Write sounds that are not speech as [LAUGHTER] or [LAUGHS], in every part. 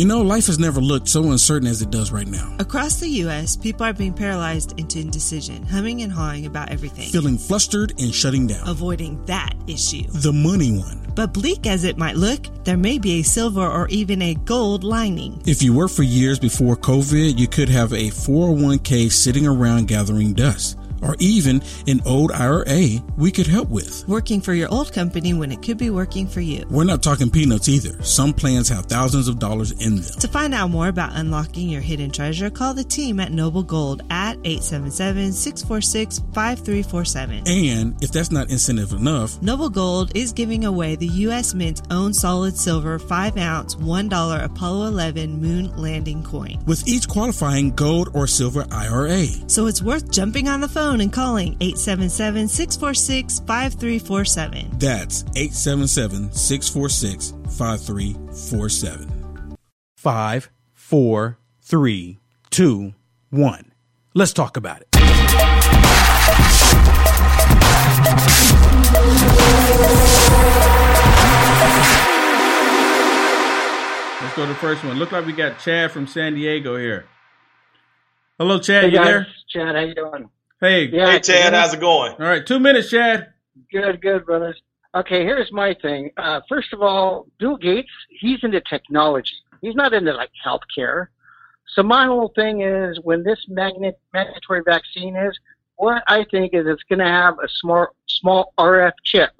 You know, life has never looked so uncertain as it does right now. Across the U.S., people are being paralyzed into indecision, humming and hawing about everything. Feeling flustered and shutting down. Avoiding that issue. The money one. But bleak as it might look, there may be a silver or even a gold lining. If you worked for years before COVID, you could have a 401k sitting around gathering dust or even an old IRA we could help with. Working for your old company when it could be working for you. We're not talking peanuts either. Some plans have thousands of dollars in them. To find out more about unlocking your hidden treasure, call the team at Noble Gold at 877 646 5347. And if that's not incentive enough, Noble Gold is giving away the U.S. Mint's own solid silver 5 ounce $1 Apollo 11 moon landing coin. With each qualifying gold or silver IRA. So it's worth jumping on the phone phone and calling 877 646 5347. That's 877 646 5347. Five, four, three, two, one. Let's talk about it. Let's go to the first one. Look like we got Chad from San Diego here. Hello, Chad. Hey you guys, there? Chad, how you doing? Hey. Yeah, Hey, Chad, how's it going? All right, two minutes, Chad. Good, good, brothers. Okay, here's my thing. Uh, first of all, Bill Gates, he's into technology. He's not into like healthcare. So my whole thing is when this magnet mandatory vaccine is, what I think is it's going to have a small small RF chip,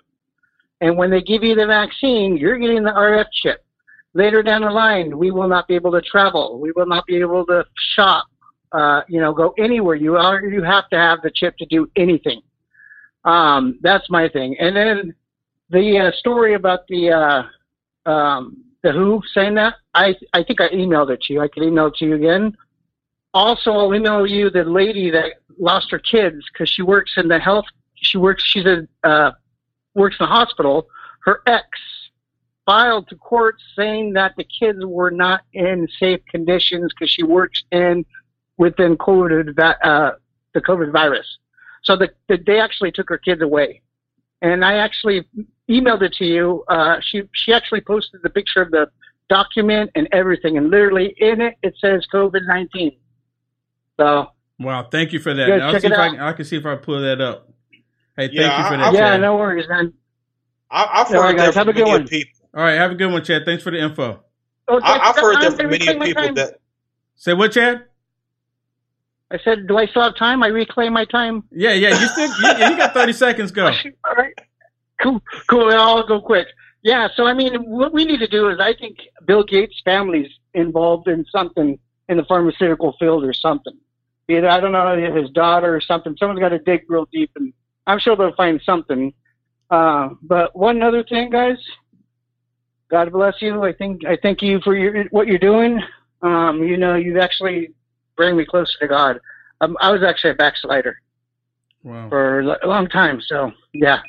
and when they give you the vaccine, you're getting the RF chip. Later down the line, we will not be able to travel. We will not be able to shop. Uh, you know, go anywhere. You are you have to have the chip to do anything. Um, that's my thing. And then the uh, story about the uh, um, the Who saying that, I I think I emailed it to you. I could email it to you again. Also, I'll email you the lady that lost her kids because she works in the health. She works. She's a uh, works in the hospital. Her ex filed to court saying that the kids were not in safe conditions because she works in within COVID uh, the COVID virus. So the, the, they actually took her kids away, and I actually emailed it to you. Uh, she she actually posted the picture of the document and everything, and literally in it it says COVID nineteen. So Wow, thank you for that. Yeah, I'll check see it if I, out. can, I can see if I pull that up. Hey, thank Yeah, you for I- that. I- yeah, Chad. no worries, man. I, I've All right, heard guys, that have from a good many one. people. All right, have a good one, Chad. Thanks for the info. Okay, I, I've heard that from many people that Say what, Chad? I said, do I still have time? I reclaim my time. Yeah, yeah. You still you, you got thirty [LAUGHS] seconds. Go. All right. Cool. Cool. I'll go quick. Yeah. So, I mean, what we need to do is I think Bill Gates' family's involved in something in the pharmaceutical field or something. Either, I don't know, his daughter or something. Someone's got to dig real deep, and I'm sure they'll find something. Uh, but one other thing, guys. God bless you. I think I thank you for your what you're doing. Um, you know, you've actually bring me closer to God. Um, I was actually a backslider Wow. for a long time. So yeah.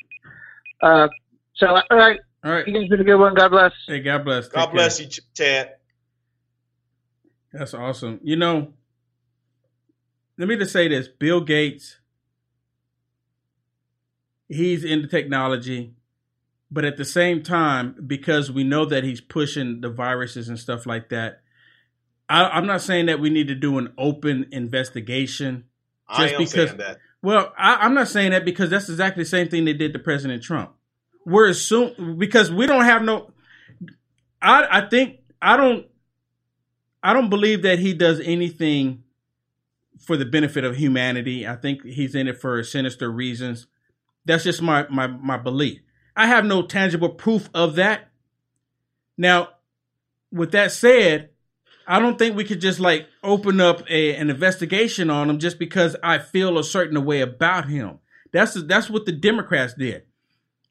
Uh, so all right, All right. you guys been a good one. God bless. Hey, God bless. Take God care. bless you, Ch- Chad. That's awesome. You know, let me just say this: Bill Gates, he's into technology, but at the same time, because we know that he's pushing the viruses and stuff like that, I, I'm not saying that we need to do an open investigation. I Just am because- saying that. Well, I, I'm not saying that because that's exactly the same thing they did to President Trump. We're assuming because we don't have no. I I think I don't. I don't believe that he does anything for the benefit of humanity. I think he's in it for sinister reasons. That's just my my my belief. I have no tangible proof of that. Now, with that said, I don't think we could just like open up a, an investigation on him just because I feel a certain way about him. That's that's what the Democrats did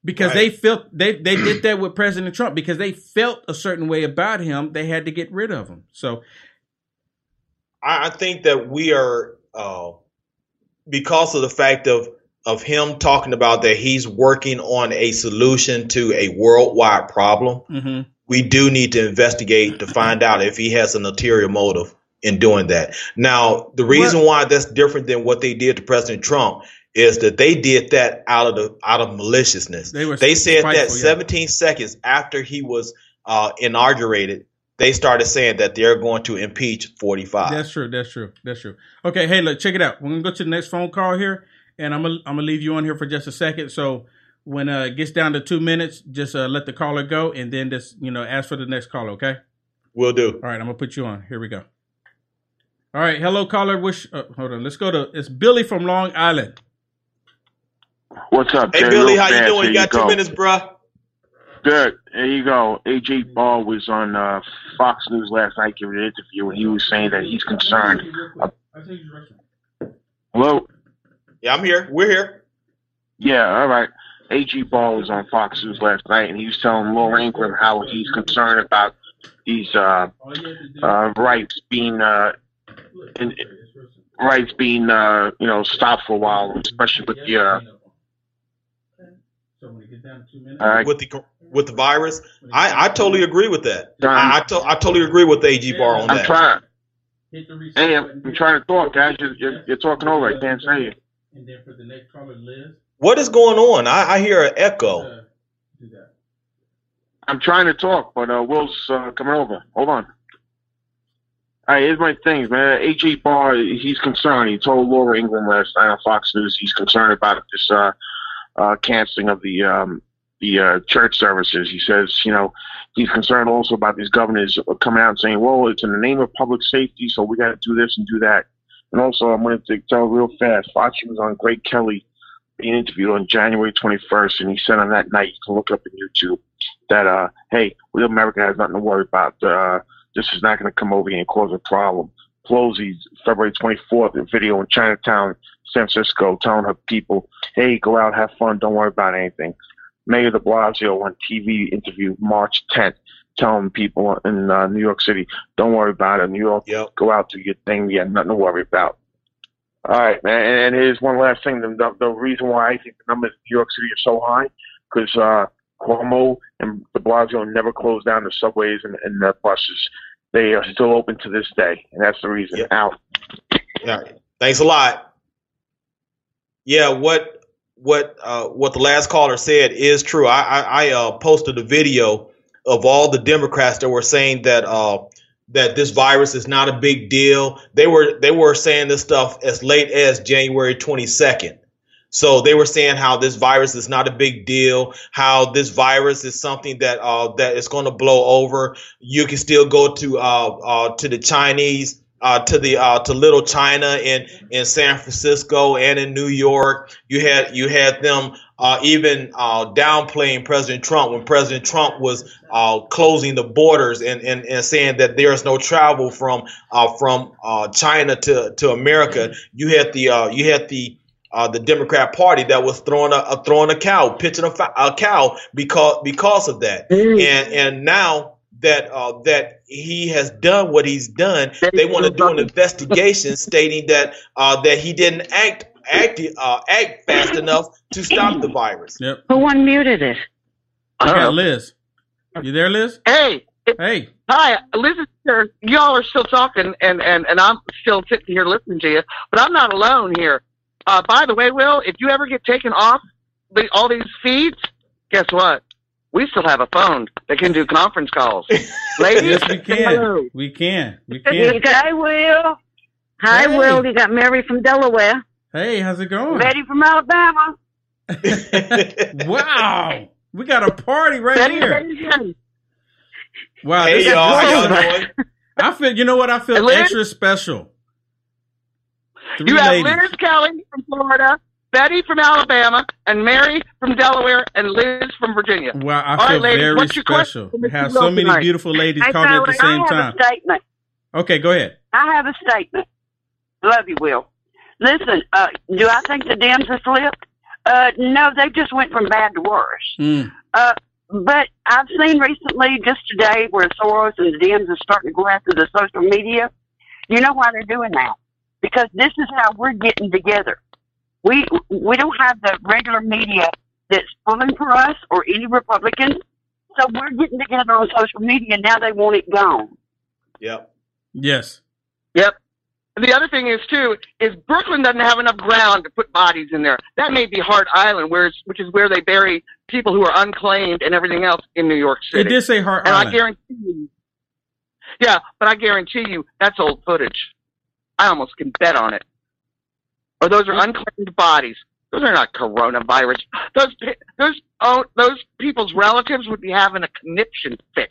because Right. they felt they they did that with President Trump because they felt a certain way about him. They had to get rid of him. So I, I think that we are uh, because of the fact of of him talking about that he's working on a solution to a worldwide problem. mhm. We do need to investigate to find out if he has an ulterior motive in doing that. Now, the reason why that's different than what they did to President Trump is that they did that out of the out of maliciousness. They were They said that spiteful, yeah. 17 seconds after he was uh, inaugurated they started saying that they're going to impeach 45. That's true. That's true. That's true. Okay, hey, look, check it out. We're gonna go to the next phone call here, and I'm gonna I'm gonna leave you on here for just a second. So when uh, it gets down to two minutes, just uh, let the caller go, and then just you know ask for the next caller. Okay. Will do. All right, I'm gonna put you on. Here we go. All right, hello caller. Wish. Uh, hold on. Let's go to. It's Billy from Long Island. What's up, Hey Jay? Billy, how you doing? here You got two go. minutes, bruh. Good. There you go. AG Barr was on uh, Fox News last night giving an interview, and he was saying that he's concerned. Hello. Yeah, I'm here. We're here. Yeah. All right. AG Barr was on Fox News last night, and he was telling Laura Ingraham how he's concerned about these uh, uh, rights being uh, in, rights being uh, you know stopped for a while, especially with the uh, uh, with the with the virus. I, I totally agree with that. Um, I I, to, I totally agree with AG Barr on I'm that. trying. Hey, I'm, I'm trying to talk, guys. You're, you're, you're talking over. I can't say it. And then for the next caller, Liz. What is going on? I, I hear an echo. Do that. I'm trying to talk, but uh, Will's uh, coming over. Hold on. All right, here's my things, man. AG Barr, he's concerned. He told Laura Ingraham last night on Fauci News he's concerned about this uh, uh, canceling of the um, the uh, church services. He says, you know, he's concerned also about these governors coming out and saying, well, it's in the name of public safety, so we got to do this and do that. And also, I'm going to tell real fast. Fox was on Greg Kelly being interviewed on January 21st, and he said on that night, you can look up on YouTube, that, uh, hey, we America has nothing to worry about. Uh, this is not going to come over here and cause a problem. Pelosi's February 24th video in Chinatown, San Francisco, telling her people, hey, go out, have fun, don't worry about anything. Mayor de Blasio on TV interview March 10th, telling people in uh, New York City, don't worry about it. New York, Yep. go out, do your thing. You got nothing to worry about. All right, man. And, and here's one last thing. The, the, reason why I think the numbers in New York City are so high, because uh, Cuomo and de Blasio never closed down the subways and, and the buses. They are still open to this day, and that's the reason. Out. Yeah. Thanks a lot. Yeah, what what uh, what the last caller said is true. I I, I uh, posted a video of all the Democrats that were saying that uh, that this virus is not a big deal. They were they were saying this stuff as late as January 22nd. So they were saying how this virus is not a big deal, how this virus is something that uh, that is going to blow over. You can still go to uh, uh, to the Chinese, uh, to the uh, to Little China in in San Francisco and in New York. You had you had them uh, even uh, downplaying President Trump when President Trump was uh, closing the borders and, and, and saying that there is no travel from uh, from uh, China to, to America. You had the uh, you had the uh, the Democrat Party that was throwing a, throwing a cow, pitching a, a cow because because of that, and and now that uh, that he has done what he's done, they want to do an investigation stating that uh, that he didn't act act uh, act fast enough to stop the virus. Yep. Who unmuted it? We got Uh, Liz. You there, Liz? hey, Hey. hi, Liz is here. Y'all are still talking, and, and, and I'm still sitting here listening to you, but I'm not alone here. Uh, by the way, Will, if you ever get taken off the, all these feeds, guess what? We still have a phone that can do conference calls. [LAUGHS] Ladies, Yes, we hello. can. We can. We can. got, hi, Will. Hi, Hey. Will. You got Mary from Delaware. Hey, how's it going? Betty from Alabama. [LAUGHS] Wow. We got a party right Betty, here. Betty, Betty. Wow. hey y'all, how y'all doing? I feel, you know what? I feel Liz? extra special. Three You have ladies. Liz Kelly from Florida, Betty from Alabama, and Mary from Delaware, and Liz from Virginia. Wow, I All feel right, ladies, very special. We have so many tonight? beautiful ladies Hey, calling at the same I have time. a statement. Okay, go ahead. I have a statement. Love you, Will. Listen, uh, do I think the Dems have slipped? Uh, no, they just went from bad to worse. Mm. Uh, but I've seen recently, just today, where Soros and the Dems are starting to go after the social media. You know why they're doing that? Because this is how we're getting together. We we don't have the regular media that's pulling for us or any Republicans, so we're getting together on social media. Now they want it gone. Yep. Yes. Yep. And the other thing is too is Brooklyn doesn't have enough ground to put bodies in there. That may be Hart Island, where it's, which is where they bury people who are unclaimed and everything else in New York City. It did say Hart Island. and I guarantee you, Yeah, but I guarantee you that's old footage. I almost can bet on it. Or those are unclaimed bodies. Those are not coronavirus. Those those oh, those people's relatives would be having a conniption fit.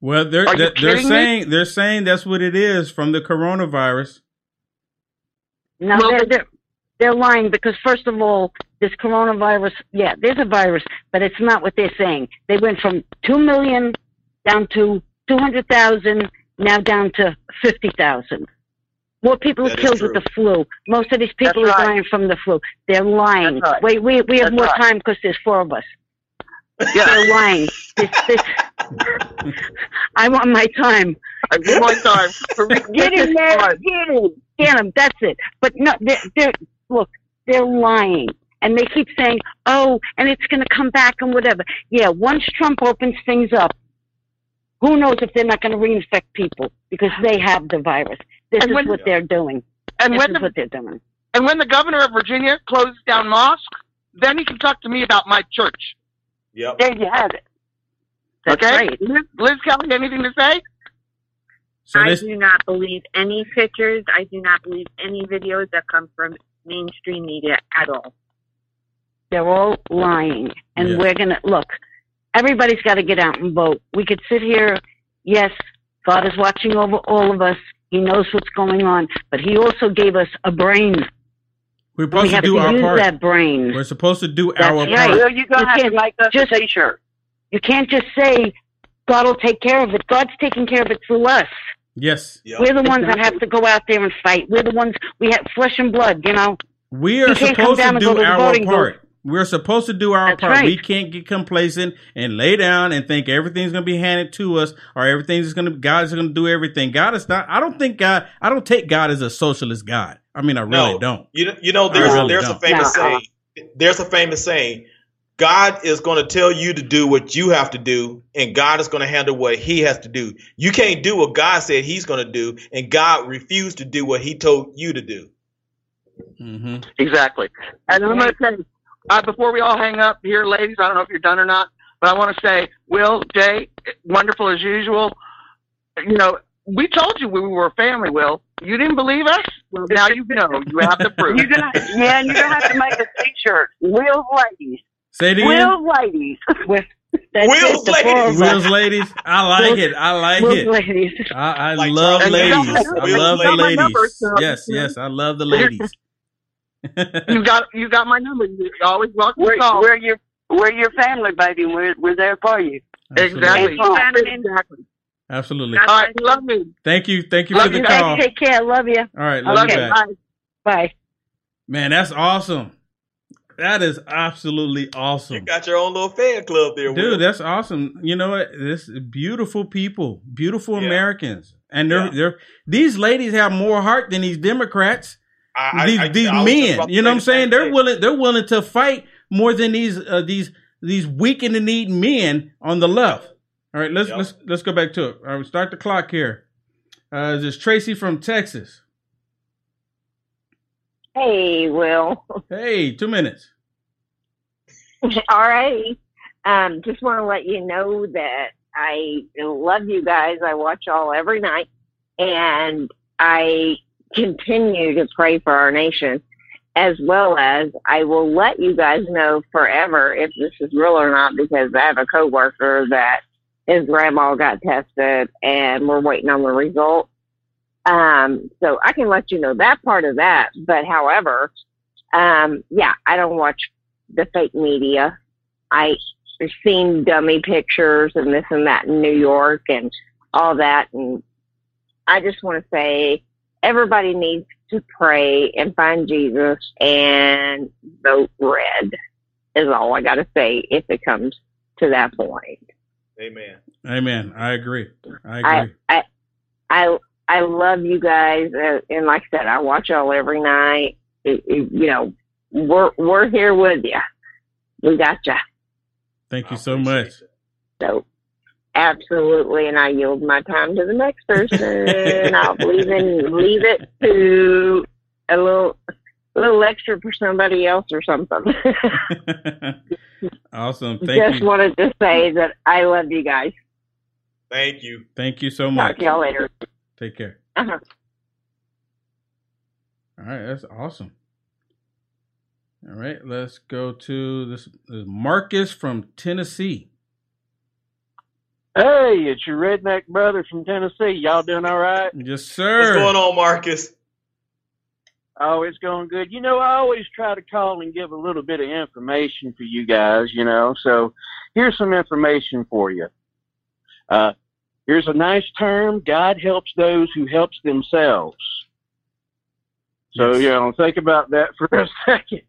Well, they're they're, they're kidding me? saying they're saying that's what it is from the coronavirus. No, Well, they're, they're, they're lying because first of all, this coronavirus, yeah, there's a virus, but it's not what they're saying. They went from 2 million down to 200,000, now down to 50,000. More people are killed with the flu. Most of these people That's are right. dying from the flu. They're lying. Right. Wait, we, we have That's more right. time because there's four of us. Yeah, They're lying. This, this, [LAUGHS] I want my time. I want my time for [LAUGHS] Get in there, get in, get them. That's it. But no, they're, they're look, they're lying, and they keep saying, "Oh, and it's going to come back and whatever." Yeah, once Trump opens things up, who knows if they're not going to reinfect people because they have the virus. This And is when- what they're doing. And This when is the what they're doing. and when the governor of Virginia closes down mosques, then he can talk to me about my church. Yep. There you have it. That's okay, right. Liz, Liz Kelly, anything to say? So I this, do not believe any pictures. I do not believe any videos that come from mainstream media at all. They're all lying, and Yeah. we're going to look. Everybody's got to get out and vote. We could sit here. Yes, God is watching over all of us. He knows what's going on, but He also gave us a brain. we're We supposed to do to our use part. that brain. We're supposed to do That's our right. part. Well, you're gonna have to can't make us just- a t-shirt. You can't just say God will take care of it. God's taking care of it through us. Yes, Yep. We're the ones that have to go out there and fight. We're the ones we have flesh and blood. You know. we are You can't come supposed to do to our voting part. We're supposed to do our That's part. right. We can't get complacent and lay down and think everything's going to be handed to us or everything's going to God's going to do everything. God is not. I don't think God. I don't take God as a socialist God. I mean, I really No. don't. You know, you know there's really there's don't. a famous No. saying. There's a famous saying. God is going to tell you to do what you have to do, and God is going to handle what He has to do. You can't do what God said He's going to do, and God refused to do what He told you to do. hmm Exactly. And I'm going to say, uh, before we all hang up here, ladies, I don't know if you're done or not, but I want to say, Will, Jay, wonderful as usual. You know, we told you we were a family, Will. You didn't believe us? Well, now you know. You have the [LAUGHS] proof. You're gonna, yeah, and you're gonna have to make a T-shirt. Will's ladies. Say it again. Will's ladies. [LAUGHS] We're, that's Will's it, the four ladies. of. Will's ladies. I like Will's- it. I like Will's it. ladies. I, I Like love Charlie ladies. Ladies. I love the ladies. ladies. Number, so- Yes, yes, I love the ladies. [LAUGHS] you got you got my number. You're always welcome We're, call. we're your we're your family, baby. We're we're there for you. Exactly. Absolutely. Exactly. Absolutely. All right, love me. Thank you. Thank you Love for the you. call. Take care. Love you. All right, love Love you you. back. Bye. Bye. Man, that's awesome. That is absolutely awesome. You got your own little fan club there, Will. Dude, that's awesome. You know what? This beautiful people, beautiful Yeah. Americans. And they're Yeah. they're these ladies have more heart than these Democrats. I, these I, these I men. You know what I'm saying? They're willing they're willing to fight more than these uh, these these weak and the need men on the left. All right, let's Yep. let's let's go back to it. All right, start the clock here. Uh this is Tracy from Texas. Hey, Will. Hey, two minutes. [LAUGHS] All right. Um, just want to let you know that I love you guys. I watch y'all every night, and I continue to pray for our nation, as well as I will let you guys know forever if this is real or not, because I have a coworker that his grandma got tested, and we're waiting on the result. Um, so I can let you know that part of that. But however, um, yeah, I don't watch the fake media. I have seen dummy pictures and this and that in New York and all that. And I just want to say everybody needs to pray and find Jesus and vote red is all I got to say if it comes to that point. Amen. Amen. I agree. I I, agree. I, I, I love you guys. Uh, and like I said, I watch y'all every night. It, it, you know, we're, we're here with you. We got you. Thank you so much. So, absolutely, and I yield my time to the next person. I'll [LAUGHS] even leave it to a little, a little extra for somebody else or something. [LAUGHS] awesome. [LAUGHS] Thank Just you. wanted to say that I love you guys. Thank you. Thank you so much. Talk to y'all later. Take care. Uh-huh. All right, that's awesome. All right, let's go to this, this Marcus from Tennessee. Hey, it's your redneck brother from Tennessee. Y'all doing all right? Yes, sir. What's going on, Marcus? Oh, it's going good. You know, I always try to call and give a little bit of information for you guys, you know. So here's some information for you. Uh, here's a nice term God helps those who helps themselves. So, you know, think about that [LAUGHS] for a second.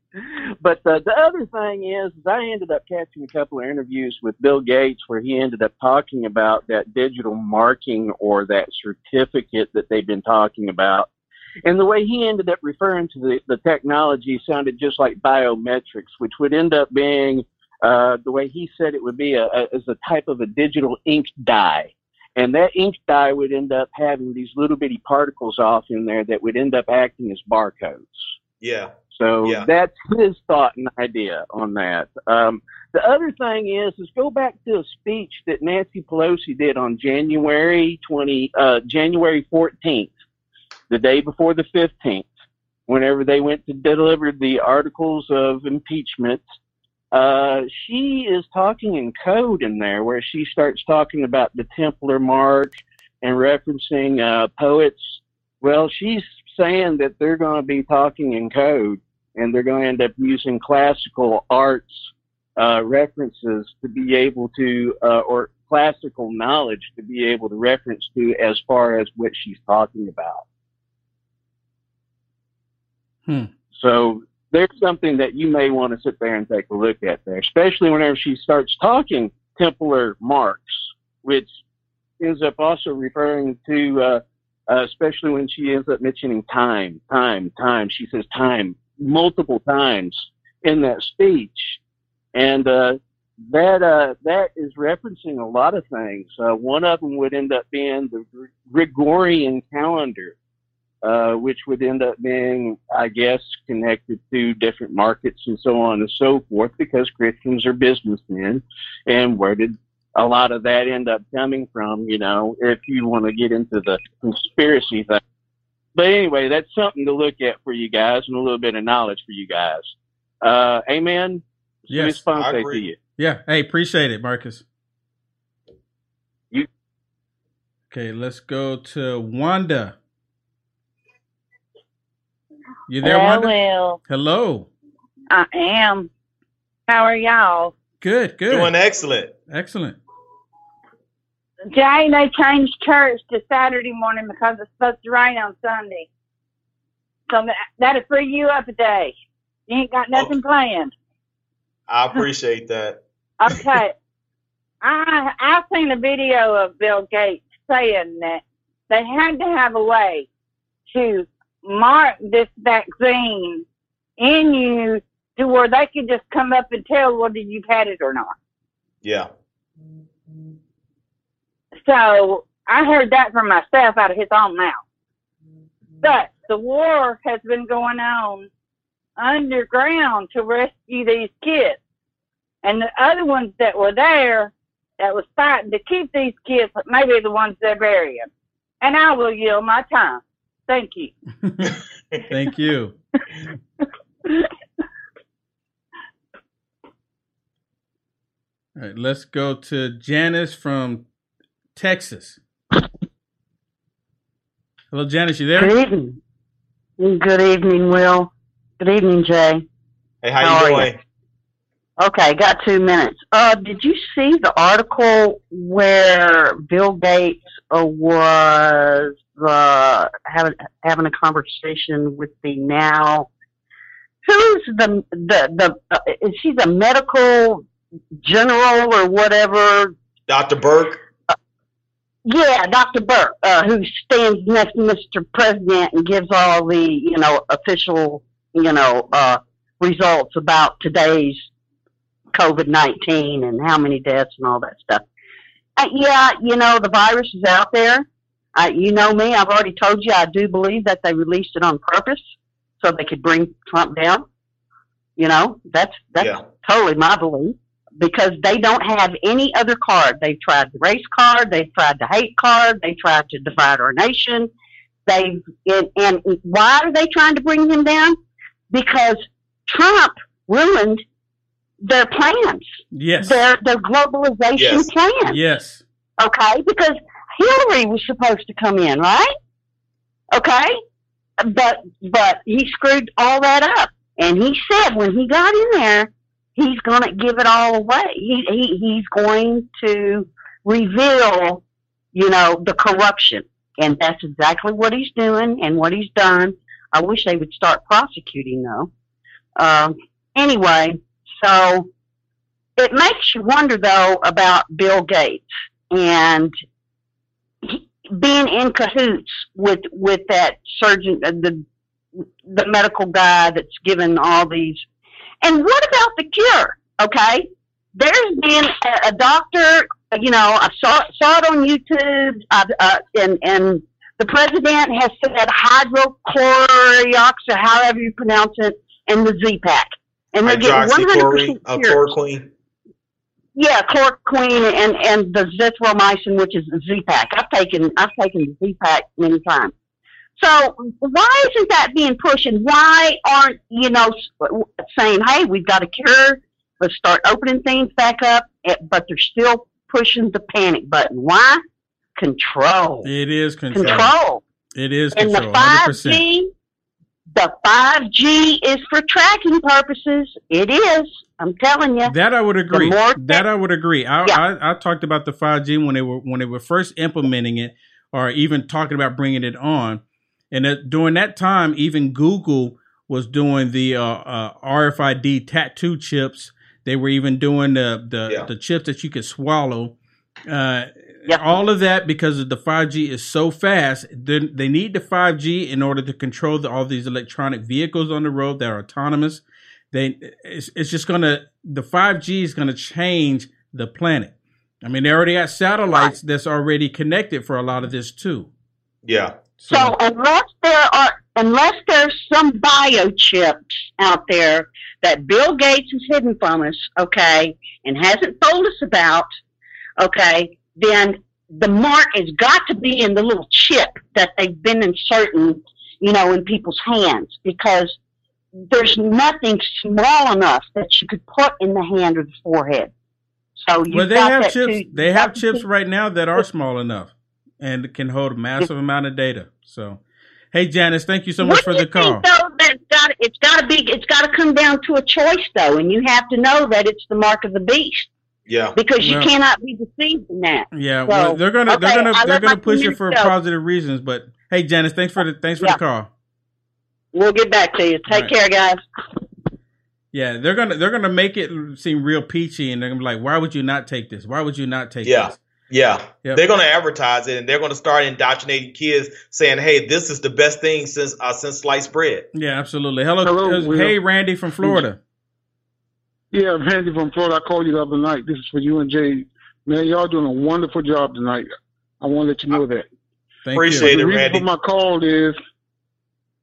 But uh, the other thing is, is, I ended up catching a couple of interviews with Bill Gates where he ended up talking about that digital marking or that certificate that they've been talking about. And the way he ended up referring to the, the technology sounded just like biometrics, which would end up being uh, the way he said it would be a, a, as a type of a digital ink dye. And that ink dye would end up having these little bitty particles off in there that would end up acting as barcodes. Yeah. So Yeah. that's his thought and idea on that. Um, the other thing is, is go back to a speech that Nancy Pelosi did on January 20, uh, January 14th, the day before the 15th, whenever they went to deliver the articles of impeachment. Uh, she is talking in code in there where she starts talking about the Templar March and referencing, uh, poets. Well, she's saying that they're going to be talking in code and they're going to end up using classical arts uh, references to be able to, uh, or classical knowledge to be able to reference to as far as what she's talking about. Hmm. So there's something that you may want to sit there and take a look at there, especially whenever she starts talking Templar marks, which ends up also referring to, uh, uh, especially when she ends up mentioning time, time, time. She says time multiple times in that speech. And, uh, that, uh, that is referencing a lot of things. Uh, one of them would end up being the Gregorian calendar, uh, which would end up being, I guess, connected to different markets and so on and so forth because Christians are businessmen. And where did a lot of that end up coming from, you know, if you want to get into the conspiracy thing. But anyway, that's something to look at for you guys and a little bit of knowledge for you guys. Uh, amen. Yes, I agree. Yeah. Hey, appreciate it, Marcus. You. Okay, let's go to Wanda. You there, Wanda? Hello. Hello. I am. How are y'all? Good, good. Doing excellent. Excellent. Jane, they changed church to Saturday morning because it's supposed to rain on Sunday. So that, that'll free you up a day. You ain't got oh. nothing planned. I appreciate that. [LAUGHS] Okay. I I've seen a video of Bill Gates saying that they had to have a way to mark this vaccine in you to where they could just come up and tell whether you've had it or not. Yeah. So I heard that from myself out of his own mouth. But the war has been going on underground to rescue these kids. And the other ones that were there that was fighting to keep these kids maybe the ones they're burying. And I will yield my time. Thank you. [LAUGHS] Thank you. All right, let's go to Janice from Texas. Hello, Janice, you there? Good evening. Good evening, Will. Good evening, Jay. Hey, how, How you are you? doing? Okay, got two minutes. Uh, did you see the article where Bill Gates uh, was uh, having having a conversation with the now? Who's the the the? Uh, is she the medical general or whatever? Dr. Birx. Yeah, Dr. Birx, uh, who stands next to Mr. President and gives all the, you know, official, you know, uh, results about today's COVID 19 and how many deaths and all that stuff. Uh, yeah, you know, the virus is out there. Uh, you know me, I've already told you I do believe that they released it on purpose so they could bring Trump down. You know, that's, that's Yeah. totally my belief. because they don't have any other card. They've tried the race card, they've tried the hate card, they tried to divide our nation. They and, and why are they trying to bring him down? Because Trump ruined their plans, Yes. their their globalization Yes. plan. Yes. Okay, because Hillary was supposed to come in, right? Okay, but but he screwed all that up, and he said when he got in there, he's going to give it all away. He, he he's going to reveal, you know, the corruption, and that's exactly what he's doing and what he's done. I wish they would start prosecuting though. Um, anyway, so it makes you wonder though about Bill Gates and being in cahoots with with that surgeon, uh, the the medical guy that's given all these. And what about the cure? Okay, there's been a, a doctor. You know, I saw saw it on YouTube, uh, uh, and and the president has said hydrochlorox or however you pronounce it, and the Z-Pack, and they're getting one hundred percent uh, cure. Yeah, chloroquine and and the zithromycin, which is Z-Pack. I've taken I've taken the Z-Pack many times. So why isn't that being pushed? And why aren't you know saying, "Hey, we've got a cure. Let's start opening things back up." Eh, But they're still pushing the panic button. Why? Control. It is control. Control. It is And the control. five 100%. G, the five G is for tracking purposes. It is. I'm telling you. That I would agree. more that I would agree. I, I I talked about the 5G when they were when they were first implementing it, or even talking about bringing it on. And that, during that time, even Google was doing the uh, uh, RFID tattoo chips. They were even doing the the, the chips that you could swallow. Uh, All of that because of the 5G is so fast. They, they need the 5G in order to control the, all these electronic vehicles on the road that are autonomous. They it's, it's just gonna the 5G is gonna change the planet. I mean, they already got satellites that's already connected for a lot of this too. Yeah. So unless there are, unless there's some biochips out there that Bill Gates has hidden from us, okay, and hasn't told us about, okay, then the mark has got to be in the little chip that they've been inserting, you know, in people's hands because there's nothing small enough that you could put in the hand or the forehead. So you Well, they got have that chips. too. They have chips right now that are small enough and can hold a massive amount of data. So, hey, Janice, thank you so much for the call. though that got it's got to be it's got to come down to a choice though, and you have to know that it's the mark of the beast Yeah. because you Well- cannot be deceived in that. Yeah, So, well, they're gonna okay, they're gonna I they're gonna push two it for minutes go. positive reasons. But hey, Janice, thanks for the thanks for Yeah. the call. We'll get back to you. Take All right. care, guys. Yeah, they're gonna they're gonna make it seem real peachy, and they're gonna be like, "Why would you not take this? Why would you not take Yeah. this?" Yeah. Yep. They're going to advertise it and they're going to start indoctrinating kids saying, "Hey, this is the best thing since uh, since sliced bread." Yeah, absolutely. Hello, Hello, uh, Will. hey, Randy from Florida. Yeah, Randy from Florida. I called you the other night. This is for you and Jay. Man, y'all doing a wonderful job tonight. I want to let you know that. Thank you. Appreciate the it, reason Randy. for my call is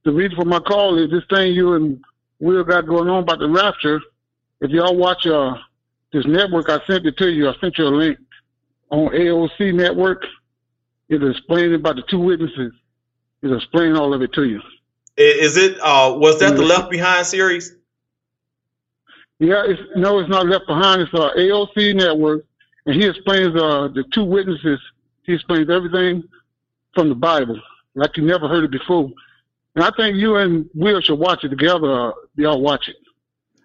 the reason for my call is this thing you and Will got going on about the rapture. If y'all watch uh this network, I sent it to you. I sent you a link on AOC network. It'll explain about the two witnesses. It'll explain all of it to you. Is it? Uh, was that the Left Behind series? Yeah, it's no, it's not left behind. It's uh, AOC network, and he explains uh, the two witnesses. He explains everything from the Bible, like you never heard it before. And I think you and Will should watch it together. Uh, y'all watch it.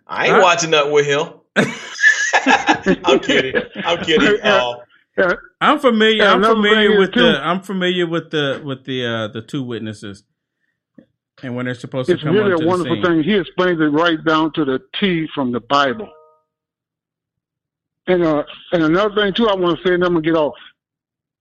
I ain't watching nothing with him. [LAUGHS] I'm kidding. I'm kidding. Uh, I'm familiar. I'm familiar is, with too- the. I'm familiar with the with the uh the two witnesses, and when they're supposed It's to come really onto a the wonderful scene. thing. He explains it right down to the T from the Bible. And uh, and another thing too, I want to say, and I'm gonna get off.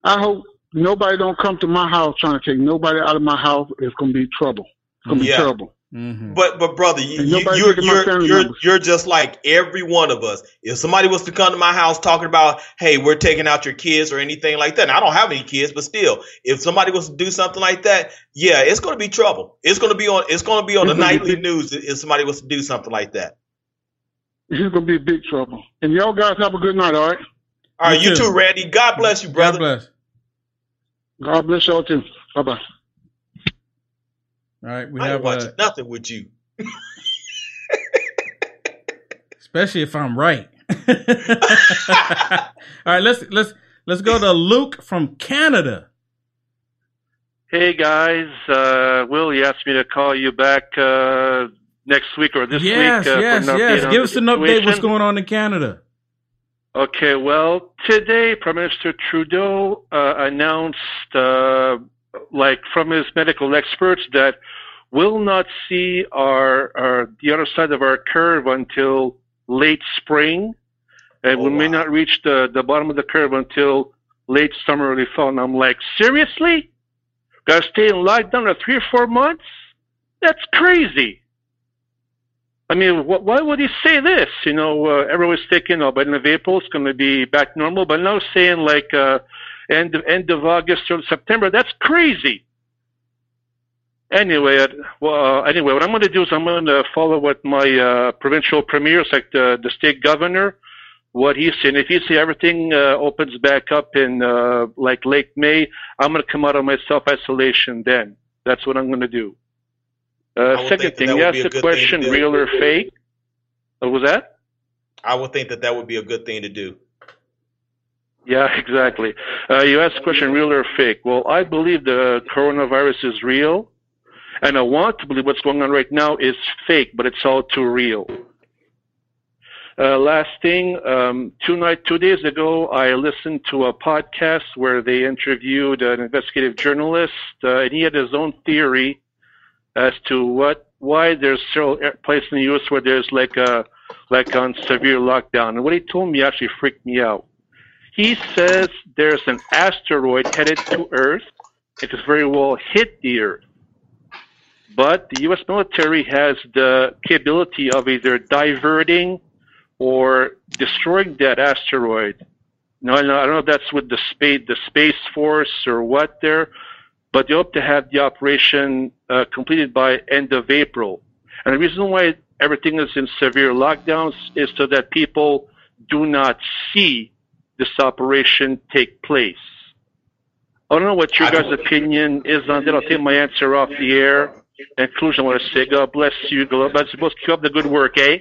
I hope nobody don't come to my house trying to take nobody out of my house. It's gonna be trouble. It's gonna Yeah. be terrible. Mm-hmm. But but brother, you, you, you're you're you're, you're just like every one of us. If somebody was to come to my house talking about, hey, we're taking out your kids or anything like that, and I don't have any kids, but still, if somebody was to do something like that, yeah, it's going to be trouble. It's going to be on. It's going to be on the It's gonna nightly big- news if somebody was to do something like that. he's gonna be big trouble. And y'all guys have a good night, all right? All right, you, too, Randy. God bless you, brother. God bless. God bless y'all too. Bye bye. All right, we I have ain't watching uh, nothing with you. especially if I'm right. [LAUGHS] All right, let's let's let's go to Luke from Canada. Hey guys, uh, Will, you asked me to call you back uh, next week or this yes, week. Uh, yes, for an yes. Give us an update. What's going on in Canada? Okay, well, today Prime Minister Trudeau uh, announced, uh, like from his medical experts, that we'll not see our, our the other side of our curve until late spring, and we may not reach the the bottom of the curve until late summer, early fall. And I'm like, seriously? Got to stay in lockdown for three or four months? That's crazy. I mean, wh- why would he say this? You know, uh, everyone's thinking, oh, end of April it's going to be back normal, but now saying like uh, end of, end of August or September, that's crazy. Anyway, uh, well, uh, anyway, what I'm going to do is I'm going to follow what my uh, provincial premiers, like the, the state governor, what he's saying. If he say everything uh, opens back up in uh, like late May, I'm going to come out of my self isolation then. That's what I'm going to do. Uh, second thing, that you asked a the good thing to question, real or fake. What was that? I would think that that would be a good thing to do. Yeah, [LAUGHS] exactly. Uh, you asked the question, real or fake. Well, I believe the coronavirus is real, and I want to believe what's going on right now is fake, but it's all too real. Uh, last thing, um, two night, two days ago, I listened to a podcast where they interviewed an investigative journalist, uh, and he had his own theory as to what why there's several air- uh, places in the U.S. where there's like a like on severe lockdown. And what he told me actually freaked me out. He says there's an asteroid headed to Earth. It could very well hit the Earth. But the U.S. military has the capability of either diverting or destroying that asteroid. Now, I don't know if that's with the space, the space force or what there, but they hope to have the operation uh, completed by end of April. And the reason why everything is in severe lockdowns is so that people do not see this operation take place. I don't know what your guys' opinion is on that. I'll take my answer off the air. In conclusion, I want to say, God bless you. God bless you. Both keep up the good work, eh?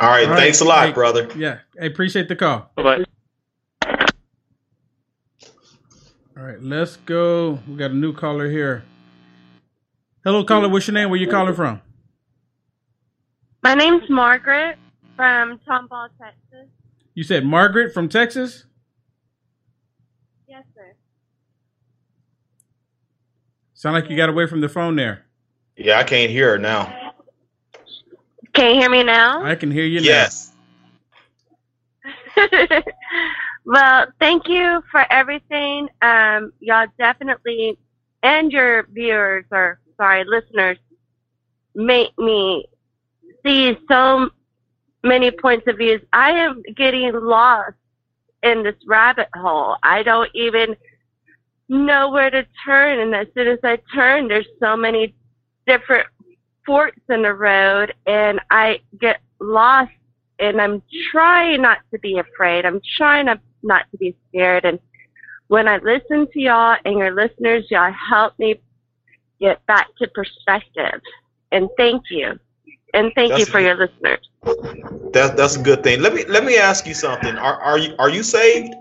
All right, All thanks a lot, Hey, brother. Yeah, I appreciate the call. Bye. All right, let's go. We got a new caller here. Hello, caller. What's your name? Where you calling from? My name's Margaret from Tomball, Texas. You said Margaret from Texas. Yes, sir. Sound like you got away from the phone there. Yeah, I can't hear her now. Can you hear me now? I can hear you now. Yes. [LAUGHS] well, thank you for everything. Um, y'all definitely, and your viewers or sorry, listeners, make me see so many points of views. I am getting lost in this rabbit hole. I don't even know where to turn, and as soon as I turn, there's so many different forks in the road, and I get lost and I'm trying not to be afraid. I'm trying to not to be scared. And when I listen to y'all and your listeners, y'all help me get back to perspective. And thank you. And thank you That's- for your listeners. That that's a good thing. Let me let me ask you something. Are are you are you saved?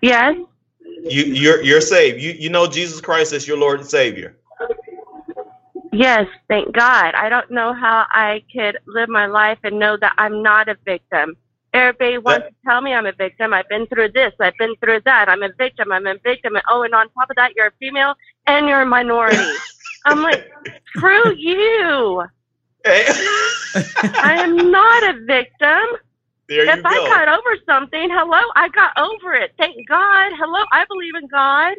Yes. You you're you're saved. You you know Jesus Christ as your Lord and Savior. Yes, thank God. I don't know how I could live my life and know that I'm not a victim. Everybody wants to tell me I'm a victim. I've been through this. I've been through that. I'm a victim. I'm a victim. And oh, and on top of that, you're a female and you're a minority. [LAUGHS] I'm like, screw you. [LAUGHS] I am not a victim. There if I go. got over something, hello, I got over it. Thank God. Hello, I believe in God.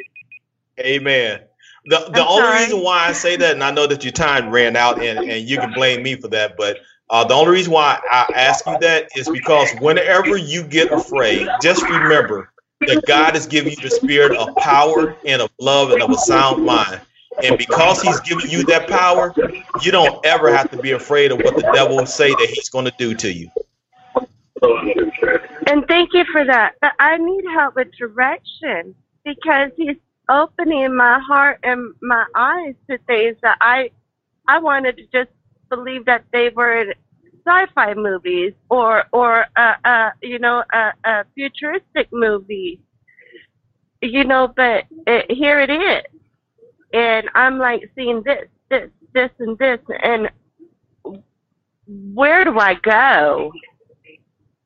Amen. The the I'm only sorry. reason why I say that, and I know that your time ran out, and, and you can blame me for that, but uh, the only reason why I ask you that is because whenever you get afraid, just remember that God has given you the spirit of power and of love and of a sound mind. And because he's giving you that power, you don't ever have to be afraid of what the devil will say that he's going to do to you. And thank you for that. But I need help with direction because he's opening my heart and my eyes to things that I I wanted to just believe that they were sci-fi movies or or uh, uh you know a, a futuristic movie. You know, but it, here it is, and I'm like seeing this, this, this, and this, and where do I go?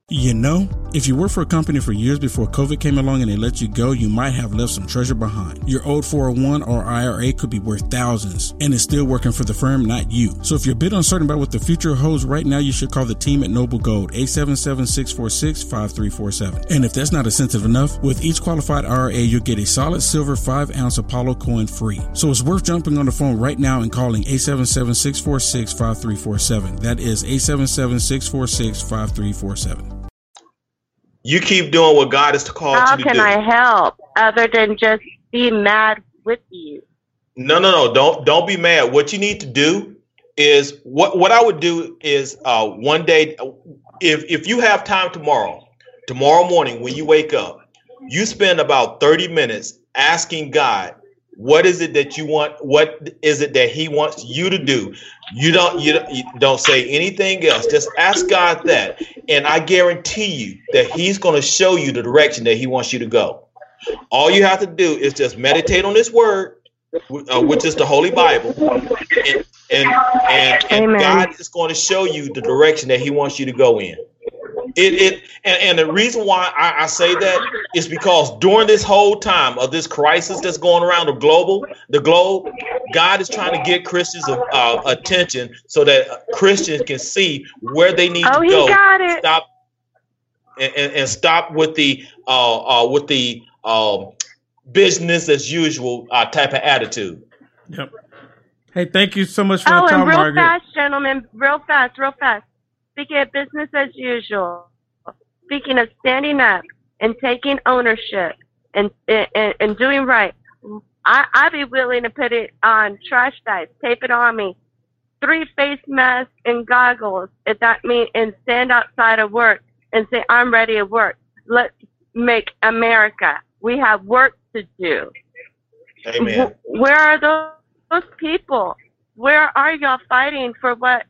You know, if you worked for a company for years before COVID came along and they let you go, you might have left some treasure behind. Your old 401 or IRA could be worth thousands and it's still working for the firm, not you. So if you're a bit uncertain about what the future holds right now, you should call the team at Noble Gold, 877-646-5347. And if that's not incentive enough, with each qualified IRA, you'll get a solid silver 5 ounce Apollo coin free. So it's worth jumping on the phone right now and calling 877-646-5347. That is 877-646-5347. You keep doing what God has called How you to do. How can. I help other than just be mad with you? No, no, no. Don't don't be mad. What you need to do is what what I would do is uh one day if if you have time tomorrow, tomorrow morning when you wake up, you spend about 30 minutes asking God what is it that you want what is it that he wants you to do you don't you don't, you don't say anything else. Just ask god that. And i guarantee you that he's going to show you the direction that he wants you to go. All you have to do is just meditate on this word uh, which is the holy bible and and and, and god is going to show you the direction that he wants you to go in it, it and, and the reason why I, I say that is because during this whole time of this crisis that's going around the global the globe, God is trying to get Christians uh, attention so that Christians can see where they need Oh, to he go. got it. Stop and, and, and stop with the uh, uh, with the um, business as usual uh, type of attitude. Yep. Hey, thank you so much for Oh, the time, and real Margaret. fast, gentlemen, real fast, real fast. Speaking of business as usual, speaking of standing up and taking ownership and and, and doing right, I I'd be willing to put it on trash bags, tape it on me, three face masks and goggles if that mean and stand outside of work and say I'm ready to work. Let's make America. We have work to do. Amen. Wh- Where are those, those people? Where are y'all fighting for what?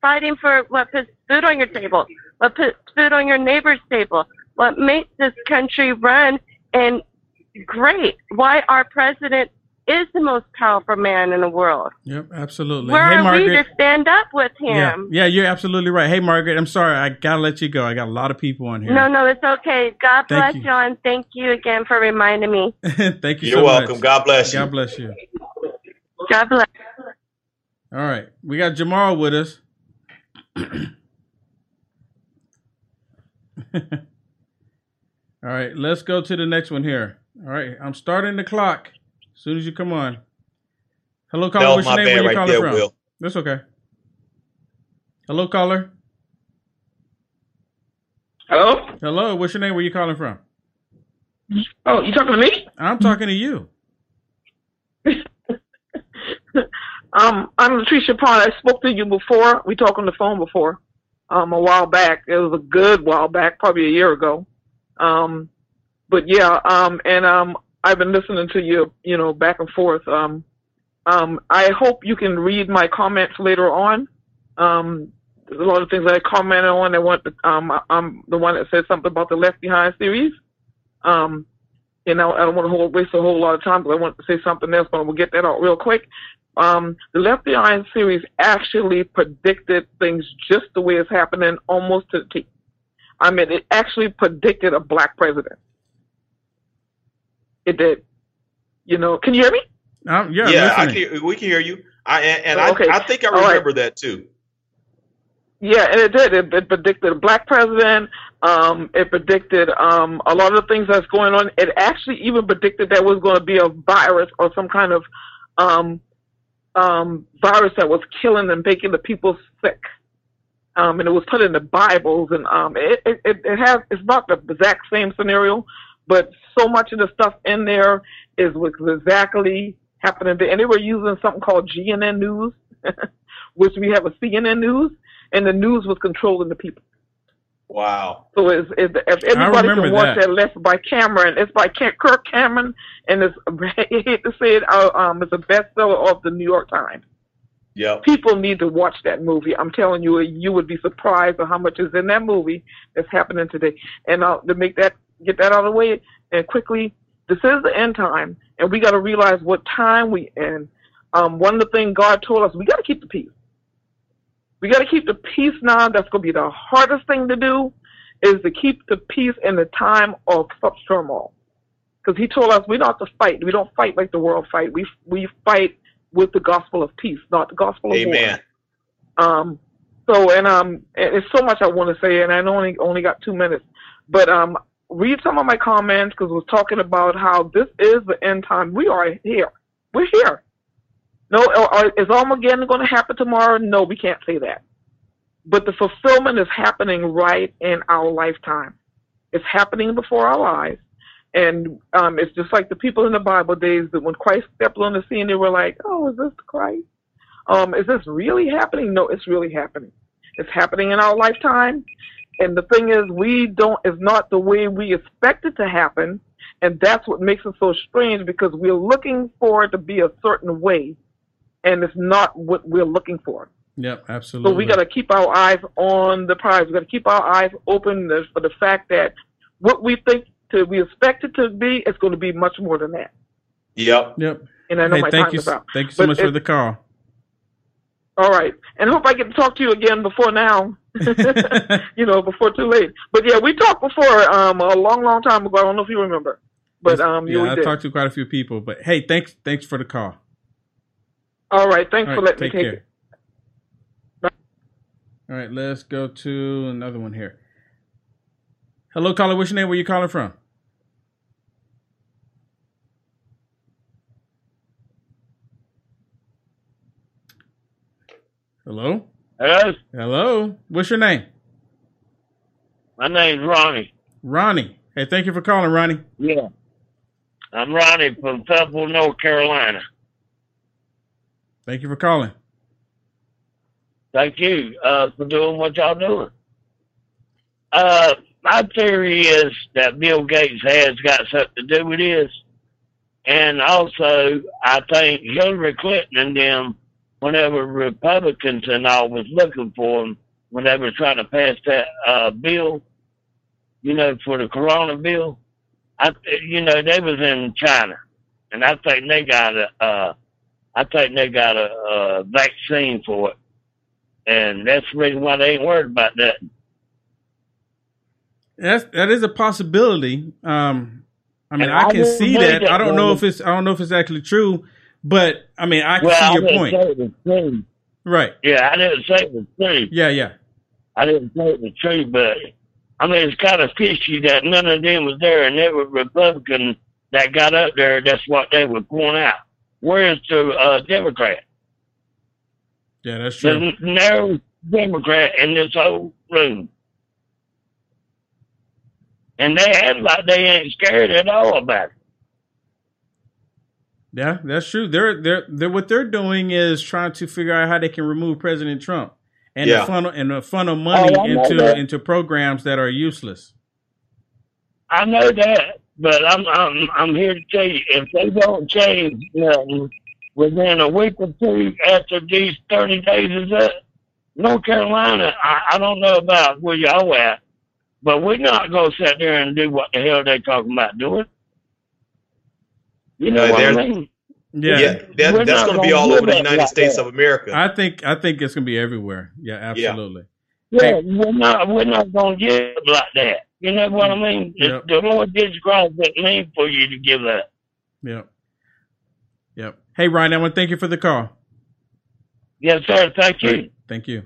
Fighting for what puts food on your table? What puts food on your neighbor's table? What makes this country run and great? Why our president is the most powerful man in the world? Yep, absolutely. Where hey, are Margaret. we to stand up with him? yeah, yeah, you're absolutely right. Hey, Margaret, I'm sorry. I gotta let you go. I got a lot of people on here. No, no, it's okay. God Thank bless you. you. and thank you again for reminding me. [LAUGHS] Thank you You're so welcome. much. God bless you. God bless you. God bless. All right, we got Jamal with us. [CLEARS THROAT] All right, let's go to the next one here. All right, I'm starting the clock as soon as you come on. Hello, caller. That What's your name? Where bad you right calling there, from? Will. That's okay. Hello, caller. Hello. Hello. What's your name? Where you calling from? Oh, you talking to me? I'm talking to you. Um, I'm Latricia Pond. I spoke to you before. We talked on the phone before, um, a while back. It was a good while back, probably a year ago. Um, but yeah, um, and um, I've been listening to you, you know, back and forth. Um, um, I hope you can read my comments later on. Um, there's a lot of things that I commented on. I want, the, um, I'm the one that said something about the Left Behind series. Um, you know, I don't want to hold, waste a whole lot of time because I want to say something else, but we'll get that out real quick. Um, the Left Behind series actually predicted things just the way it's happening, almost to the T. I mean, it actually predicted a black president. It did. You know, can you hear me? Um, yeah, yeah, I can, we can hear you. I and, and Okay. I, I think I All right. remember that too. Yeah, and it did. It, it predicted a black president. Um, it predicted um, a lot of the things that's going on. It actually even predicted there was going to be a virus or some kind of um, um, virus that was killing and making the people sick. Um, and it was put in the Bibles, and um, it, it, it it has it's not the exact same scenario, but so much of the stuff in there is was exactly happening. And they were using something called GNN News, [LAUGHS] which we have a CNN News, and the news was controlling the people. Wow. So it's, it's, if everybody can watch that. that. Left by Cameron, it's by Kirk Cameron, and it's I hate to say it, uh, um, it's a bestseller of the New York Times. Yep. People need to watch that movie. I'm telling you, you would be surprised at how much is in that movie that's happening today. And uh, to make that, get that out of the way, and quickly, this is the end time, and we got to realize what time we in. Um, one of the things God told us, we got to keep the peace. We got to keep the peace now. That's going to be the hardest thing to do, is to keep the peace in the time of such turmoil. Because He told us we don't have to fight. We don't fight like the world fight. We we fight with the gospel of peace, not the gospel of Amen. war. Um. So and um, it's so much I want to say, and I only only got two minutes, but um, read some of my comments because we're talking about how this is the end time. We are here. We're here. No, or, is Armageddon going to happen tomorrow? No, we can't say that. But the fulfillment is happening right in our lifetime. It's happening before our eyes. And um, it's just like the people in the Bible days that when Christ stepped on the scene, they were like, oh, is this Christ? Um, is this really happening? No, it's really happening. It's happening in our lifetime. And the thing is, we don't, it's not the way we expect it to happen. And that's what makes it so strange because we're looking for it to be a certain way. And it's not what we're looking for. Yep, absolutely. So we got to keep our eyes on the prize. We got to keep our eyes open for the fact that what we think to we expect it to be is going to be much more than that. Yep. Yep. And I know Hey, my thank time's you, about. thank you so But much for the call. All right, and hope I get to talk to you again before now. [LAUGHS] you know, before too late. But yeah, we talked before um a long, long time ago. I don't know if you remember, but um yeah, I talked to quite a few people, but hey, thanks, thanks for the call. All right, thanks All for right, letting me take take care. it. All right, let's go to another one here. Hello, caller. What's your name? Where you calling from? Hello. Hello, Hello. What's your name? my name's Ronnie. Ronnie. Hey, thank you for calling, Ronnie. Yeah. I'm Ronnie from Fayetteville, North Carolina. Thank you for calling. Thank you uh, for doing what y'all doing. Uh, my theory is that Bill Gates has got something to do with this. And also, I think Hillary Clinton and them, whenever Republicans and all was looking for them, when they were trying to pass that uh, bill, you know, for the Corona bill, I, you know, they was in China, and I think they got a, uh, I think they got a, a vaccine for it, and that's the reason why they ain't worried about that. That's that is a possibility. Um, I mean, And I I can see that. that, I don't know if it's I don't know if it's actually true, but I mean, I can well, I see your didn't point. say it was true. Right. Yeah, I didn't say it was true. Yeah, yeah. I didn't say it was true, but I mean, it's kind of fishy that none of them was there, and they were Republican that got up there. That's what they were pointing out. Where's the uh, Democrat? Yeah, that's true. There's no Democrat in this whole room. And they act like they ain't scared at all about it. Yeah, that's true. They're they're they're what they're doing is trying to figure out how they can remove President Trump and Yeah. the funnel and the funnel money Oh, into that. into programs that are useless. I know that, but I'm I'm I'm here to tell you, if they don't change nothing within a week or two after these thirty days is up, North Carolina, I, I don't know about where y'all at, but we're not gonna sit there and do what the hell they talking about doing. You know Uh, what I mean? Yeah, Yeah, that, that's going to be gonna all over the United like States that. of America. I think I think it's gonna be everywhere. Yeah, absolutely. Yeah, we're not we're not gonna get up like that. You know what I mm. mean? The- Yep. The Lord Jesus Christ didn't mean for you to give up. Yep. Yep. Hey Ryan, I want to thank you for the call. Yes, sir. Thank you. Great. Thank you.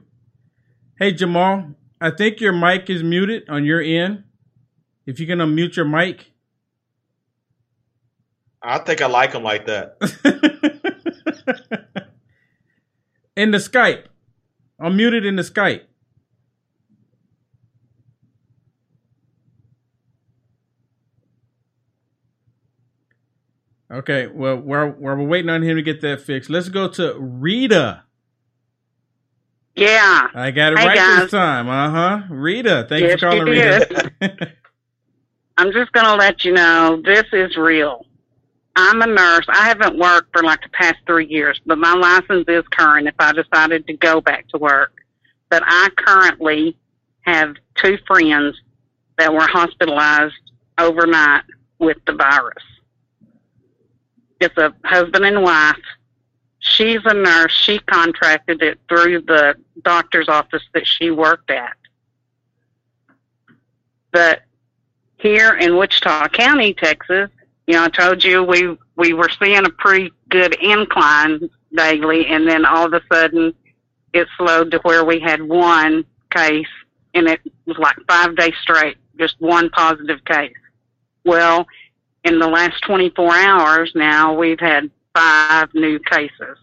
Hey Jamal, I think your mic is muted on your end. If you can unmute your mic. I think I like him like that. [LAUGHS] in the Skype. I'm muted in the Skype. Okay, well, while we're waiting on him to get that fixed, let's go to Rita. Yeah. I got it Hey, right guys. this time. Uh huh. Rita, thanks Yes, for calling, Rita. [LAUGHS] I'm just going to let you know this is real. I'm a nurse. I haven't worked for like the past three years, but my license is current if I decided to go back to work. But I currently have two friends that were hospitalized overnight with the virus. It's a husband and wife. She's a nurse. She contracted it through the doctor's office that she worked at. But here in Wichita County, Texas, you know, I told you we we were seeing a pretty good incline daily, and then all of a sudden it slowed to where we had one case, and it was like five days straight, just one positive case. Well, in the last 24 hours now, we've had five new cases.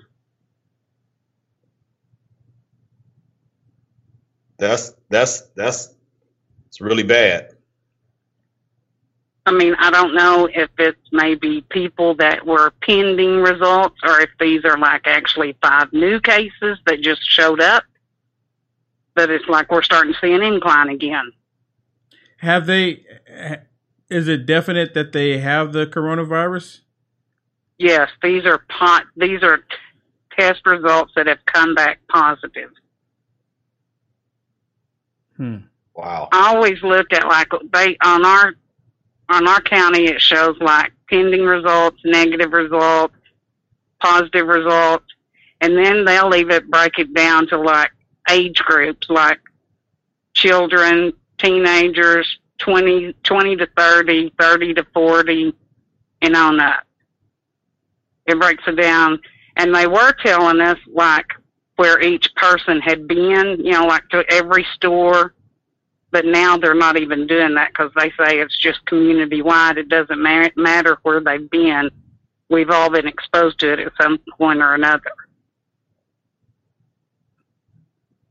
That's that's that's it's really bad. I mean, I don't know if it's maybe people that were pending results or if these are like actually five new cases that just showed up. But it's like we're starting to see an incline again. have they? Ha- Is it definite that they have the coronavirus? Yes, these are pot. These are test results that have come back positive. Hmm. Wow. I always look at like they on our on our county it shows like pending results, negative results, positive results, and then they'll leave it break it down to like age groups like children, teenagers, 20, 20 to 30, 30 to 40, and on up. It breaks it down. And they were telling us like where each person had been, you know, like to every store. But now they're not even doing that because they say it's just community wide. It doesn't ma- matter where they've been. We've all been exposed to it at some point or another.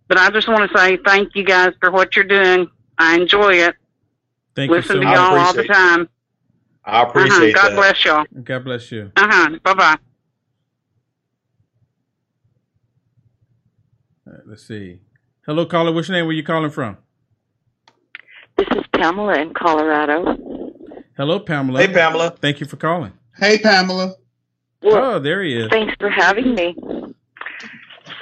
But I just want to say thank you guys for what you're doing. I enjoy it. Thank Listen you to so much. y'all all the time. I Uh-huh. God bless y'all. God bless you. Uh huh. Bye bye. All right, let's see. Hello, caller. What's your name? Where you calling from? This is Pamela in Colorado. Hello, Pamela. Hey, Pamela. Thank you for calling. Hey, Pamela. oh, there he is. Thanks for having me.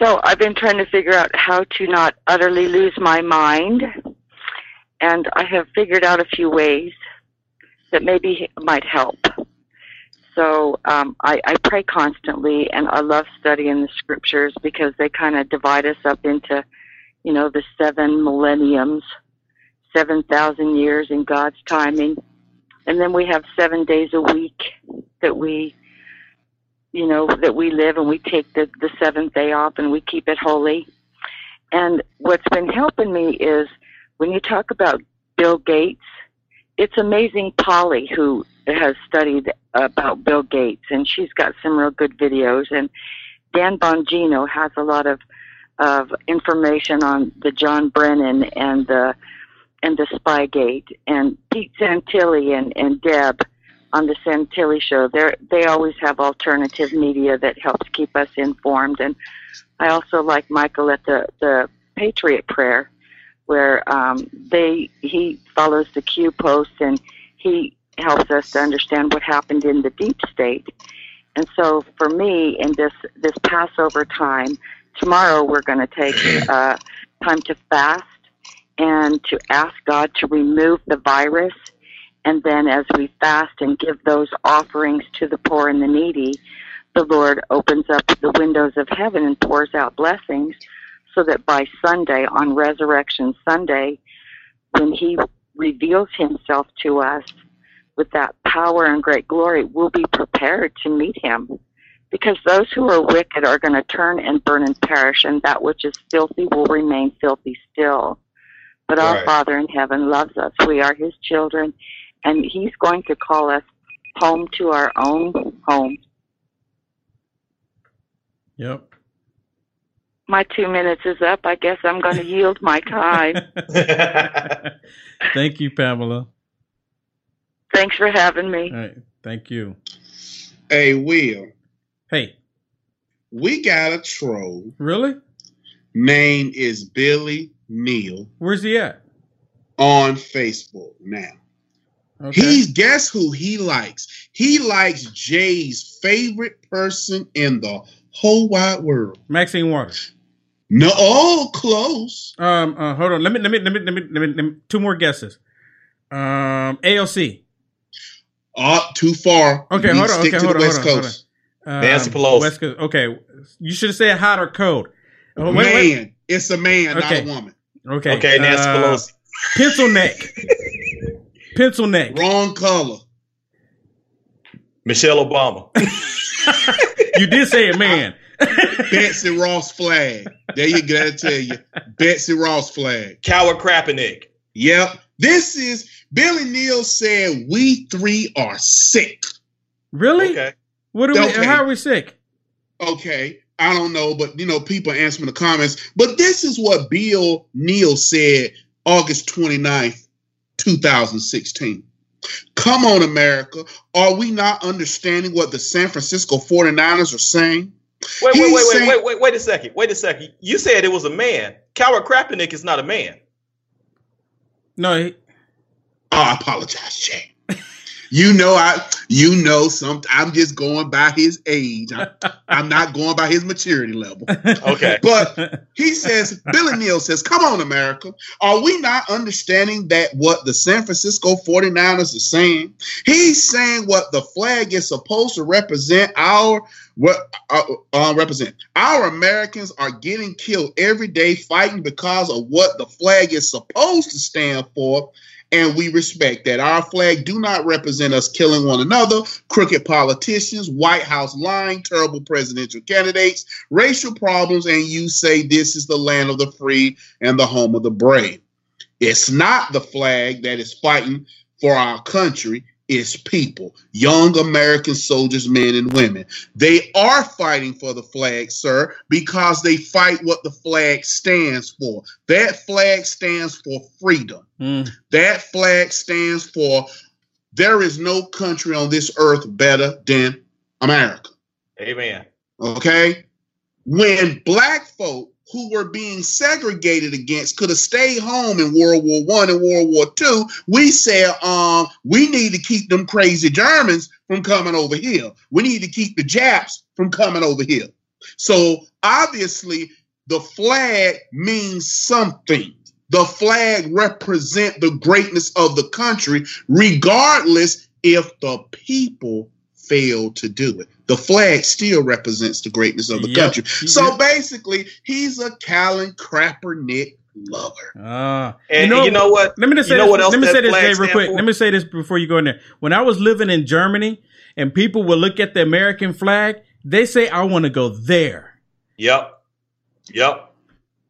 So I've been trying to figure out how to not utterly lose my mind, and I have figured out a few ways that maybe might help. So um, I, I pray constantly, and I love studying the scriptures because they kind of divide us up into, you know, the seven millenniums, seven thousand years in God's timing, and then we have seven days a week that we you know, that we live and we take the, the seventh day off and we keep it holy. And what's been helping me is when you talk about Bill Gates, it's amazing Polly who has studied about Bill Gates and she's got some real good videos and Dan Bongino has a lot of of information on the John Brennan and the and the Spygate and Pete Santilli and, and Deb on the Santilli show. They they always have alternative media that helps keep us informed. And I also like Michael at the the Patriot Prayer, where um, they he follows the Q posts and he helps us to understand what happened in the deep state. And so for me, in this this Passover time, tomorrow we're going to take [CLEARS THROAT] uh, time to fast and to ask God to remove the virus and then as we fast and give those offerings to the poor and the needy, the Lord opens up the windows of heaven and pours out blessings so that by Sunday, on Resurrection Sunday, when He reveals Himself to us with that power and great glory, we'll be prepared to meet Him. Because those who are wicked are going to turn and burn and perish, and that which is filthy will remain filthy still. But our Right. Father in heaven loves us. We are His children, and He's going to call us home to our own home. Yep. My two minutes is up. I guess I'm going to yield my time. [LAUGHS] [LAUGHS] Thank you, Pamela. Thanks for having me. All right. Thank you. Hey, Will. Hey. We got a troll. Really? Name is Billy Neal Where's he at? on Facebook now. Okay. He's guess who he likes? He likes Jay's favorite person in the whole wide world. Maxine Waters. No, oh, close. Um, uh, hold on. Let me, let me, let me, let me, let me, let me two more guesses. Um, AOC. Uh, too far. Okay, hold on. stick Okay, to hold the on, West hold on, hold on. Um, Nancy Pelosi. West Coast. Okay, you should have said hot or cold. Oh, Man, it's a man, Okay. not a woman. Okay. Okay, Nancy uh, Pelosi. Pencil neck. [LAUGHS] Pencil neck. Wrong color. Michelle Obama. [LAUGHS] you did say a man. [LAUGHS] Betsy Ross flag. There you go. I tell you, Betsy Ross flag. Coward Kaepernick. Yep. This is Billy Neal said we three are sick. Really? Okay. What are we? Okay. How are we sick? Okay. I don't know, but you know, people answer in the comments. But this is what Bill Neal said August 29th, 2016. Come on, America. Are we not understanding what the San Francisco 49ers are saying? Wait, wait, wait, wait, saying- wait, wait, wait a second. Wait a second. You said it was a man. Coward Kaepernick is not a man. No, he, Oh, I apologize, Jay. You know, I you know some I'm just going by his age. I'm, I'm not going by his maturity level. Okay. But he says, Billy Neal says, Come on, America. Are we not understanding that what the San Francisco 49ers are saying? He's saying what the flag is supposed to represent our what uh, uh, represent. Our Americans are getting killed every day fighting because of what the flag is supposed to stand for. And we respect that. Our flag do not represent us killing one another, crooked politicians, White House lying, terrible presidential candidates, racial problems, and you say this is the land of the free and the home of the brave. It's not the flag that is fighting for our country, it's people, young American soldiers, men and women. They are fighting for the flag, sir, because they fight what the flag stands for. That flag stands for freedom. Mm. That flag stands for there is no country on this earth better than America. Amen. Okay? When black folk who were being segregated against could have stayed home in World War One and World War Two, we said, um, we need to keep them crazy Germans from coming over here. We need to keep the Japs from coming over here. So obviously, the flag means something. The flag represent the greatness of the country, regardless if the people fail to do it. The flag still represents the greatness of the Yep. country. So Yep. basically, he's a Colin Crappernick lover. Ah, And you know what? Let me just say You know this. what else let me say this, flag Jay, real quick. for? Let me say this before you go in there. When I was living in Germany and people would look at the American flag, they say, "I want to go there." Yep. Yep.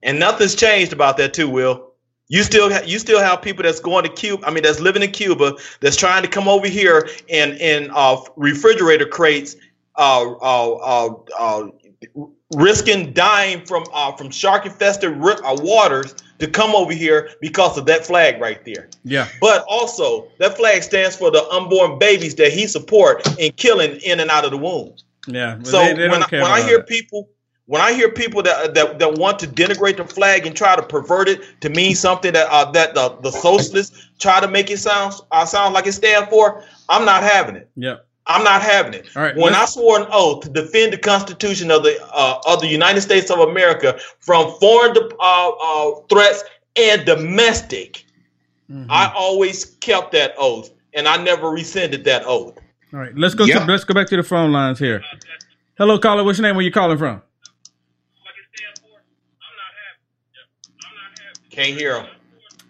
And nothing's changed about that too, Will. You still ha- you still have people that's going to Cuba. I mean, that's living in Cuba that's trying to come over here in in uh, refrigerator crates, uh, uh, uh, uh, risking dying from uh, from shark infested uh, waters to come over here because of that flag right there. Yeah. But also, that flag stands for the unborn babies that he support in killing in and out of the womb. Yeah. So they- they when I, when I hear it. people when I hear people that, that that want to denigrate the flag and try to pervert it to mean something that uh, that the, the socialists try to make it sound uh, sound like it stands for, I'm not having it. Yeah. I'm not having it. All right, when I swore an oath to defend the Constitution of the uh, of the United States of America from foreign uh, uh, threats and domestic, Mm-hmm. I always kept that oath, and I never rescinded that oath. All right, let's go. Yeah. To, let's go back to the phone lines here. Hello, caller. What's your name? Where you calling from? Can't hear him.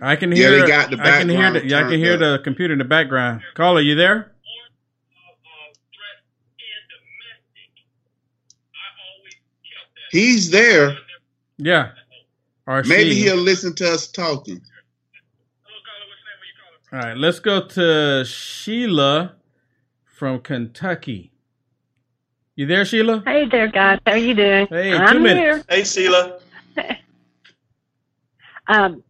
I can Yeah, hear. they got the I can hear the. Yeah, I can hear up. the computer in the background. Caller, you there? He's there. Yeah. Or Maybe he'll listen to us talking. All right, let's go to Sheila from Kentucky. You there, Sheila? Hey there, guys. How you doing? Hey, I'm two minutes. Hey, Sheila. [LAUGHS] Um,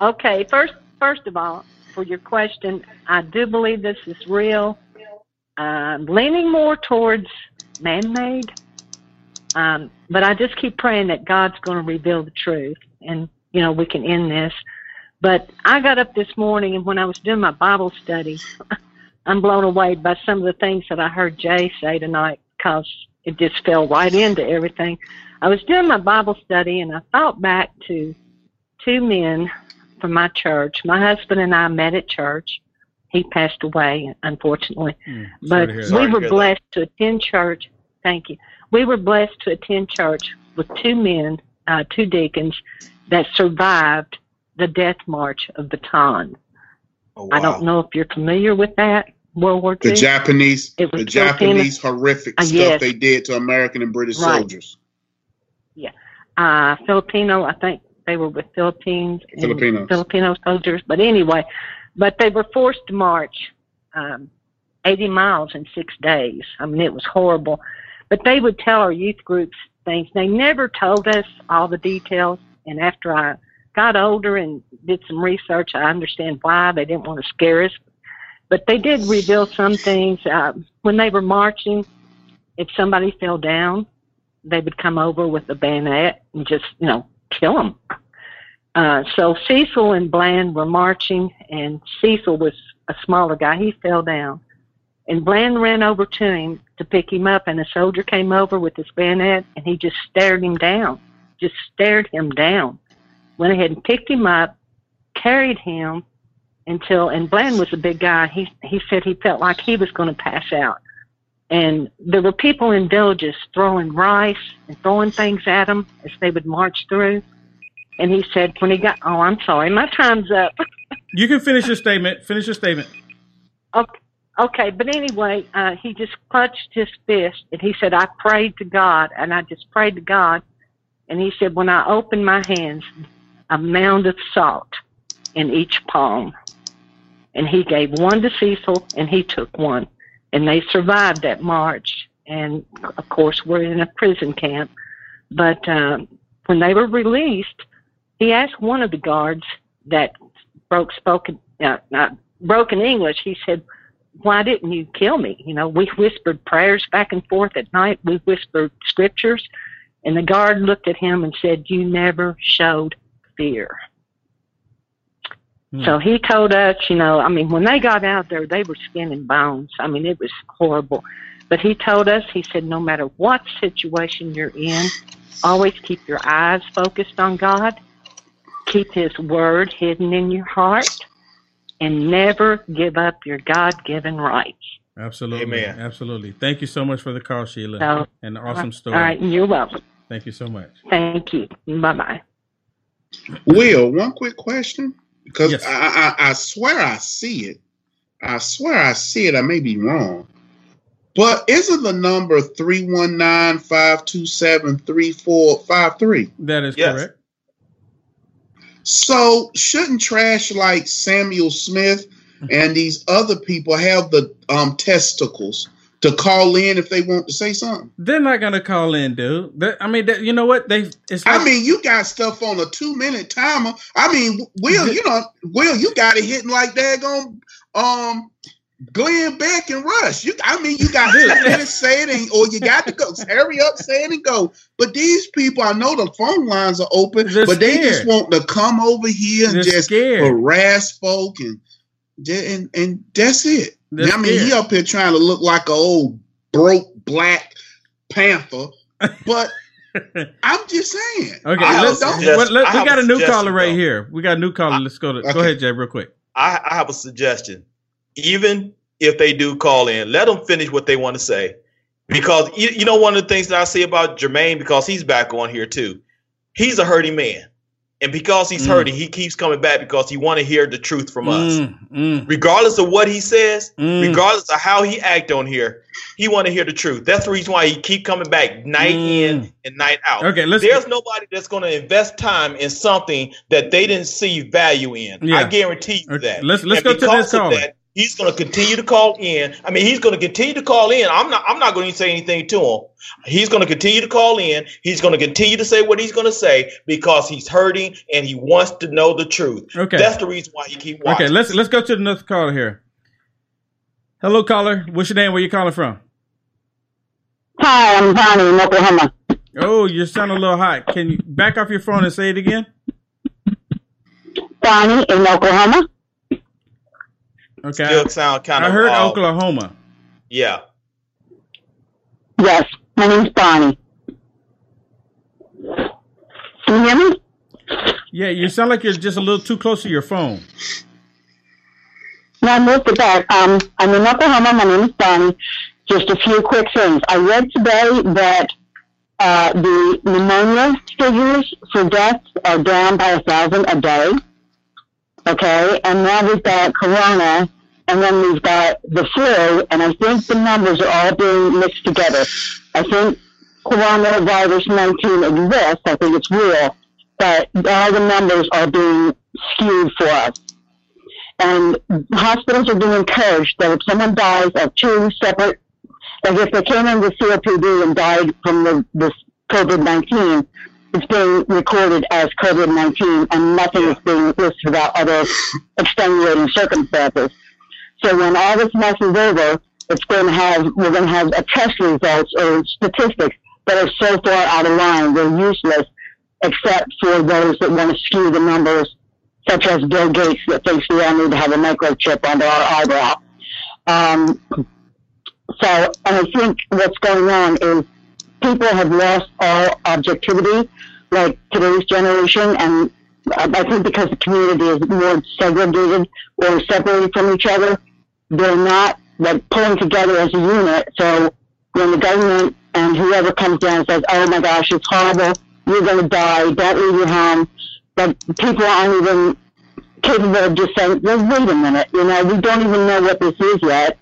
okay. First, first of all, for your question, I do believe this is real. I'm leaning more towards man-made. Um, but I just keep praying that God's going to reveal the truth, and you know we can end this. But I got up this morning, and when I was doing my Bible study, [LAUGHS] I'm blown away by some of the things that I heard Jay say tonight because it just fell right into everything. I was doing my Bible study, and I thought back to two men from my church. My husband and I met at church. He passed away, unfortunately. Hmm, but we that. were blessed to attend church. Thank you. We were blessed to attend church with two men, uh, two deacons that survived the death march of Bataan. Oh, I don't know if you're familiar with that World War II. The Japanese, It was the Filipino- Japanese horrific Uh, stuff yes. they did to American and British Right. soldiers. Yeah. Uh, Filipino, I think they were with Philippines and Filipinos. Filipino soldiers. But anyway, but they were forced to march um, 80 miles in six days. I mean, it was horrible. But they would tell our youth groups things. They never told us all the details. And after I got older and did some research, I understand why they didn't want to scare us. But they did reveal some things. Uh, when they were marching, if somebody fell down, they would come over with a bayonet and just, you know, kill them. Uh, so Cecil and Bland were marching, and Cecil was a smaller guy. He fell down. And Bland ran over to him to pick him up, and a soldier came over with his bayonet, and he just stared him down, just stared him down. Went ahead and picked him up, carried him until, and Bland was a big guy. He he said he felt like he was going to pass out and there were people in villages throwing rice and throwing things at him as they would march through. And he said when he got, oh, I'm sorry, my time's up. [LAUGHS] You can finish your statement. Finish your statement. okay, okay, but anyway, uh, he just clutched his fist and he said, I prayed to God, and I just prayed to God. And he said, when I opened my hands, a mound of salt in each palm. And he gave one to Cecil, and he took one. And they survived that march. And of course, we're in a prison camp. But um, when they were released, he asked one of the guards that broke spoken uh, uh, broken English. He said, "Why didn't you kill me?" You know, we whispered prayers back and forth at night. We whispered scriptures, and the guard looked at him and said, "You never showed fear." Hmm. So he told us, you know, I mean, when they got out there, they were skin and bones. I mean, it was horrible. But he told us, he said, no matter what situation you're in, always keep your eyes focused on God, keep His Word hidden in your heart, and never give up your God given rights. Absolutely. Amen. Absolutely. Thank you so much for the call, Sheila. So- and the awesome story. All right, you're welcome. Thank you so much. Thank you. Bye bye. Will, one quick question because I, I I swear I see it. I swear I see it. I may be wrong, but isn't the number three one nine five two seven three four five three? That is correct. So shouldn't trash like Samuel Smith and [LAUGHS] these other people have the um testicles to call in if they want to say something? They're not gonna call in, dude. That- I mean, that, you know what? They. It's I mean, you got stuff on a two minute timer. I mean, Will, you know, Will, you got it hitting like daggone um Glenn Beck and Rush. You, I mean, you got minutes say it, and, or you got to go. [LAUGHS] Hurry up, say it and go. But these people, I know the phone lines are open, They're but they just want to come over here and They're just scared. harass folk and and and that's it. They're I mean, he up here trying to look like a old broke black panther, but [LAUGHS] I'm just saying. Okay, I let's, don't- well, let- I we got a a new caller right though. here. We got a new caller. Let's go to. Go ahead, Jay, real quick. I, I have a suggestion. Even if they do call in, let them finish what they want to say. Because you, you know, one of the things that I say about Jermaine, because he's back on here too, he's a hurting man. And because he's Mm. hurting, he keeps coming back because he want to hear the truth from us. Mm, mm. Regardless of what he says, Mm. regardless of how he act on here, he want to hear the truth. That's the reason why he keep coming back night in and night out. Mm. Okay, let's- There's nobody that's going to invest time in something that they didn't see value in. Yeah. I guarantee you Okay, that. let's- let's And go to this of caller. that, He's going to continue to call in. I mean, he's going to continue to call in. I'm not. I'm not going to say anything to him. He's going to continue to call in. He's going to continue to say what he's going to say because he's hurting and he wants to know the truth. Okay. That's the reason why he keep watching. Okay, let's let's go to the next caller here. Hello, caller. What's your name? Where you calling from? Hi, I'm Bonnie in Oklahoma. Oh, you sound a little hot. Can you back off your phone and say it again? Bonnie in Oklahoma. Okay. Still sound kind I of. heard uh, Oklahoma. Yeah. Yes, my name's Bonnie. Can you hear me? Yeah, you sound like you're just a little too close to your phone. No, I moved it back. Um, I'm in Oklahoma. My name is Bonnie. Just a few quick things. I read today that uh, the pneumonia figures for deaths are down by a thousand a day. Okay, and now we've got corona, and then we've got the flu, and I think the numbers are all being mixed together. I think coronavirus 19 exists. I think it's real, but all the numbers are being skewed for us. And hospitals are being encouraged that if someone dies of two separate, like if they came in with COPD and died from the, this COVID-19, it's being recorded as COVID-19 and nothing is being listed about other extenuating circumstances. So when all this mess is over, it's going to have, we're going to have a test results or statistics that are so far out of line, they're useless except for those that want to skew the numbers, such as Bill Gates that thinks we all need to have a microchip under our eyebrow. Um, so, and I think what's going on is people have lost all objectivity, like today's generation, and I think because the community is more segregated or separated from each other, they're not like pulling together as a unit. So when the government and whoever comes down and says, "Oh my gosh, it's horrible," you're going to die. Don't leave your home. But people aren't even capable of just saying, well, wait a minute. You know, we don't even know what this is yet.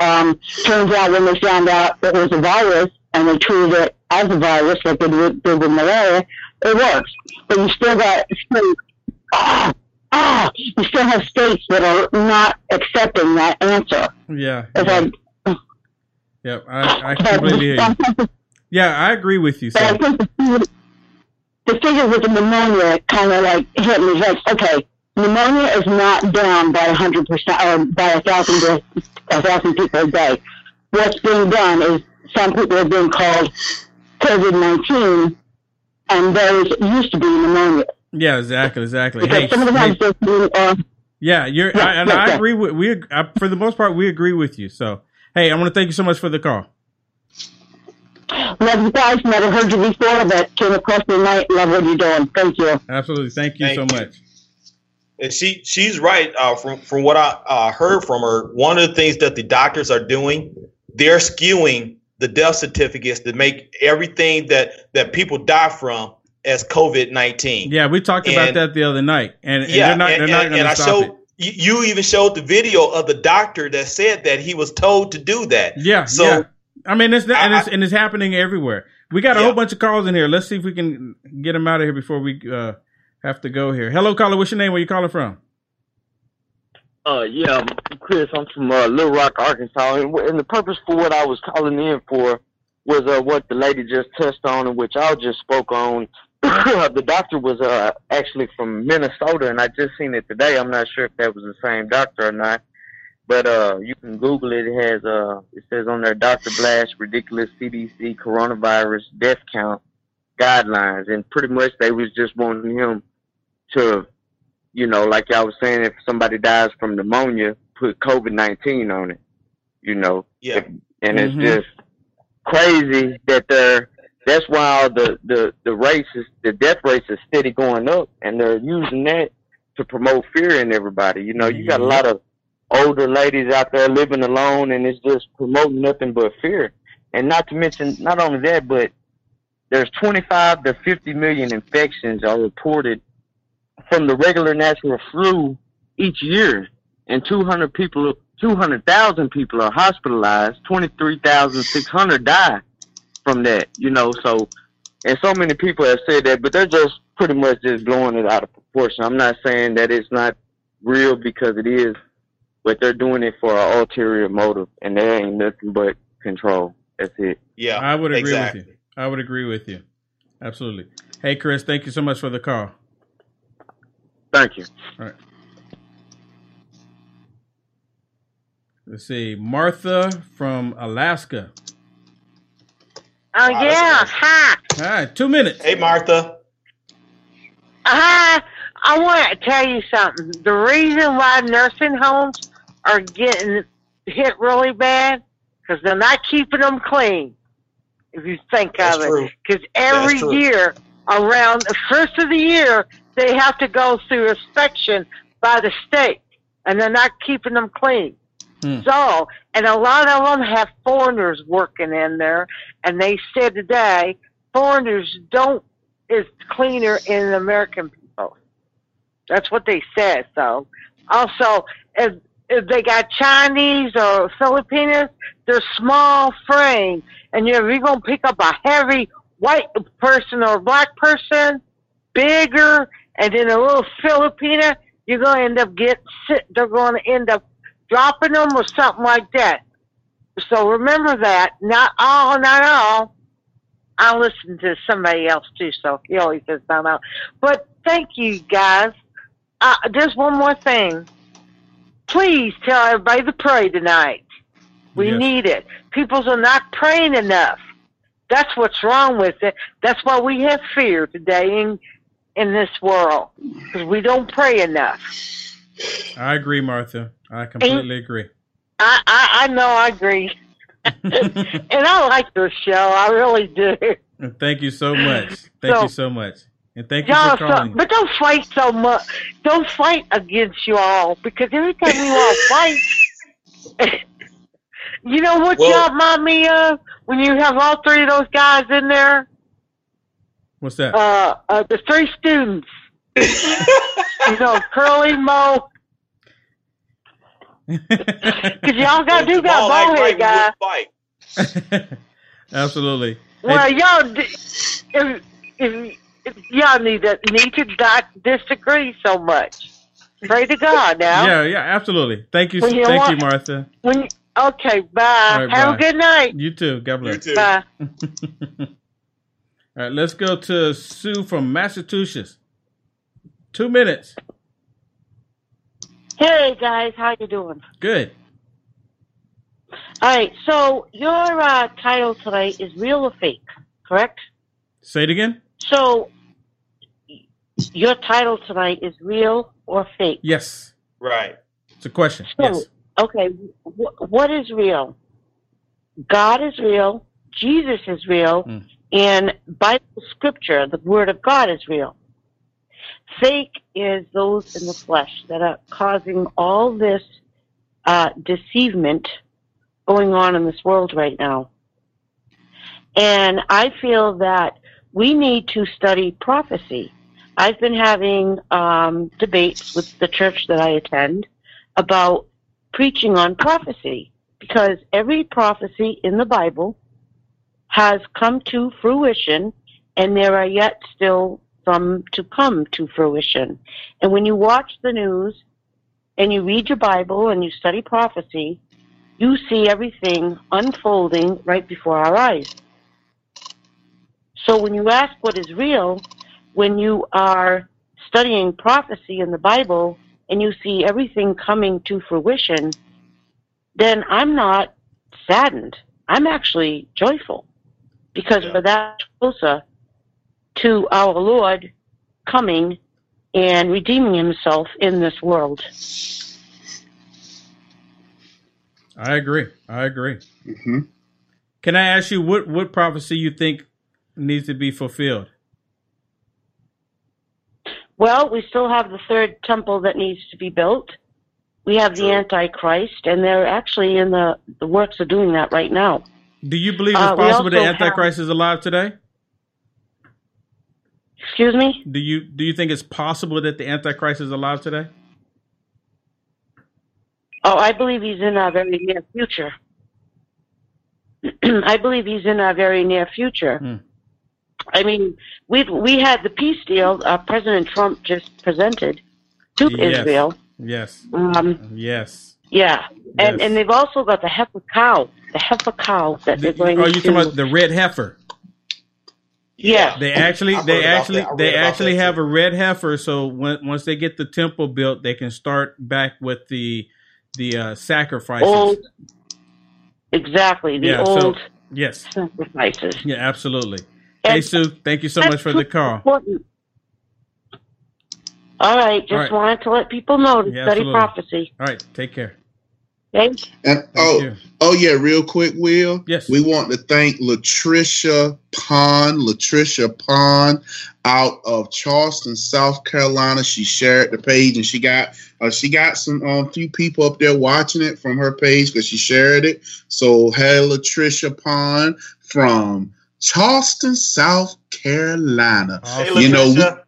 Um, turns out when they found out it was a virus and they treated it as a virus like they did with malaria, it works. But you still got states, ah, [COUGHS] ah, you still have states that are not accepting that answer. Yeah. Yeah. like, Yep, I, I completely hear you. Yeah, I agree with you. I So, think the, figure with the pneumonia kind of like hit me. Like, okay, pneumonia is not down by a hundred percent or by a thousand to- a thousand people a day. What's being done is some people are being called COVID nineteen, and those used to be pneumonia. yeah, exactly, exactly. Because Hey, some of the hey, times those being, uh, yeah, you're, Yeah, I, and yeah, I yeah. agree with we. I, for the most part, we agree with you. So, hey, I want to thank you so much for the call. love you guys. Never heard you before, but came across the night. Love what you're doing. Thank you. Absolutely, thank you Thank so you. much. And she she's right. Uh, from from what I uh, heard from her, one of the things that the doctors are doing, they're skewing the death certificates to make everything that that people die from as COVID nineteen. Yeah, we talked about that the other night, and, and yeah, they're not. and, they're not going to stop showed it. you, you even showed the video of the doctor that said that he was told to do that. Yeah, So yeah. I mean, it's and it's and it's happening everywhere. We got a whole bunch of calls in here. Let's see if we can get them out of here before we uh, have to go here. Hello, caller. What's your name? Where you calling from? Uh, yeah, Chris, I'm from uh, Little Rock, Arkansas, and, and the purpose for what I was calling in for was uh, what the lady just touched on, and which I just spoke on. [COUGHS] the doctor was uh, actually from Minnesota, and I just seen it today. I'm not sure if that was the same doctor or not, but uh, you can Google it. It has uh, it says on there, Doctor Blash, ridiculous CDC coronavirus death count guidelines, and pretty much they was just wanting him to you know, like I was saying, if somebody dies from pneumonia, put COVID nineteen on it. You know, yeah, and it's Mhm. just crazy that they're. That's why the the the race is the death rates is steady going up, and they're using that to promote fear in everybody. You know, you got a lot of older ladies out there living alone, and it's just promoting nothing but fear. And not to mention, not only that, but there's 25 to 50 million infections are reported from the regular natural flu each year, and 200 people, 200,000 people are hospitalized. 23,600 die from that. You know, so and so many people have said that, but they're just pretty much just blowing it out of proportion. I'm not saying that it's not real because it is, but they're doing it for an ulterior motive, and there ain't nothing but control. That's it. Yeah, I would agree exactly. with you. I would agree with you. Absolutely. Hey, Chris, thank you so much for the call. Thank you. All right. Let's see. Martha from Alaska. Oh yeah, hi. All right, two minutes. Hey, Martha. Hi. I want to tell you something. The reason why nursing homes are getting hit really bad because they're not keeping them clean. If you think That's of it, because every year around the first of the year they have to go through inspection by the state, and they're not keeping them clean. Hmm. So, and a lot of them have foreigners working in there, and they said today foreigners don't is cleaner in American people. That's what they said. So, also, if, if they got Chinese or Filipinos, they're small frame, and you know, if you're gonna pick up a heavy white person or black person, bigger, and then a little Filipina, you're gonna end up getting sick. They're gonna end up dropping them or something like that. So remember that. Not all, not all. I listen to somebody else too, so he always says not all. But thank you guys. Uh, just one more thing. Please tell everybody to pray tonight. We Yes. need it. People are not praying enough. That's what's wrong with it. That's why we have fear today in in this world because we don't pray enough. I agree, Martha. I completely agree. I I, I know I agree, [LAUGHS] and I like your show. I really do. Thank you so much. Thank So- you so much. And thank you for so, calling. but don't fight so much. Don't fight against you all because every time you all fight, [LAUGHS] you know what Well- y'all remind me of when you have all three of those guys in there. What's that? Uh, uh the three students. [LAUGHS] you know, Curly Moe. [LAUGHS] Because y'all got do got ball head guy. Absolutely. Well, y'all, if, if, if y'all need to need to not disagree so much. Pray to God now. Yeah, yeah, absolutely. Thank you, Well, you thank what? you, Martha. When okay, bye. All right, Have bye. a good night. You too. God bless. You too. Bye. [LAUGHS] All right, let's go to Sue from Massachusetts. Two minutes. Hey guys, how you doing? Good. All right, so your uh, title today is real or fake, correct? Say it again. So your title tonight is real or fake. Yes. Right. It's a question. So, Yes. Okay, wh- what is real? God is real, Jesus is real, Hmm. and Bible scripture, the Word of God, is real. Fake is those in the flesh that are causing all this uh, deceivement going on in this world right now. And I feel that we need to study prophecy. I've been having um, debates with the church that I attend about preaching on prophecy because every prophecy in the Bible has come to fruition and there are yet still some to come to fruition. And when you watch the news and you read your Bible and you study prophecy, you see everything unfolding right before our eyes. So when you ask what is real, when you are studying prophecy in the Bible and you see everything coming to fruition, then I'm not saddened. I'm actually joyful because we're that closer to our Lord coming and redeeming himself in this world. I agree. I agree. Mm-hmm. Can I ask you what what prophecy you think needs to be fulfilled? Well, we still have the third temple that needs to be built. We have the Antichrist, and they're actually in the, the works of doing that right now. Do you believe it's Uh, possible the also have- Antichrist is alive today? Excuse me? Do you do you think it's possible that the Antichrist is alive today? Oh, I believe he's in our very near future. [CLEARS THROAT] I believe he's in our very near future. Hmm. I mean, we we had the peace deal uh, President Trump just presented to Yes. Israel. Yes. Um, Yes. yeah, and Yes. and they've also got the heifer cow, the heifer cow that they're going Oh, you to. talking about the red heifer? Yeah. They actually I've they actually they actually that have a red heifer. So when, once they get the temple built, they can start back with the the uh, sacrifices. Old, exactly the Yeah, so- old yes. sacrifices. Yeah, absolutely. Hey Sue, thank you so much for the call. Important. All right, just All right. wanted to let people know to Yeah, study absolutely. prophecy. All right, take care. Okay? And oh, oh yeah, real quick, Will. Yes. We want to thank Latricia Pond, Latricia Pond, out of Charleston, South Carolina. She shared the page, and she got uh, she got some um, few people up there watching it from her page because she shared it. So hey, Latricia Pond from Charleston, South Carolina. Hey, you know. we- Latricia.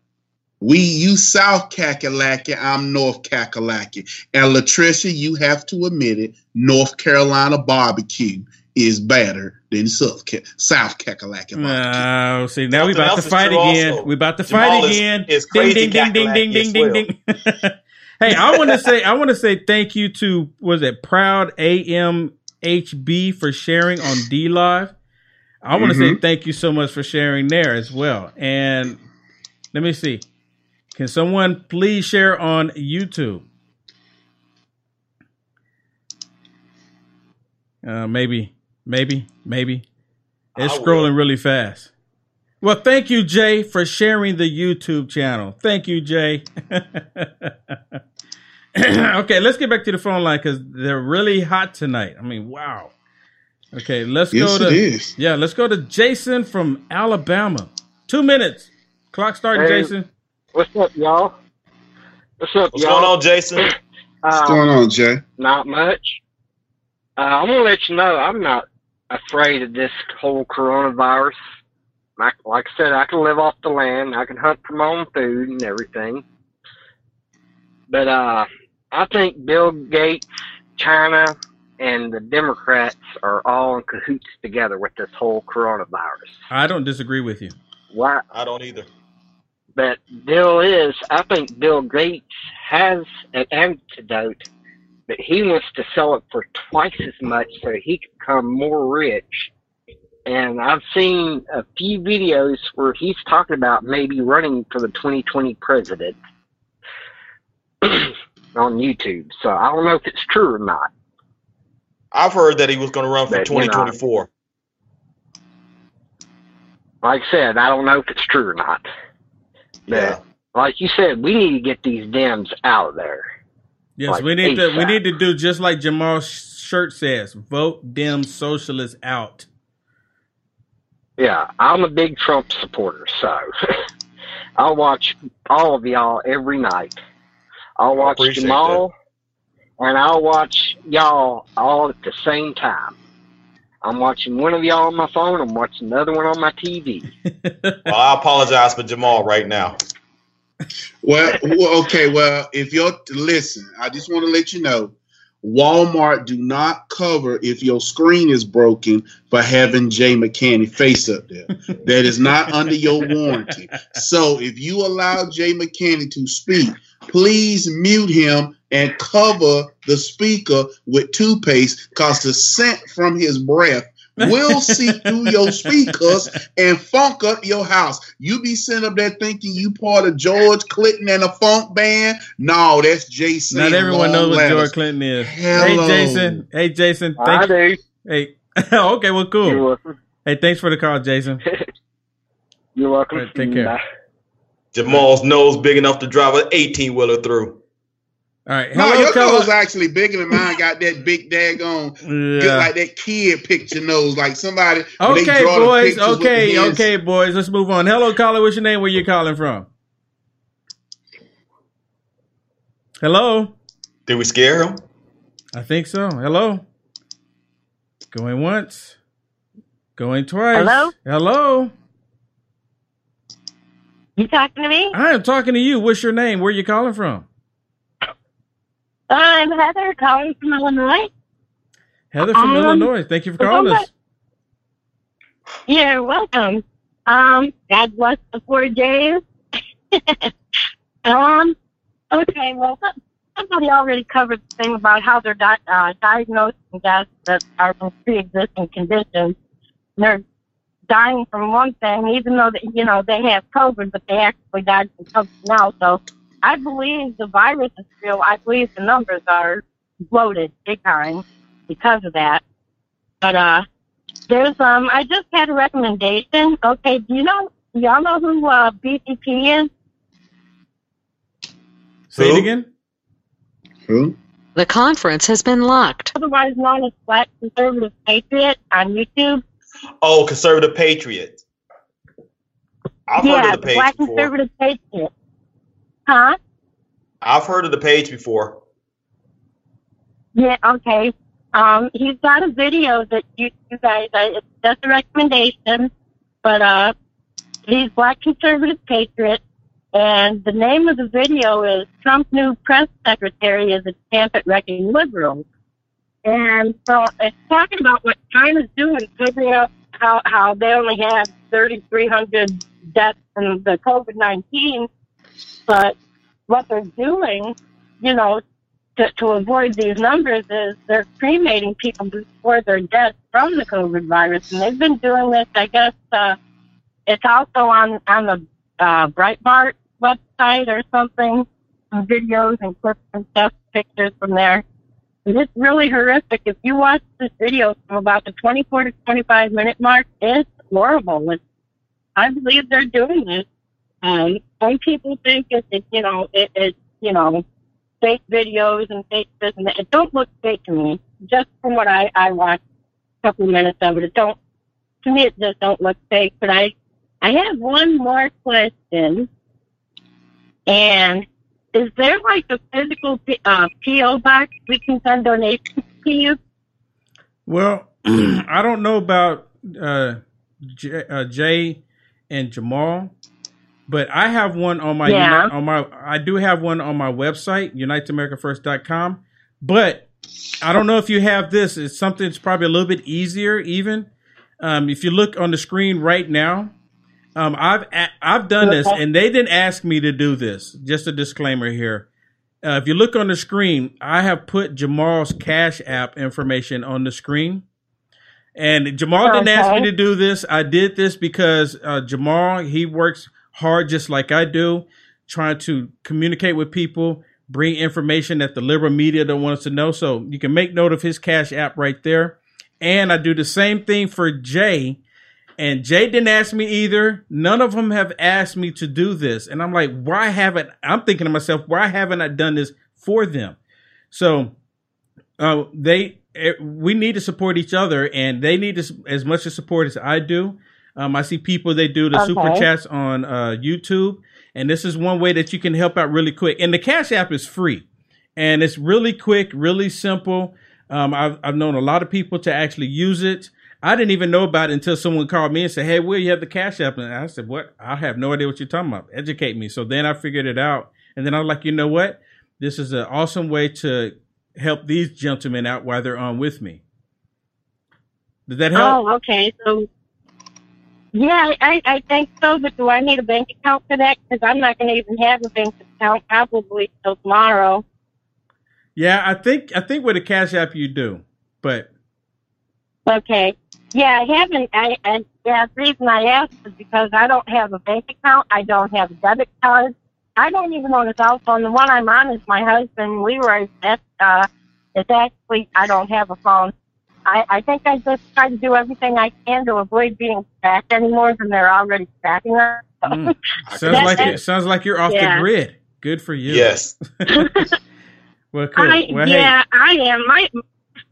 we you South Kakalaki, I'm North Kakalaki. And Latricia, you have to admit it, North Carolina barbecue is better than South Ca- South Kakalaki. No, see now we Something about to fight again. also. We about to Jamal fight is- again. is ding crazy ding ding ding ding ding ding [LAUGHS] ding. hey, I want to say I want to say thank you to was it Proud AMHB for sharing on DLive. I want to say Mhm. thank you so much for sharing there as well. And let me see. Can someone please share on YouTube? Uh, maybe, maybe, maybe. It's scrolling really fast. Well, thank you, Jay, for sharing the YouTube channel. Thank you, Jay. [LAUGHS] okay, let's get back to the phone line because they're really hot tonight. I mean, wow. Okay, let's Yes, go to it is. yeah, let's go to Jason from Alabama. Two minutes. Clock starting, Hey. Jason. What's up, y'all? What's up, What's y'all? going on, Jason? What's Uh, going on, Jay? Not much. Uh, I'm gonna let you know I'm not afraid of this whole coronavirus. Like, like I said, I can live off the land. I can hunt for my own food and everything. But uh, I think Bill Gates, China, and the Democrats are all in cahoots together with this whole coronavirus. I don't disagree with you. Why? I don't either. But deal is, I think Bill Gates has an antidote, but he wants to sell it for twice as much so he can become more rich. And I've seen a few videos where he's talking about maybe running for the 2020 president [CLEARS THROAT] on YouTube. So I don't know if it's true or not. I've heard that he was going to run for But, you know, 2024. Like I said, I don't know if it's true or not. But like you said, we need to get these Dems out of there. Yes, Like we need to we need to do just like Jamal's shirt says: vote them socialists out. Yeah, I'm a big Trump supporter, so [LAUGHS] I'll watch all of y'all every night. I'll watch appreciate Jamal, and I'll watch y'all all at the same time. I'm watching one of y'all on my phone. I'm watching another one on my TV. [LAUGHS] Well, I apologize for Jamal right now. Well, well, okay. Well, if you're listen, I just want to let you know, Walmart do not cover if your screen is broken for having Jay McCanny face up there. That is not under your warranty. So if you allow Jay McCanny to speak, please mute him and cover the speaker with toothpaste, cause the scent from his breath will seep through your speakers and funk up your house. You be sitting up there thinking you part of George Clinton and a funk band. No, that's Jason. Not everyone knows what Ladders. George Clinton is. Hello. Hey, Jason. Hey, Jason. I do. Hey. [LAUGHS] okay. Well, cool. You're welcome. Hey, thanks for the call, Jason. [LAUGHS] You're welcome. All right, take care. Bye. Jamal's nose big enough to drive an 18 wheeler through. All right. No, your caller. nose actually bigger than mine. Got that big daggone, Yeah. get like that kid picture nose, like somebody. when they Okay, draw boys. Okay, okay, boys. Let's move on. Hello, caller. What's your name? Where you calling from? Hello. Did we scare him? I think so. Hello. Going once. Going twice. Hello? Hello. You talking to me? I am talking to you. What's your name? Where you calling from? I'm Heather calling from Illinois. Heather from Um, Illinois. Thank you for calling us. You're welcome. Um, God bless the four days. [LAUGHS] um, okay, well, somebody already covered the thing about how they're di- uh, diagnosed and deaths that are from pre-existing conditions. They're dying from one thing, even though, that, you know, they have COVID, but they actually died from something else. So I believe the virus is real. I believe the numbers are bloated big time because of that. But uh, there's um, I just had a recommendation. Okay, do you know y'all know who uh, BCP is? Say it again. Who? The conference has been locked. Otherwise known as Black Conservative Patriot on YouTube. Oh, conservative patriot. I've yeah, heard of the page Black before. Conservative Patriot. Huh? I've heard of the page before. Yeah, okay. Um, he's got a video that you, you guys, I, it's just a recommendation, but uh, he's Black Conservative Patriot, and the name of the video is Trump's new press secretary is a stamp at wrecking liberals. And so it's talking about what China's doing, figuring out how, how they only had 3,300 deaths in the COVID 19, but what they're doing, you know, to, to avoid these numbers is they're cremating people before they're dead from the COVID virus. And they've been doing this, I guess, uh, it's also on, on the uh, Breitbart website or something, some videos and clips and stuff, pictures from there. And it's really horrific. If you watch this video from about the 24 to 25 minute mark, it's horrible. It's, I believe they're doing this. Um, some people think it, it you know, it, it's, you know, fake videos and fake this and that. It don't look fake to me. Just from what I, I watched a couple minutes of it, it don't, to me it just don't look fake. But I, I have one more question. And is there like a physical uh, PO box we can send donations to you? Well, [CLEARS THROAT] I don't know about uh, J, uh, Jay and Jamal, but I have one on my Yeah. on my I do have one on my website uniteamericafirst.com. But I don't know if you have this. It's something that's probably a little bit easier. Even um, if you look on the screen right now, um, I've I've done this, and they didn't ask me to do this. Just a disclaimer here. Uh, if you look on the screen, I have put Jamal's Cash App information on the screen. And Jamal didn't ask me to do this. I did this because uh, Jamal, he works hard just like I do, trying to communicate with people, bring information that the liberal media don't want us to know. So you can make note of his Cash App right there. And I do the same thing for Jay. And Jay didn't ask me either. None of them have asked me to do this. And I'm like, why haven't I'm thinking to myself, why haven't I done this for them? So uh, they eh, we need to support each other, and they need as, as much support as I do. Um, I see people they do the super chats on uh, YouTube, and this is one way that you can help out really quick. And the Cash App is free, and it's really quick, really simple. Um, I've, I've known a lot of people to actually use it. I didn't even know about it until someone called me and said, "Hey, Will, you have the Cash App?" And I said, "What? I have no idea what you're talking about. Educate me." So then I figured it out, and then I was like, "You know what? This is an awesome way to help these gentlemen out while they're on with me." Did that help? Oh, okay. So, yeah, I, I think so. But do I need a bank account for that? Because I'm not going to even have a bank account probably till tomorrow. Yeah, I think I think with a Cash App you do, but Okay. Yeah, I haven't. I, I yeah. The reason I asked is because I don't have a bank account. I don't have a debit card. I don't even own a cell phone. The one I'm on is my husband Leroy's. That's uh, it's actually I don't have a phone. I, I think I just try to do everything I can to avoid being tracked any more than they're already tracking us. mm, [LAUGHS] sounds like that- it sounds like you're off yeah. the grid. Good for you. Yes. [LAUGHS] well, cool. I, well, hey, yeah, I am. My,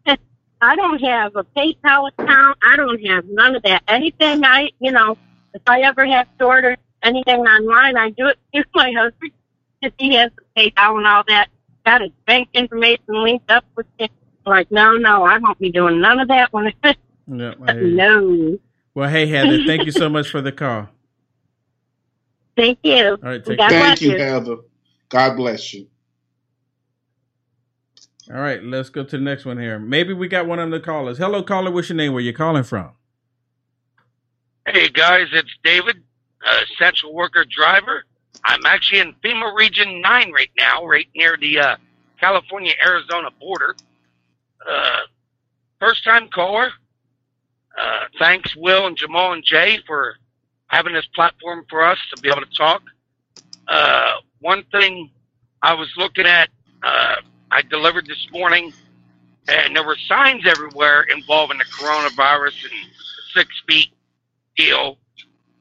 [LAUGHS] I don't have a PayPal account. I don't have none of that. Anything I, you know, if I ever have to order anything online, I do it through my husband because he has the PayPal and all that. Got his bank information linked up with it. Like, no, no, I won't be doing none of that one. it. [LAUGHS] yeah, I hear you. no. Well, hey Heather, thank you so much for the call. [LAUGHS] Thank you. All right, take God care. Thank you, Heather. God bless you. All right, let's go to the next one here. Maybe we got one of the callers. Hello, caller. What's your name? Where you calling from? Hey guys, it's David, uh, essential worker driver. I'm actually in FEMA Region 9 right now, right near the uh, California Arizona border. Uh, first time caller. Uh, thanks, Will and Jamal and Jay, for having this platform for us to be able to talk. Uh, one thing I was looking at, uh, I delivered this morning, and there were signs everywhere involving the coronavirus and six feet deal,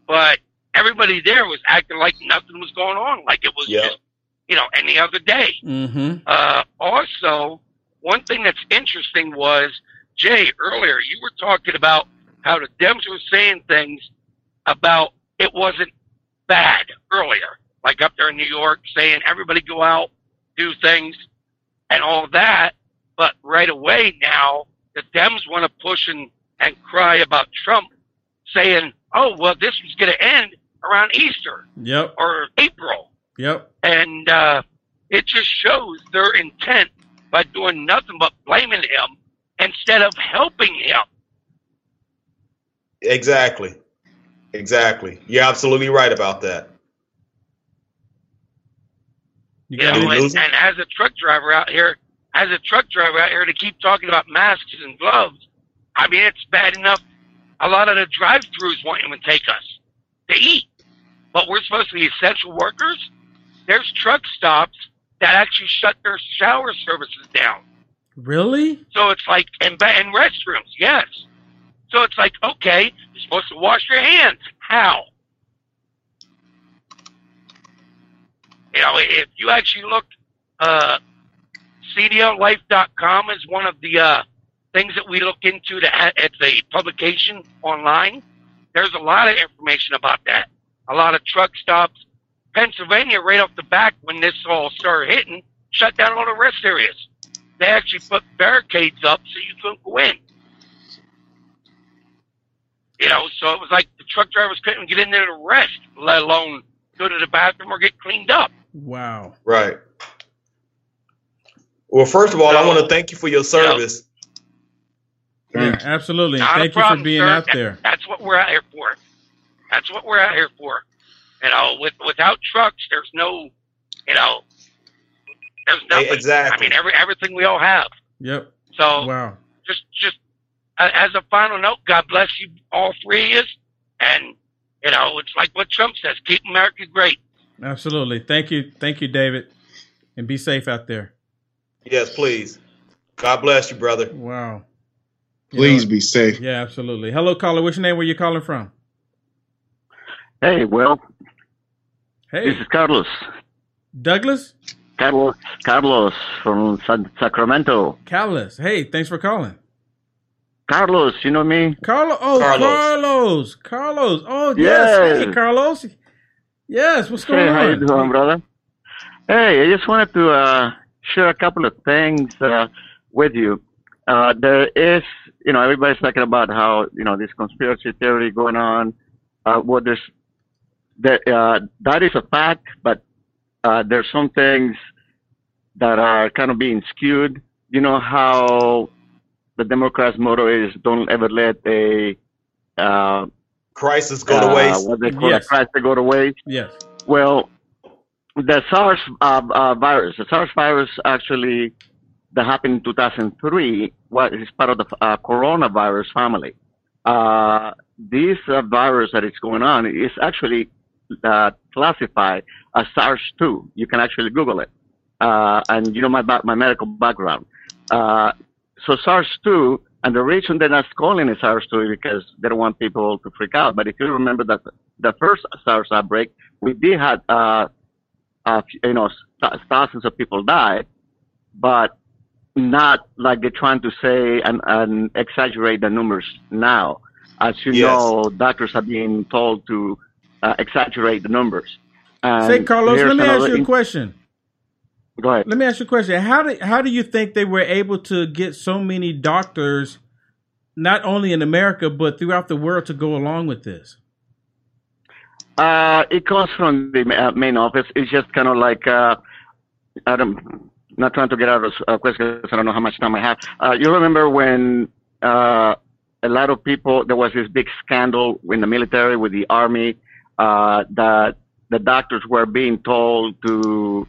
but everybody there was acting like nothing was going on, like it was just you know any other day. Mm-hmm. Uh, also, one thing that's interesting was Jay earlier. You were talking about how the Dems were saying things about it wasn't bad earlier, like up there in New York, saying everybody go out, do things, and all that. But right away now, the Dems want to push and, and cry about Trump, saying, "Oh well, this was going to end around Easter Yep. or April." Yep. and uh, it just shows their intent by doing nothing but blaming him instead of helping him. Exactly. Exactly. You're absolutely right about that. You know, and, and as a truck driver out here, as a truck driver out here, to keep talking about masks and gloves, I mean, it's bad enough. A lot of the drive-throughs won't even take us to eat, but we're supposed to be essential workers. There's truck stops that actually shut their shower services down. Really? So it's like, and, and restrooms, yes. So it's like, okay, you're supposed to wash your hands. How? You know, if you actually look, uh, CDLLife.com is one of the uh, things that we look into. To, it's a publication online. There's a lot of information about that. A lot of truck stops. Pennsylvania, right off the back, when this all started hitting, shut down all the rest areas. They actually put barricades up so you couldn't go in. You know, so it was like the truck drivers couldn't get in there to rest, let alone go to the bathroom or get cleaned up. Wow. Right. Well, first of all, I want to thank you for your service. Yeah, absolutely. Not a Thank you for being sir. out That- there. That's what we're out here for. That's what we're out here for. You know, with without trucks, there's no, you know, there's nothing. exactly. I mean, every everything we all have. Yep. So Wow. just just uh, as a final note, God bless you all three of us, and you know, it's like what Trump says: keep America great. Absolutely. Thank you. Thank you, David. And be safe out there. Yes, please. God bless you, brother. Wow. Please be safe. Yeah, absolutely. Hello, caller. What's your name? Where you calling from? Hey, Will. Hey. This is Carlos. Douglas? Carlos, Carlos from San Sacramento. Carlos. Hey, thanks for calling. Carlos, you know me? Carlos. Oh, Carlos. Carlos. Carlos. Oh, yes. Yes. Hey, Carlos. Yes. What's going Hey, on? how you doing, brother? Hey, I just wanted to uh, share a couple of things uh, with you. Uh, there is, you know, everybody's talking about how, you know, this conspiracy theory going on. Uh, well, there's, there, uh, that is a fact, but uh, there's some things that are kind of being skewed. You know how the Democrats' motto is "Don't ever let a uh, crisis go to uh, waste." What they call Yes. a crisis go to waste. Yes. Well, the SARS uh, uh, virus, the SARS virus actually that happened in 2003 was is part of the uh, coronavirus family. Uh, this uh, virus that is going on is actually uh, classified as SARS-2. You can actually Google it, uh, and you know my my medical background. Uh, so SARS-2, and the reason they're not calling it SARS-2 is because they don't want people to freak out. But if you remember that the first SARS outbreak, we did have, uh, you know, th- thousands of people die, but not like they're trying to say and, and exaggerate the numbers now. As you Yes. know, doctors are being told to uh, exaggerate the numbers. And Say, Carlos, let me ask you a in- question. Go ahead. Let me ask you a question. How do how do you think they were able to get so many doctors, not only in America but throughout the world, to go along with this? Uh, it comes from the uh, main office. It's just kind of like, uh, I don't, not trying to get out of uh, question I don't know how much time I have. Uh, you remember when uh, a lot of people, there was this big scandal in the military with the army uh, that the doctors were being told to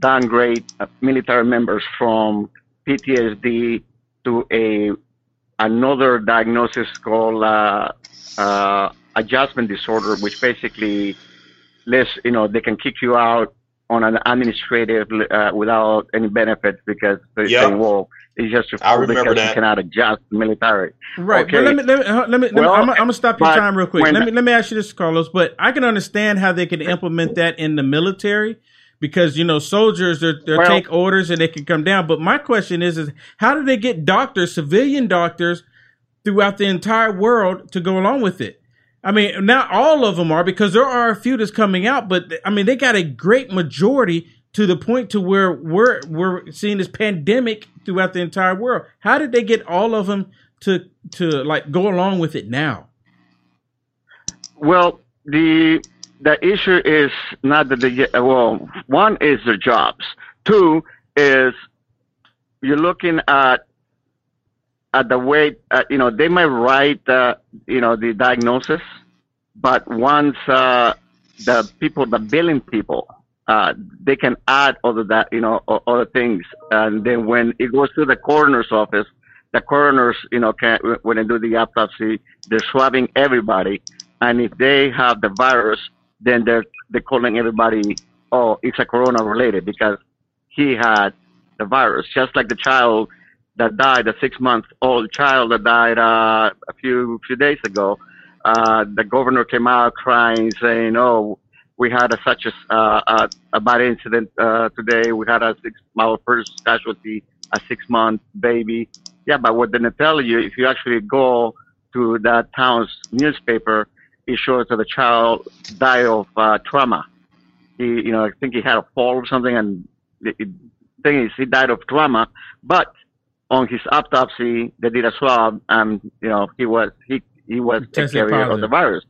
downgrade uh, military members from PTSD to a another diagnosis called uh, uh, adjustment disorder, which basically lets you know they can kick you out on an administrative uh, without any benefits because they're Yep. saying, well, it's just a I fool remember because that. you cannot adjust military. Right. Okay. But let me let me let me, let me Well, I'm, I'm gonna stop your time real quick. Let me let me ask you this, Carlos. But I can understand how they can implement that in the military because you know soldiers they they Well- take orders and they can come down. But my question is is how do they get doctors, civilian doctors, throughout the entire world to go along with it? I mean, not all of them are because there are a few that's coming out, but I mean they got a great majority to the point to where we're we're seeing this pandemic throughout the entire world. How did they get all of them to to like go along with it now? Well, the the issue is not that they get well. One is their jobs. Two is you're looking at at the way uh, you know they might write uh, you know the diagnosis, but once uh, the people, the billing people, uh, they can add other that you know other things, and then when it goes to the coroner's office, the coroners you know can when they do the autopsy, they're swabbing everybody, and if they have the virus, then they're they're calling everybody, oh, it's a corona related because he had the virus, just like the child that died, a six month old child that died uh, a few few days ago. Uh, the governor came out crying, saying, "Oh, we had a, such a, uh, a, bad incident uh, today. We had a six, our first casualty, a six month baby." Yeah, but what didn't tell you, if you actually go to that town's newspaper, it shows that the child died of uh, trauma. He, you know, I think he had a fall or something, and the thing is, he died of trauma. But on his autopsy, they did a swab, and you know, he was he he was a Tested carrier of the virus.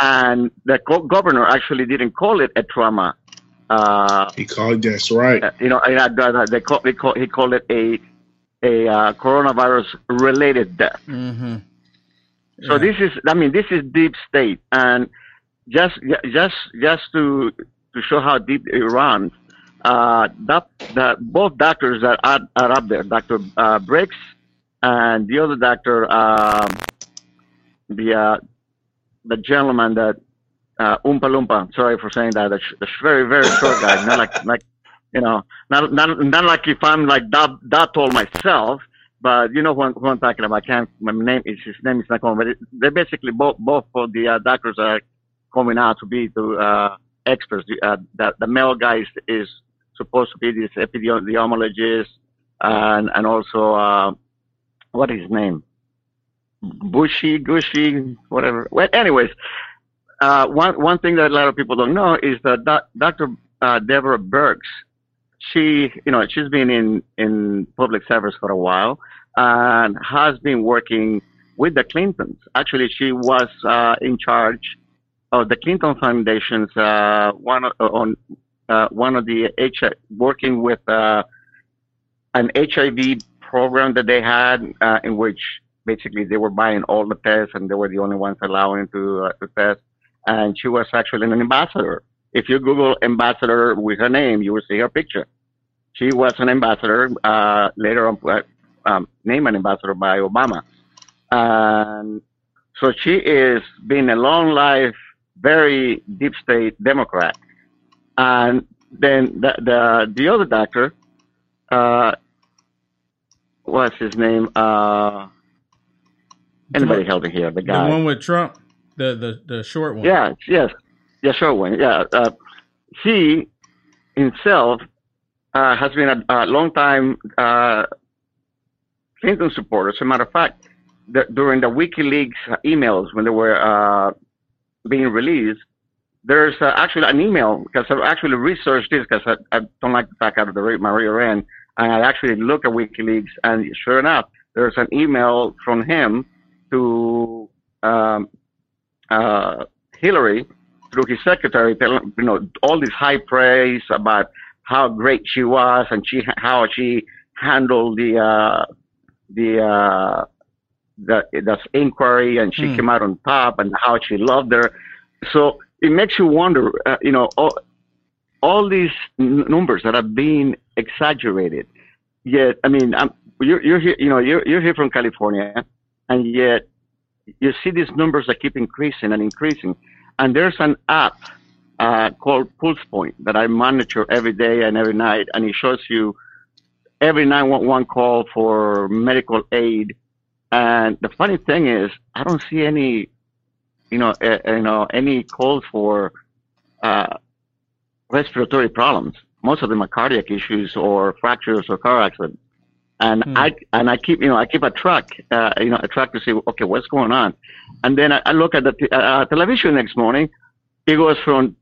And the co- governor actually didn't call it a trauma. Uh, he called that's right. You know, and I- they call, they call, he called it a a uh, coronavirus related death. Mm-hmm. So this is, I mean, this is deep state, and just just just to to show how deep it runs, uh, that, that both doctors that are, are up there, Doctor uh, Birx and the other doctor, um the uh, the gentleman that uh, Oompa Loompa. Sorry for saying that. Sh- very very short guy, not like [LAUGHS] like you know, not not not like if I'm like that that tall myself. But you know who I'm, who I'm talking about. I can't. My name is his name is not coming. But it, they're basically both both of the uh, doctors are coming out to be the uh, experts. The, uh, the the male guy is, is supposed to be this epidemiologist and and also uh, what is his name? Bushy, Gushy, whatever. Well, anyways, uh, one one thing that a lot of people don't know is that doc, Dr. Uh, Deborah Birx, she you know she's been in in public service for a while and has been working with the Clintons. Actually, she was uh, in charge of the Clinton Foundation's uh, one of- on uh, one of the H working with uh, an HIV program that they had uh, in which basically they were buying all the tests and they were the only ones allowing to uh, to test. And she was actually an ambassador. If you Google ambassador with her name, you will see her picture. She was an ambassador, uh, later on uh, um, named an ambassador by Obama. And so she is being a long life, very deep state Democrat. And then the the, the other doctor, uh, what's his name? Uh, anybody helping here? The guy, The one with Trump, the the the short one. Yeah, yes, yeah, sure one. Yeah, uh, he himself uh, has been a, a long time uh, Clinton supporter. As a matter of fact, the, during the WikiLeaks emails when they were uh, being released, there's uh, actually an email because I actually researched this because I, I don't like to back out of the my rear end, and I actually look at WikiLeaks, and sure enough, there's an email from him to um, uh, Hillary through his secretary, telling you know all this high praise about how great she was and she how she handled the uh, the uh, the the inquiry and she Hmm. came out on top and how she loved her. So it makes you wonder, uh, you know, all, all these n- numbers that are being exaggerated. Yet, I mean, I'm, you're you're here, you know, you're you're here from California, and yet you see these numbers that keep increasing and increasing. And there's an app uh, called Pulse Point that I monitor every day and every night, and it shows you every 911 call for medical aid. And the funny thing is, I don't see any, you know, uh, you know, any calls for uh, respiratory problems. Most of them are cardiac issues or fractures or car accidents. And I and I keep you know I keep a track uh, you know a track to see okay what's going on, and then I, I look at the t- uh, television next morning, it goes from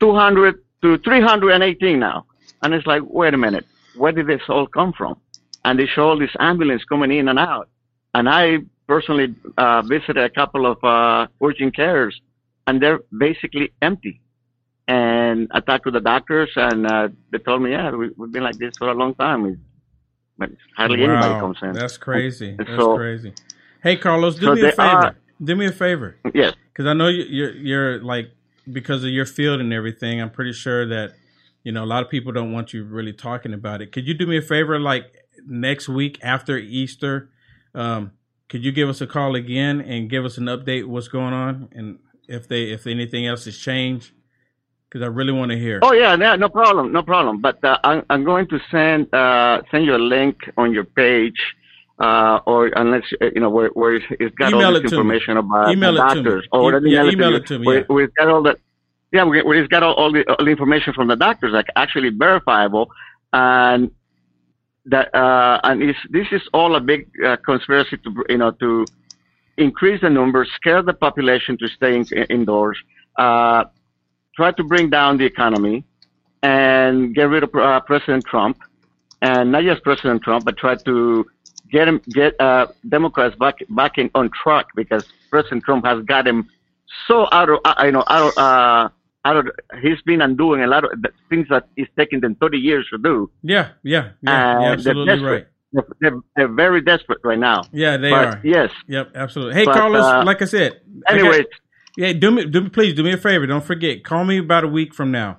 200 to 318 now, and it's like wait a minute, where did this all come from? And they show all this ambulance coming in and out, and I personally uh, visited a couple of uh, urgent cares, and they're basically empty. And I talked to the doctors, and uh, they told me, yeah, we, we've been like this for a long time. But hardly anybody comes in. That's crazy. That's so- crazy. Hey, Carlos, do so me a favor. are- do me a favor. Yes. Because I know you- you're you're like because of your field and everything. I'm pretty sure that you know a lot of people don't want you really talking about it. Could you do me a favor, like next week after Easter? Um, could you give us a call again and give us an update what's going on and if they if anything else has changed? Because I really want to hear. Oh yeah, no, no problem, no problem. But uh, I'm, I'm going to send uh, send you a link on your page, uh, or unless uh, you know where, where it's, got Email all this information about Email the it to me. doctors. Or me yeah, email, email it to me. Where, where it's got all the yeah, where it's got all, all the all the information from the doctors, like actually verifiable, and that uh, and it's, this is all a big uh, conspiracy to you know to increase the numbers, scare the population to stay in, indoors, uh, try to bring down the economy, and get rid of uh, President Trump, and not just President Trump, but try to get him get uh, Democrats back back in on track because President Trump has got him so out of uh, you know out of uh, out of he's been undoing a lot of the things that it's taken them 30 years to do. Yeah, yeah, yeah, they're absolutely desperate. right. They're, they're, they're very desperate right now. Yeah, they But, are. Yes. Yep, absolutely. Hey, But, Carlos, uh, like I said. Anyways. yeah, do me, do me, please do me a favor. Don't forget, call me about a week from now,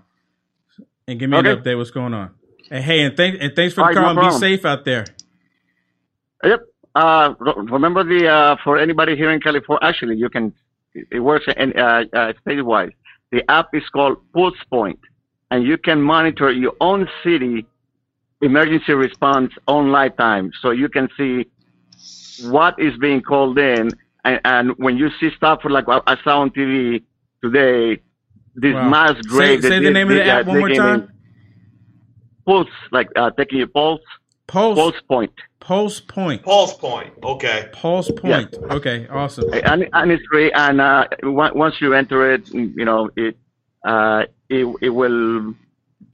and give me an update. What's going on? And hey, and thanks and thanks for All the call. no and be safe out there. Yep. Uh, remember the uh, for anybody here in California. Actually, you can. It works in uh, uh, statewide. The app is called Pulse Point, and you can monitor your own city emergency response on live time, so you can see what is being called in. And, and when you see stuff like I saw on TV today, this Wow. mass grave. that say the name of the app one more time. Pulse, like uh, taking your pulse. Pulse. Pulse Point. Pulse Point. Pulse Point. Okay. Pulse Point. Okay, awesome. and, and it's free. And uh, once you enter it, you know it, uh, it it will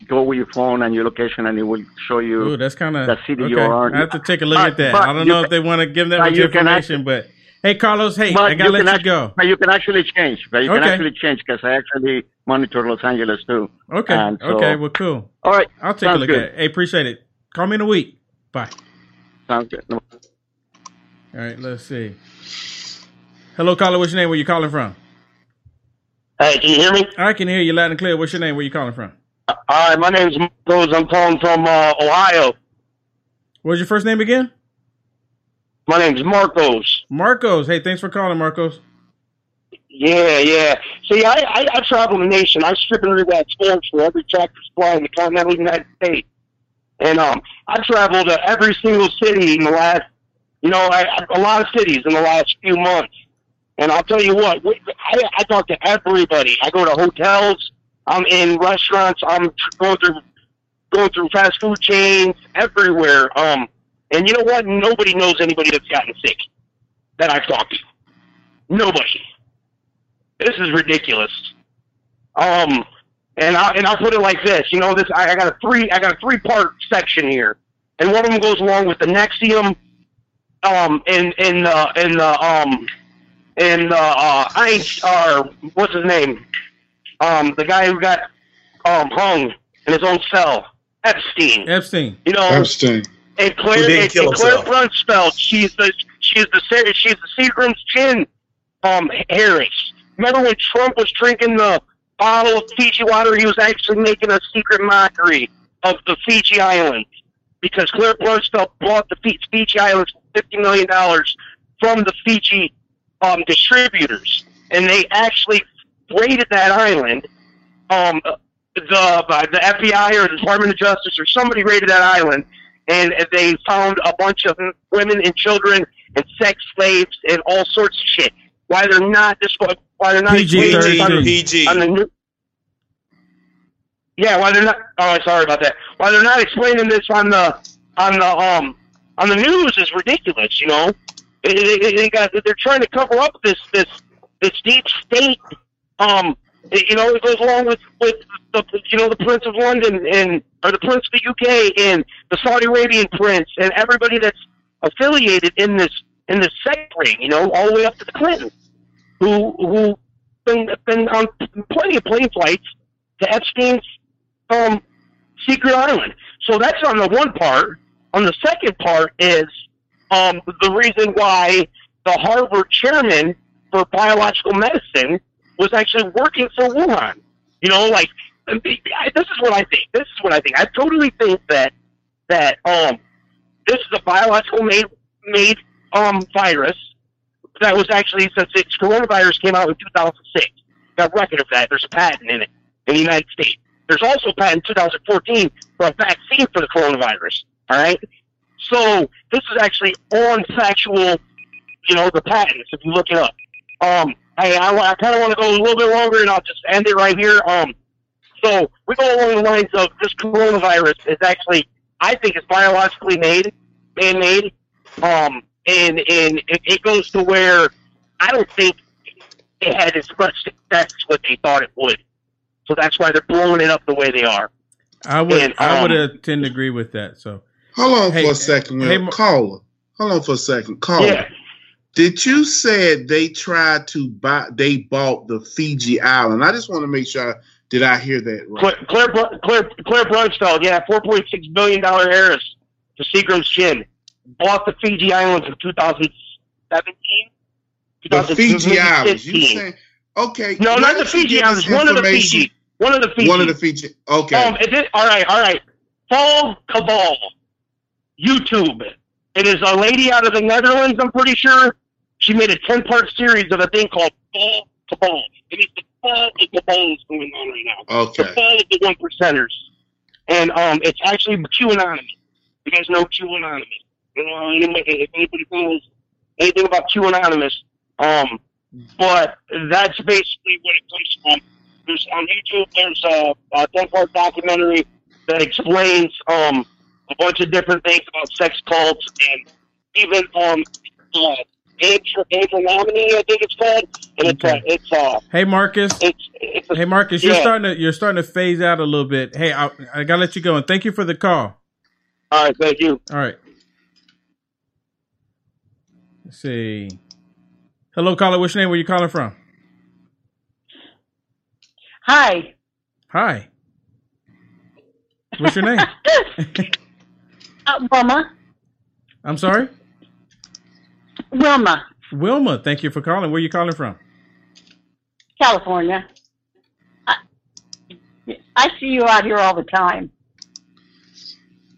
go with your phone and your location, and it will show you Ooh, that's kind of the city okay. you are. I have to take a look But- at that. I don't know can- if they want to give that much you can information, but hey, Carlos, hey, I gotta can let you act- go. But you can actually change. But you can actually change because I actually monitor Los Angeles too. Okay. And so- okay. Well, cool. All right. I'll take a look good. at it. Hey, appreciate it. Call me in a week. Bye. Sounds good. No- All right. Let's see. Hello, caller. What's your name? Where you calling from? Hey, can you hear me? I can hear you loud and clear. What's your name? Where you calling from? Hi, my name's Marcos. I'm calling from uh, Ohio. What's your first name again? My name's Marcos. Marcos. Hey, thanks for calling, Marcos. Yeah, yeah. See, I, I, I travel the nation. I'm stripping rid of that sports for every tractor supply in the continental United States. And um, I traveled to every single city in the last, you know, I, a lot of cities in the last few months. And I'll tell you what, I, I talk to everybody. I go to hotels. I'm in restaurants. I'm going through going through fast food chains everywhere. Um, and you know what? Nobody knows anybody that's gotten sick that I've talked to. Nobody. This is ridiculous. Um, and I and I'll put it like this. You know, this I, I got a three I got a three part section here, and one of them goes along with the NXIVM, um, and and uh, and the um, and uh, uh, I ain't uh, what's his name? Um, the guy who got um hung in his own cell, Epstein. Epstein. You know, Epstein. and Clare, and, and Clare himself. She's the she's the she's the Seagram's chin, um, Harris. Remember when Trump was drinking the bottle of Fiji water? He was actually making a secret mockery of the Fiji Islands because Clare Bronfman bought the Fiji Islands for fifty million dollars from the Fiji um, distributors, and they actually raided that island um, the uh, the FBI or the Department of Justice or somebody raided that island, and they found a bunch of women and children and sex slaves and all sorts of shit. Why they're not this? Why they're not PG, explaining this on the- PG. on the new- yeah, why they're not? Oh, sorry about that. Why they're not explaining this on the on the um on the news is ridiculous. You know, they, they, they got they're trying to cover up this this this deep state. Um, it- you know, it goes along with with the you know the Prince of London and or the Prince of the UK and the Saudi Arabian Prince and everybody that's affiliated in this in this sect ring. You know, all the way up to the Clintons, who who been been on plenty of plane flights to Epstein's um, secret island. So that's on the one part. On the second part is um, the reason why the Harvard chairman for biological medicine was actually working for Wuhan. You know, like this is what I think. This is what I think. I totally think that that um, this is a biological made made um, virus that was actually since its coronavirus came out in 2006. Got record of that. There's a patent in it in the United States. There's also a patent in 2014 for a vaccine for the coronavirus. All right. So this is actually on factual, you know, the patents. If you look it up. Um, I I, I kind of want to go a little bit longer, and I'll just end it right here. Um, so we go along the lines of this coronavirus is actually, I think, it's biologically made, man-made. Um, and and it, it goes to where I don't think it had as much success as what they thought it would. So that's why they're blowing it up the way they are. I would And, I would um, uh, tend to agree with that. So Hold on Hey, for a second, hey, Will. Mar- caller. Hold on for a second, caller. Yeah. Did you say they tried to buy? They bought the Fiji Island. I just want to make sure. I, Did I hear that right? Clare, Clare, Clare, Clare Bronfman, yeah, four point six billion dollar heiress to Seagram's gin, bought the Fiji Islands in 2017. The Fiji Islands. You saying? Okay. No, not the Fiji Islands. One of the Fiji. One of the Fiji. One of the Fiji. Okay. Um, is it, all right, all right. Fall Cabal, YouTube. It is a lady out of the Netherlands, I'm pretty sure. She made a 10 part series of a thing called Fall Cabal. It is the fall of Cabals going on right now. Okay. The fall of the one percenters. And um, it's actually QAnonymous. You guys know QAnonymous. You know, anybody, if anybody knows anything about QAnonymous, um, but that's basically what it comes from. There's on YouTube. There's a, a ten part documentary that explains um a bunch of different things about sex cults and even um uh, Angel Angel Nominee, I think it's called, and it's uh, it's uh Hey Marcus. it's it's hey Marcus, you're starting to you're starting to phase out a little bit. Hey, I, I gotta let you go and thank you for the call. All right, thank you. All right. Let's see. Hello, caller. What's your name? Where you calling from? Hi. Hi. What's your name? [LAUGHS] Uh, Wilma. I'm sorry. Wilma, Wilma. Thank you for calling. Where you calling from? California. I, I see you out here all the time.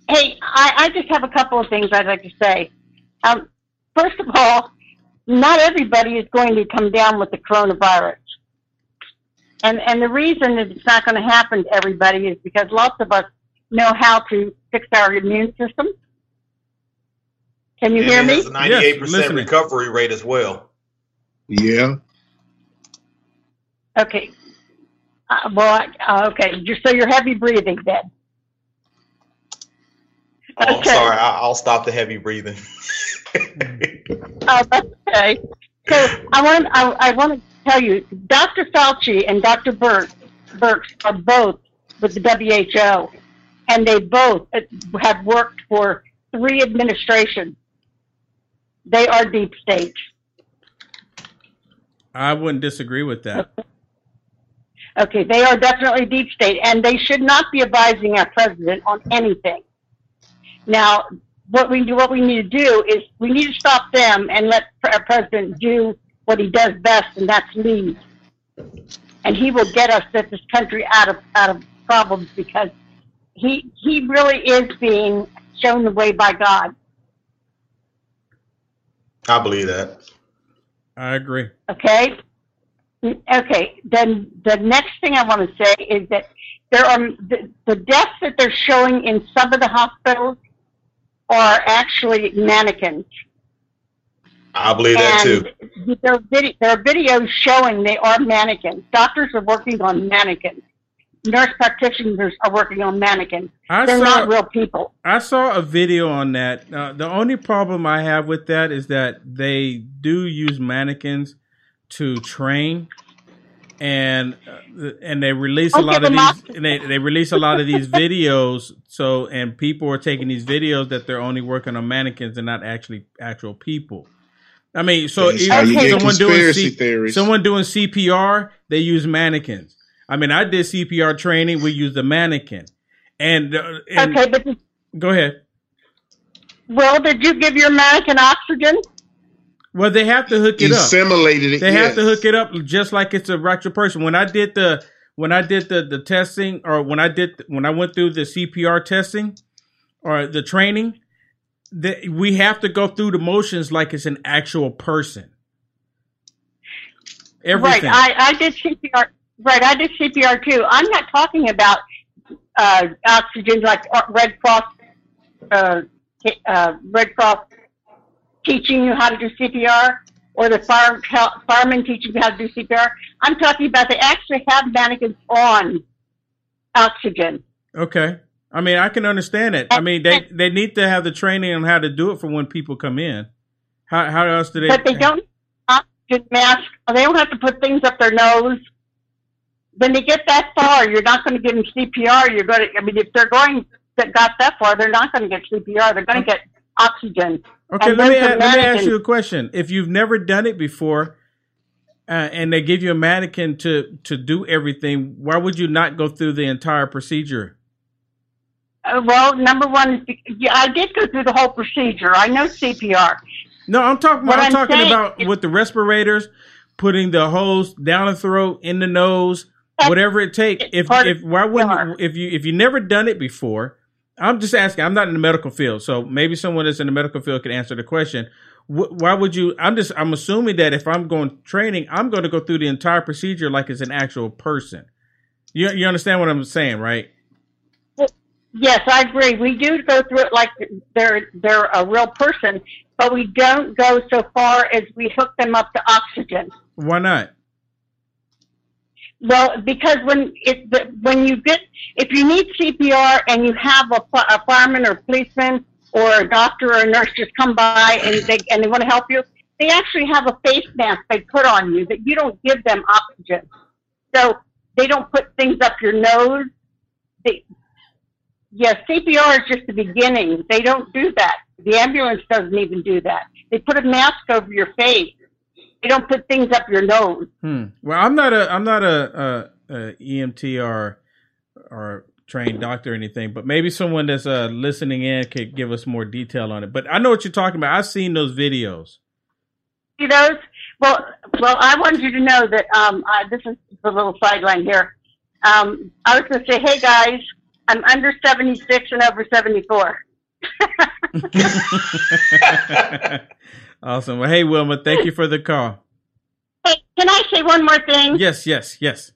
Hey, I, I just have a couple of things I'd like to say. Um, first of all, not everybody is going to come down with the coronavirus. And, and the reason that it's not going to happen to everybody is because lots of us know how to fix our immune system. Can you and hear me? has a 98% recovery rate as well. Yeah. Okay. Uh, well, I- uh, okay. Just so you're heavy breathing then. Oh, I'm sorry. I, I'll stop the heavy breathing. [LAUGHS] [LAUGHS] Oh, okay. So I want I, I want to tell you, Dr. Fauci and Dr. Burke Birx are both with the WHO, and they both uh, have worked for three administrations. They are deep state. I wouldn't disagree with that. Okay, they are definitely deep state, and they should not be advising our president on anything. Now, what we do, what we need to do is we need to stop them and let our president do what he does best, and that's lead. And he will get us this country out of out of problems because he he really is being shown the way by God. I believe that. I agree. Okay. Okay, then the next thing I want to say is that there are the, the deaths that they're showing in some of the hospitals are actually mannequins. I believe that too. There are, vid- there are videos showing they are mannequins. Doctors are working on mannequins. Nurse practitioners are working on mannequins. I They're saw- not real people. I saw a video on that. Uh, the only problem I have with that is that they do use mannequins to train, and uh, and they release a lot give of these. And they they release a lot of these videos. So and people are taking these videos that they're only working on mannequins and not actually actual people. I mean, so even how someone doing C- someone doing CPR, they use mannequins. I mean, I did CPR training. We used a mannequin, and, uh, and Okay, but go ahead. well, did you give your mannequin oxygen? Well, they have to hook it up. Assimilated it, They have to hook it up just like it's a regular person. When I did the when I did the the testing, or when I did when I went through the CPR testing or the training, that we have to go through the motions like it's an actual person. Everything. Right. I, I did CPR. Right. I did CPR too. I'm not talking about uh, oxygen like uh, Red Cross. Uh, uh, Red Cross teaching you how to do CPR, or the fire hel- firemen teaching you how to do CPR. I'm talking about they actually have mannequins on oxygen. Okay. I mean, I can understand it. I mean, they they need to have the training on how to do it for when people come in. How how else do they? but they don't oxygen mask. They don't have to put things up their nose. When they get that far, you're not going to give them CPR. You're going to. I mean, if they're going that got that far, they're not going to get CPR. They're going to get oxygen. Okay, And let me let me ask you a question. If you've never done it before, uh, and they give you a mannequin to to do everything, why would you not go through the entire procedure? Uh, well, number one yeah, I did go through the whole procedure. I know CPR. No, I'm talking. About, I'm, I'm talking about with the respirators, putting the hose down the throat, in the nose, whatever it takes. If if why wouldn't if you if you never done it before? I'm just asking. I'm not in the medical field, so maybe someone that's in the medical field could answer the question. Wh- Why would you? I'm just. I'm assuming that if I'm going training, I'm going to go through the entire procedure like it's an actual person. You you understand what I'm saying, right? Yes, I agree. We do go through it like they're they're a real person, but we don't go so far as we hook them up to oxygen. Why not? Well, because when it when you get if you need CPR and you have a, a fireman or policeman or a doctor or a nurse just come by and they and they want to help you, they actually have a face mask they put on you that you don't give them oxygen. So they don't put things up your nose. They, yes, CPR is just the beginning. They don't do that. The ambulance doesn't even do that. They put a mask over your face. They don't put things up your nose. Hmm. Well, I'm not a I'm not a, a, a EMT or or trained doctor or anything, but maybe someone that's uh, listening in could give us more detail on it. But I know what you're talking about. I've seen those videos. See those? Well, well, I wanted you to know that um, I, this is a little sideline here. Um, I was going to say, hey guys, I'm under 76 and over 74. [LAUGHS] [LAUGHS] [LAUGHS] awesome. Well, hey Wilma, thank you for the call. Hey, can I say one more thing? Yes, yes, yes.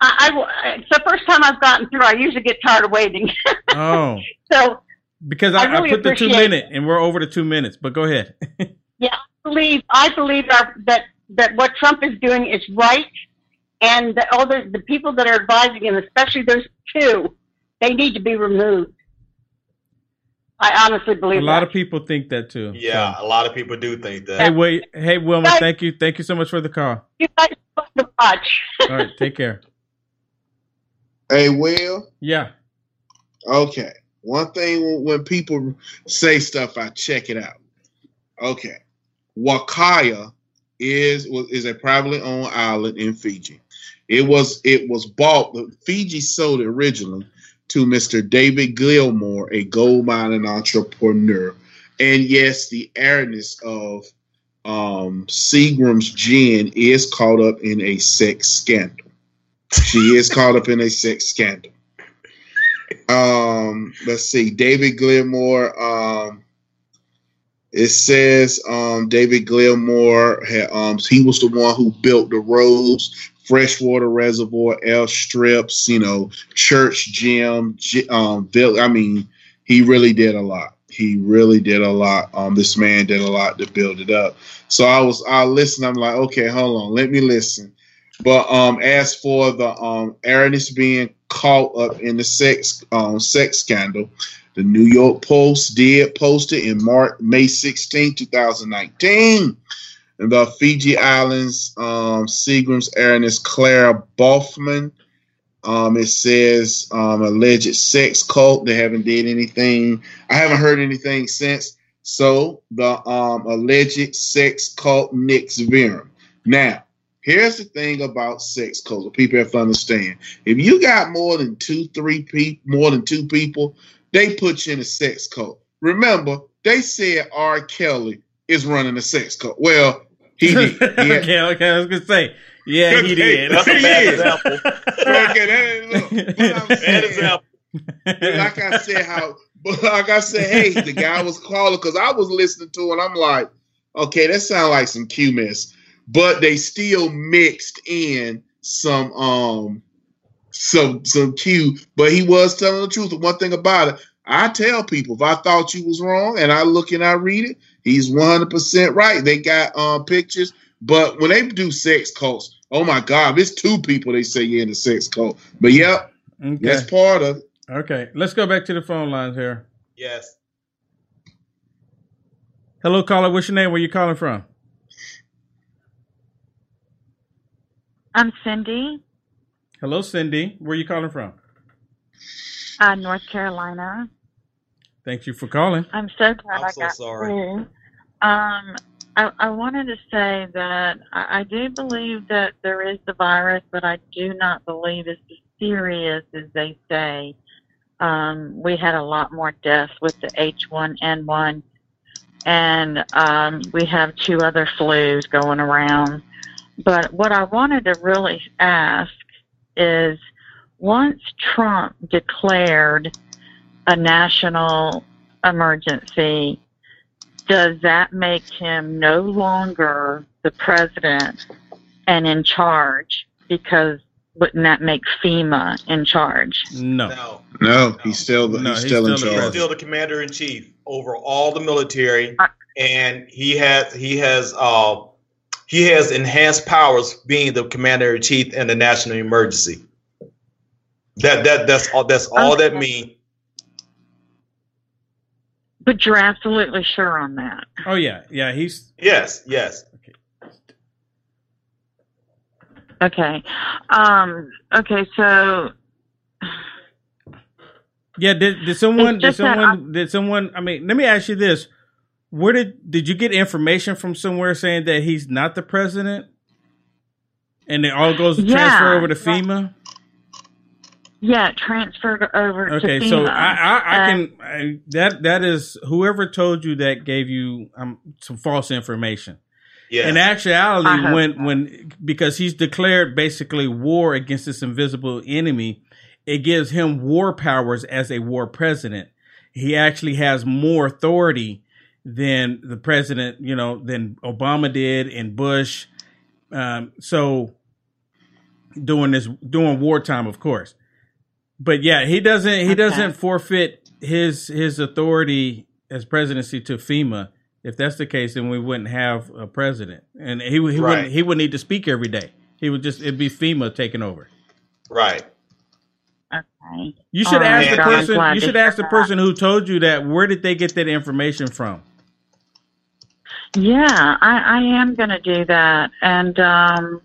I, I, it's the first time I've gotten through. I usually get tired of waiting. [LAUGHS] Oh, so because I, I really I put the two minute and we're over the two minutes. But go ahead. [LAUGHS] Yeah, I believe I believe our, that that what Trump is doing is right, and that all the the people that are advising him, especially those two, they need to be removed. I honestly believe a lot that. of people think that too. Yeah, a lot of people do think that. Hey, wait. Hey, Wilma, thank you. Thank you so much for the call. You guys are fun to watch. All right, [LAUGHS] take care. Hey, Will. Yeah. Okay. One thing when- when people say stuff, I check it out. Okay. Wakaya is is a privately owned island in Fiji. It was it was bought. Fiji sold it originally to Mr. David Gilmour, a gold mining entrepreneur. And yes, the airness of um, Seagram's gin is caught up in a sex scandal. She is caught up in a sex scandal. Um, let's see, David Gilmour. Um, It says um, David Gilmour had, um, he was the one who built the roads, freshwater reservoir, airstrips, you know, church gym, um, I mean, he really did a lot. He really did a lot. Um, this man did a lot to build it up. So I was, I listened. I'm like, okay, hold on, let me listen. But um, as for the um, Ernest being caught up in the sex um, sex scandal, the New York Post did post it in March, May 16, 2019. The Fiji Islands, um, Seagram's Ernest Clare Bronfman. Um, it says um, alleged sex cult. They haven't did anything. I haven't heard anything since. So the um, alleged sex cult NXIVM. Now, here's the thing about sex cults. People have to understand. If you got more than two, three people, more than two people, they put you in a sex cult. Remember, they said R. Kelly is running a sex cult. Well, he [LAUGHS] did. He had- okay, okay, I was gonna say, yeah, he did. That's a bad example. [LAUGHS] okay, that, look, I'm saying, like I said, how, but [LAUGHS] like I said, hey, the guy was calling because I was listening to it. I'm like, okay, that sounds like some Q mess, but they still mixed in some um some some Q. But he was telling the truth. And one thing about it, I tell people if I thought you was wrong and I look and I read it, he's 100 percent right. They got um pictures, but when they do sex cults, oh my God, if it's two people, they say you're in a sex cult. But yep, Okay. that's part of it. Okay, let's go back to the phone lines here. Yes. Hello, caller. What's your name? Where you calling from? I'm Cindy, Hello, Cindy. Where you calling from? uh, North Carolina. Thank you for calling. I'm so glad I'm I so got sorry. through. Um, I, I wanted to say that I, I do believe that there is the virus, but I do not believe it's as serious as they say. Um, we had a lot more deaths with the H1N1, and um, we have two other flus going around. But what I wanted to really ask is once Trump declared a national emergency, does that make him no longer the president and in charge? Because wouldn't that make FEMA in charge? No. No. No, he's still the, No, he's, he's still in still the He's charge. still the commander in chief over all the military, and he has he has uh he has enhanced powers being the commander in chief in the national emergency. That that that's all that's all that means. But you're absolutely sure on that. Oh yeah, yeah. He's Yes, yes. Okay. Um, okay, so yeah. Did did someone did just that someone did someone? I mean, let me ask you this: Where did did you get information from somewhere saying that he's not the president, and it all goes Yeah, transfer over to yeah. FEMA? Yeah, it transferred over to Okay, FEMA. so I I, I And- can I, that that is whoever told you that gave you um, some false information. Yes. In actuality, I hope when when because he's declared basically war against this invisible enemy, it gives him war powers as a war president. He actually has more authority than the president, you know, than Obama did and Bush. Um, so during this during wartime, of course. But yeah, he doesn't he Okay. doesn't forfeit his his authority as presidency to FEMA. If that's the case, then we wouldn't have a president, and he would- he Right. wouldn't he would need to speak every day. He would just it'd be FEMA taking over. Right. Okay. You should All ask right, the person. glad You should ask the person who told you that. Where did they get that information from? Yeah, I, I am going to do that. And, um,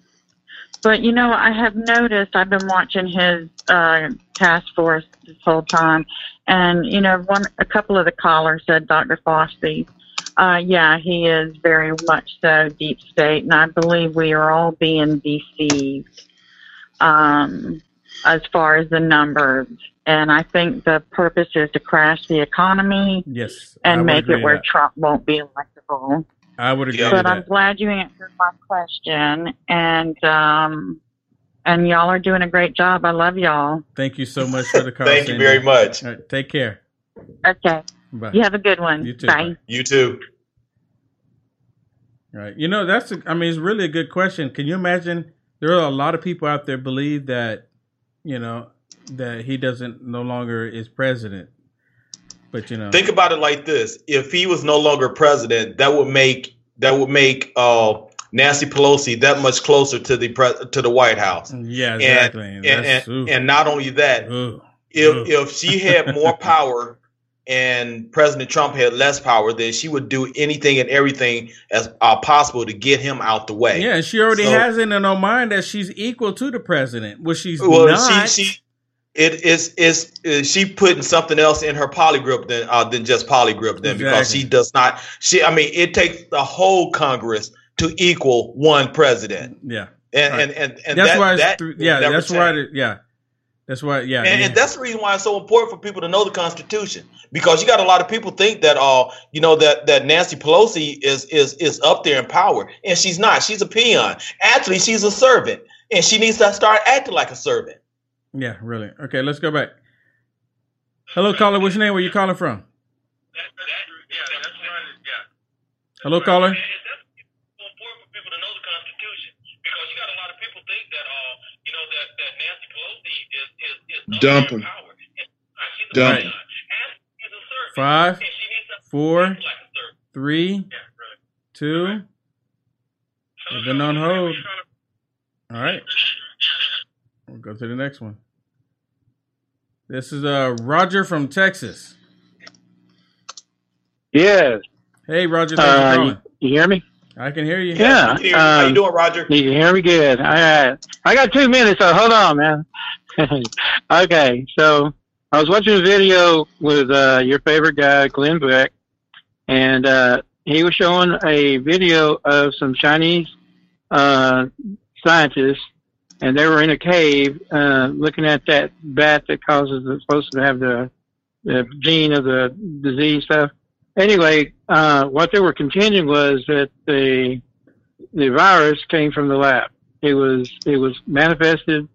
but you know, I have noticed, I've been watching his, uh, task force this whole time. And, you know, one, a couple of the callers said Dr. Fauci, uh, yeah, he is very much so deep state. And I believe we are all being deceived, um, as far as the numbers. And I think the purpose is to crash the economy Yes, and make it where that. Trump won't be electable. I would agree But to I'm that. glad you answered my question, and um, and y'all are doing a great job. I love y'all. Thank you so much for the call. [LAUGHS] Thank you very much. All right, take care. Okay, Bye. you have a good one. You too. Bye. You too. Right. You know, that's, a, I mean, it's really a good question. Can you imagine? There are a lot of people out there believe that, you know, that he doesn't no longer is president. But, you know, Think about it like this: if he was no longer president, that would make that would make uh, Nancy Pelosi that much closer to the pre- to the White House. yeah, And- exactly. And, That's- and, and not only that, Ooh. if if she had more [LAUGHS] power and President Trump had less power, then she would do anything and everything as uh, possible to get him out the way. yeah, she already So- has it in her mind that she's equal to the president, which she's well, not. she she it is is is she putting something else in her polygrip than uh, than just polygrip then because she does not she I mean it takes the whole Congress to equal one president yeah. and Right. and and, and that's that, why it's that through, yeah, that's why, it, yeah. That's why, yeah. and, yeah. and that's the reason why it's so important for people to know the Constitution because you got a lot of people think that uh you know that that Nancy Pelosi is is is up there in power and she's not she's a peon actually she's a servant and she needs to start acting like a servant Yeah, really. Okay, let's go back. Hello, caller. What's your name? Where you calling from? Hello, caller. Dump him. Dump him. Five, four, three, two. We've been on hold. All right. We'll go to the next one. This is uh Roger from Texas. Yes. Hey, Roger. Thanks Uh, you, calling. you hear me? I can hear you. Yeah. How you um, doing, Roger? You can hear me good. All right. I got two minutes, so hold on, man. [LAUGHS] okay, so I was watching a video with uh, your favorite guy, Glenn Beck, and uh, he was showing a video of some Chinese uh, scientists, and they were in a cave uh, looking at that bat that causes the supposed to have the the gene of the disease stuff. Anyway, uh, what they were contending was that the the virus came from the lab. It was it was manifested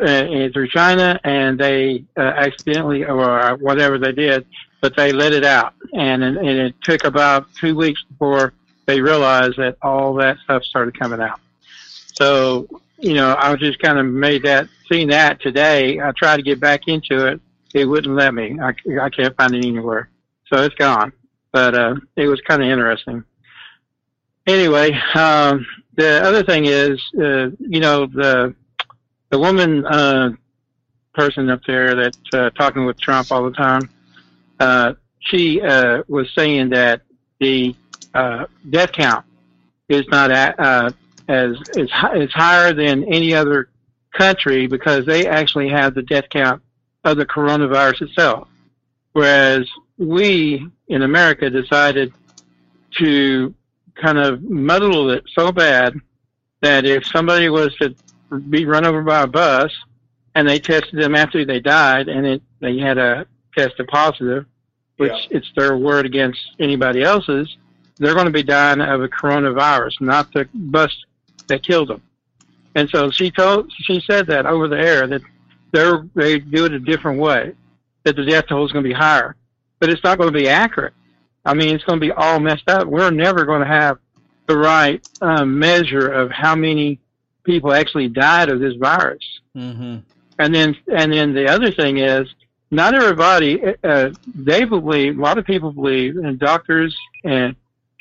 uh, through China, and they uh, accidentally or whatever they did, but they let it out, and and it took about two weeks before they realized that all that stuff started coming out. So you know, I was just kind of made that seeing that today. I tried to get back into it, it wouldn't let me. I, I can't find it anywhere, so it's gone. But uh, it was kind of interesting anyway, um, the other thing is, uh, you know, the the woman uh, person up there that's uh, talking with Trump all the time, uh, she uh, was saying that the uh, death count is not at, uh, as is is higher than any other country because they actually have the death count of the coronavirus itself, whereas we in America decided to kind of muddle it so bad that if somebody was to be run over by a bus and they tested them after they died and it they had a tested positive, which it's their word against anybody else's, they're going to be dying of a coronavirus, not the bus that killed them. And so she told, she said that over the air that they're, they do it a different way, that the death toll is going to be higher, but it's not going to be accurate. I mean, it's going to be all messed up. We're never going to have the right um, measure of how many people actually died of this virus. Mm-hmm. And then, and then the other thing is, not everybody. Uh, they believe. A lot of people believe, and doctors and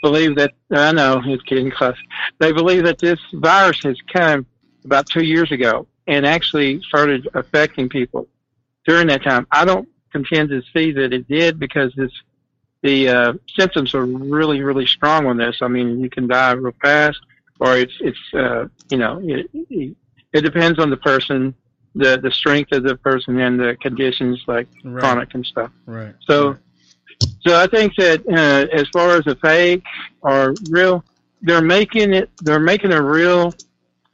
believe that. I know it's getting close. They believe that this virus has come about two years ago and actually started affecting people during that time. I don't contend to see that it did because this the uh, symptoms are really, really strong on this. I mean, you can die real fast, or it's it's uh, you know it, it, it depends on the person, the the strength of the person, and the conditions like Right. chronic and stuff. Right. So, so I think that uh, as far as the fake or real, they're making it. They're making a real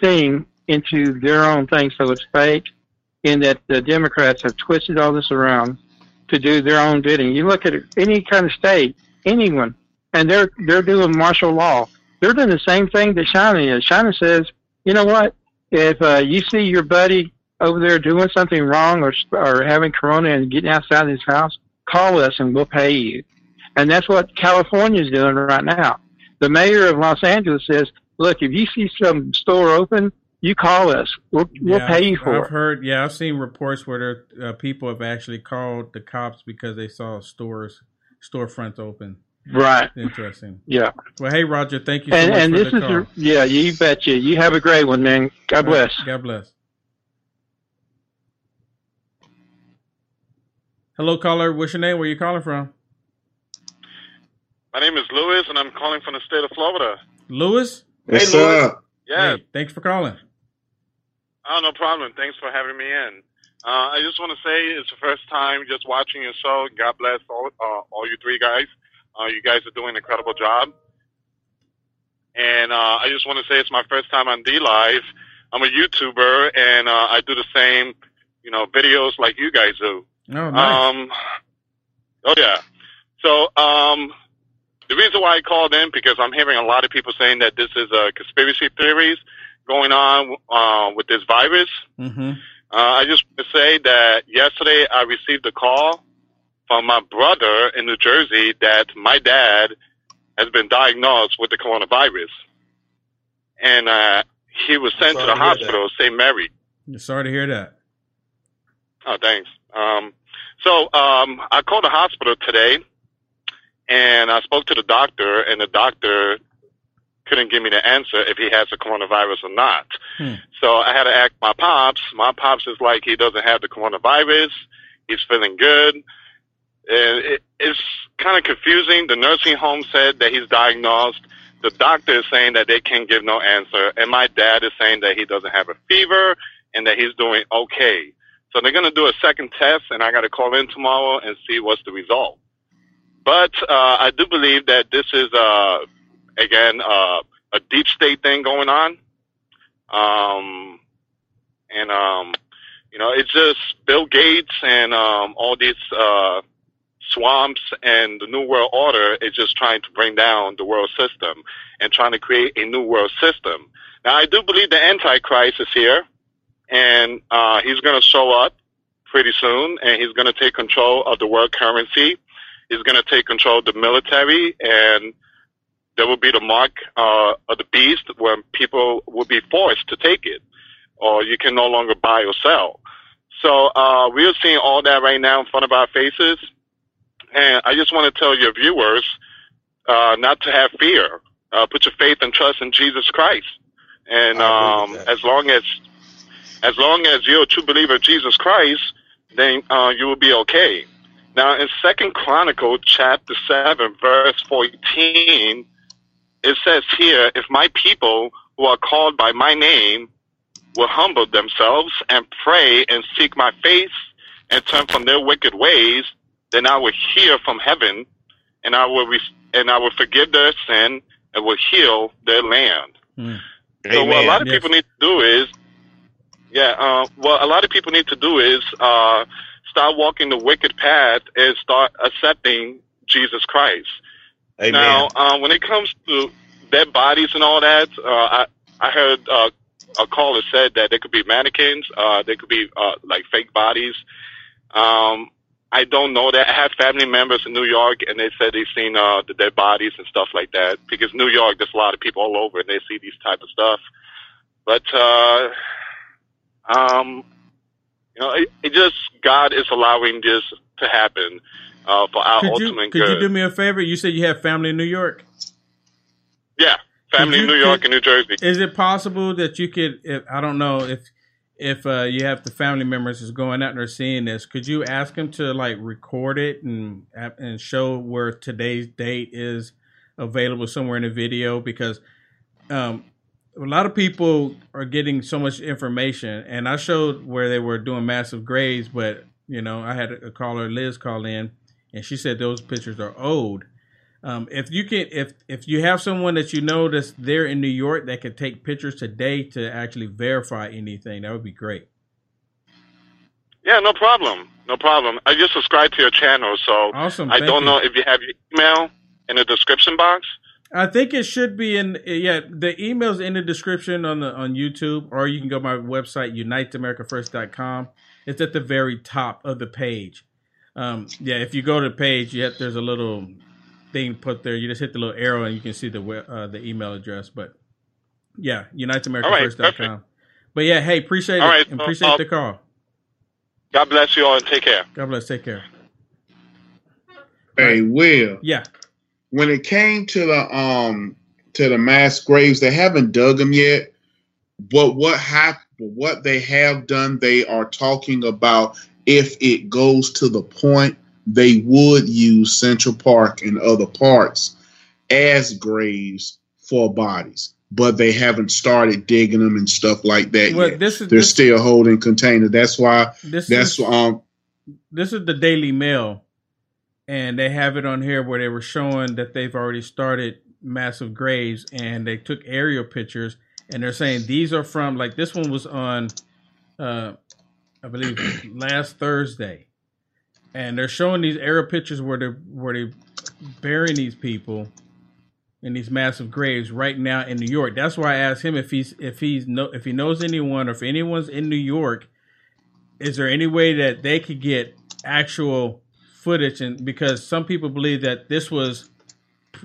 thing into their own thing. So it's fake, in that the Democrats have twisted all this around to do their own bidding. You look at any kind of state, anyone, and they're they're doing martial law. They're doing the same thing that China is. China says, you know what? If uh, you see your buddy over there doing something wrong or or having corona and getting outside of his house, call us and we'll pay you. And that's what California is doing right now. the mayor of Los Angeles says, "Look, if you see some store open, you call us. We'll, we'll Yeah, pay you for it. I've heard. Yeah, I've seen reports where there, uh, people have actually called the cops because they saw stores storefronts open. Right. Interesting. Yeah. Well, hey Roger, thank you so And much and for this the is call. a, yeah, you betcha. You have a great one, man. God All right, bless. God bless. Hello, caller. What's your name? Where are you calling from? My name is Lewis, and I'm calling from the state of Florida. Lewis. What's up? Yeah. Hey, thanks for calling. Oh, no problem. Thanks for having me in. Uh, I just want to say it's the first time just watching your show. God bless all, uh, all you three guys. Uh, you guys are doing an incredible job. And uh, I just want to say it's my first time on DLive. I'm a YouTuber, and uh, I do the same, you know, videos like you guys do. Oh, nice. Um, oh yeah. So um, the reason why I called in because I'm hearing a lot of people saying that this is a conspiracy theories going on uh, with this virus. mm-hmm. Uh, I just want to say that yesterday I received a call from my brother in New Jersey that my dad has been diagnosed with the coronavirus, and uh, he was sent to the to hospital, St. Mary. Sorry to hear that. Oh, thanks. Um, so um, I called the hospital today, and I spoke to the doctor, and the doctor couldn't give me the answer if he has the coronavirus or not. Hmm. So I had to ask my pops. My pops is like he doesn't have the coronavirus. He's feeling good. And it, it's kind of confusing. The nursing home said that he's diagnosed. The doctor is saying that they can't give no answer. And my dad is saying that he doesn't have a fever and that he's doing okay. So they're going to do a second test, and I got to call in tomorrow and see what's the result. But uh, I do believe that this is, uh, again, uh, a deep state thing going on. Um, and, um, you know, it's just Bill Gates and um, all these uh, swamps and the New World Order is just trying to bring down the world system and trying to create a new world system. Now, I do believe the Antichrist is here, and uh, he's going to show up pretty soon, and he's going to take control of the world currency. He's going to take control of the military, and there will be the mark uh, of the beast when people will be forced to take it, or you can no longer buy or sell. So uh, we're seeing all that right now in front of our faces, and I just want to tell your viewers uh, not to have fear. Uh, put your faith and trust in Jesus Christ, and um, as long as as long as you're a true believer of Jesus Christ, then uh, you will be okay. Now, in Second Chronicle chapter seven, verse fourteen, it says here, "If my people who are called by my name will humble themselves and pray and seek my face and turn from their wicked ways, then I will hear from heaven, and I will re- and I will forgive their sin and will heal their land." So what a lot of Amen. people need to do is, yeah, uh, what a lot of people need to do is uh, start walking the wicked path and start accepting Jesus Christ. Amen. Now, uh, when it comes to dead bodies and all that, uh, I I heard uh, a caller said that there could be mannequins, uh, there could be uh, like fake bodies. Um, I don't know that. I have family members in New York, and they said they've seen uh, the dead bodies and stuff like that. Because New York, there's a lot of people all over, and they see these type of stuff. But uh, um, you know, it, it just God is allowing this to happen uh, for our Could you could good. you do me a favor? You said you have family in New York. yeah, family Could in New York could- and New Jersey. Is it possible that you could? If, I don't know if if uh, you have the family members is going out and they're seeing this. Could you ask them to like record it and and show where today's date is available somewhere in the video because um, a lot of people are getting so much information, and I showed where they were doing massive grades, but you know, I had a caller, Liz, call in, and she said those pictures are old. Um, if you can, if if you have someone that you know that's there in New York that could take pictures today to actually verify anything, that would be great. Yeah, no problem. No problem. I just subscribed to your channel, so Awesome, I thank don't you. know if you have your email in the description box. I think it should be in yeah the emails in the description on the on YouTube or you can go to my website uniteamericafirst.com. It's at the very top of the page. Um, yeah, if you go to the page, yet there's a little thing put there. You just hit the little arrow and you can see the uh, the email address. But yeah, UnitedAmericaFirst.com. But yeah, hey, appreciate All it. right, and so, appreciate uh, the call. God bless you all and take care. God bless. Take care. Hey, Will. Yeah. When it came to the um to the mass graves, they haven't dug them yet. But what happened? What they have done, they are talking about if it goes to the point, they would use Central Park and other parks as graves for bodies. But they haven't started digging them and stuff like that Well, yet. this is- They're this- still holding containers. That's why. This that's is- um. This is the Daily Mail, and they have it on here where they were showing that they've already started massive graves, and they took aerial pictures, and they're saying these are from like this one was on, uh, I believe [CLEARS THROAT] last Thursday, and they're showing these aerial pictures where they where they burying these people in these massive graves right now in New York. That's why I asked him if he's if he's no if he knows anyone or if anyone's in New York is there any way that they could get actual footage and because some people believe that this was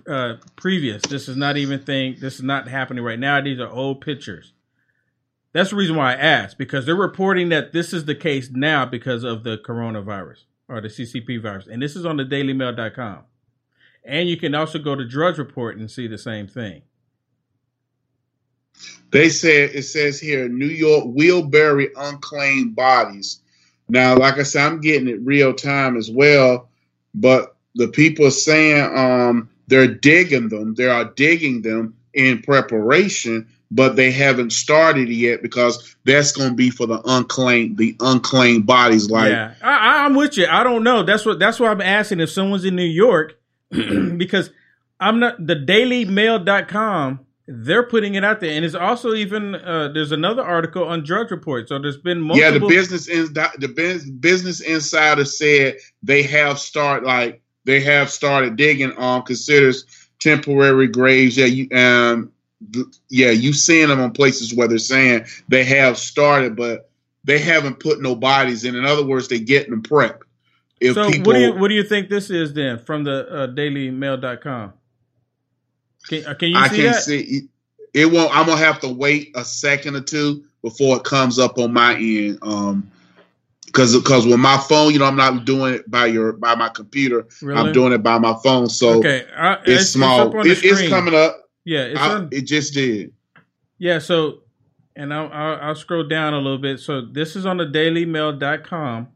uh previous. This is not even thing this is not happening right now. These are old pictures. That's the reason why i asked because they're reporting that this is the case now because of the coronavirus or the ccp virus. And this is on the dailymail.com and you can also go to drudge report and see the same thing. They said it says here New York will bury unclaimed bodies. Now, like I said, I'm getting it real time as well, but the people saying um, they're digging them. They are digging them in preparation, but they haven't started yet because that's going to be for the unclaimed the unclaimed bodies. Like yeah, I, I'm with you. I don't know. That's what. That's why I'm asking if someone's in New York, [CLEARS THROAT] because I'm not the DailyMail.com. They're putting it out there, and it's also even uh, there's another article on Drudge Report. So there's been multiple. Yeah, the business in the business insider said they have start like they have started digging on considers temporary graves. Yeah, you um yeah, you seeing them on places where they're saying they have started, but they haven't put no bodies in. In other words, they getting them prepped. If so people what do you what do you think this is then from the uh, DailyMail.com? Can, uh, can you I see can't that? see it won't I'm gonna have to wait a second or two before it comes up on my end. Um because because with my phone, you know, I'm not doing it by your by my computer. Really? I'm doing it by my phone, so Okay, uh, it's, it's- it's small. the It- it's coming up. Yeah, it's I- on- it just did. Yeah, so and I'll, I'll I'll scroll down a little bit. So this is on the dailymail.com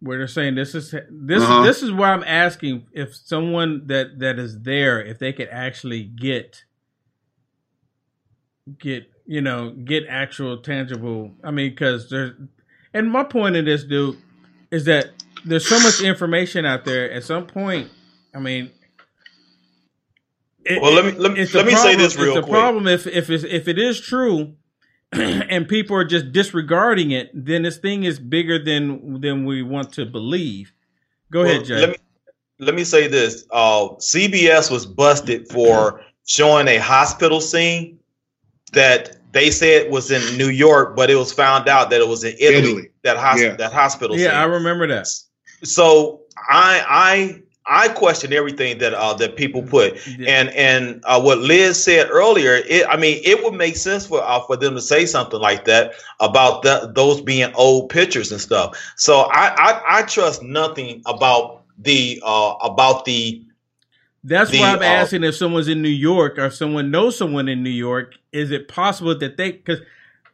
where they're saying this is this Uh-huh. this is why I'm asking if someone that that is there if they could actually get get you know get actual tangible I mean cuz there's and my point in this dude is that there's so much information out there at some point I mean it- Well, let me- let me- let me say this real it's quick. problem if if it's, if it is true [CLEARS THROAT] and people are just disregarding it then this thing is bigger than than we want to believe go Well, ahead Jay Let me let me say this. Uh, CBS was busted for showing a hospital scene that they said was in New York, but it was found out that it was in Italy. Italy. That hos- Yeah. that hospital. yeah scene. I remember that so I I I question everything that uh, that people put, and and uh, what Liz said earlier. It, I mean, it would make sense for uh, for them to say something like that about the, those being old pictures and stuff. So I I, I trust nothing about the uh, about the That's the, why I'm uh, asking if someone's in New York or if someone knows someone in New York. Is it possible that they? Because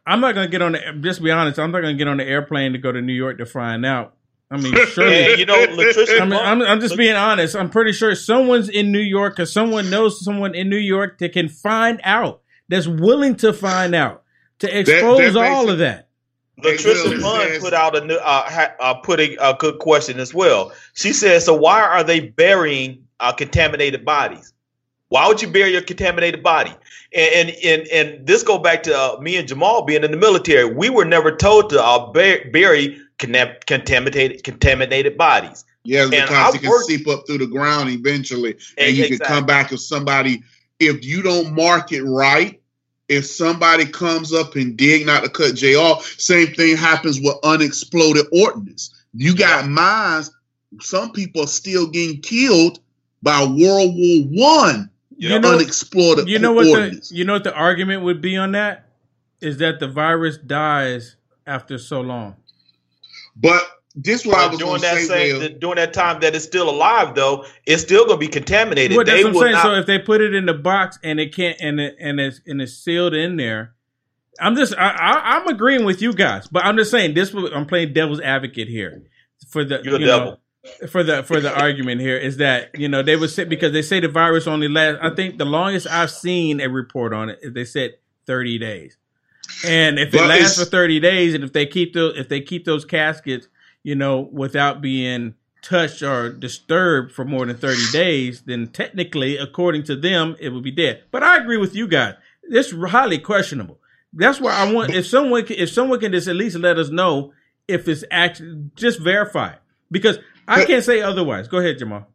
I'm not going to get on the. Just be honest, I'm not going to get on the airplane to go to New York to find out. I mean, surely And, you know, Latricia I mean, I'm, I'm just being honest. I'm pretty sure someone's in New York or someone knows someone in New York that can find out. That's willing to find out to expose that all of that. Latricia Munn put out a new, uh, ha, uh, put a, a good question as well. She said, "So why are they burying uh, contaminated bodies? Why would you bury a contaminated body?" And and and, and this go back to uh, me and Jamal being in the military. We were never told to uh, bur- bury contam- contaminated contaminated bodies. Yeah, because I it can worked- seep up through the ground eventually, and you can come back if somebody, if you don't mark it right, if somebody comes up and dig, not to cut Jay off, same thing happens with unexploded ordnance. You got mines. Some people are still getting killed by World War One You know- unexplored You know what the you know what the argument would be on that is that the virus dies after so long. But this what I was during that say, same Will. during that time that it's still alive though, it's still gonna be contaminated. Well, that's they what I'm will saying. not. So if they put it in the box and it can't and it and it's and it's sealed in there, I'm just I, I I'm agreeing with you guys, but I'm just saying this. I'm playing devil's advocate here for the You're a you know, devil. for the for the argument here is that you know they would say because they say the virus only lasts. I think the longest I've seen a report on it is they said 30 days, and if it lasts for 30 days, and if they keep those if they keep those caskets, you know, without being touched or disturbed for more than 30 days, then technically, according to them, it would be dead. But I agree with you guys. It's highly questionable. That's why I want if someone can, if someone can just at least let us know if it's actually just verify it because I can't say otherwise. Go ahead, Jamal.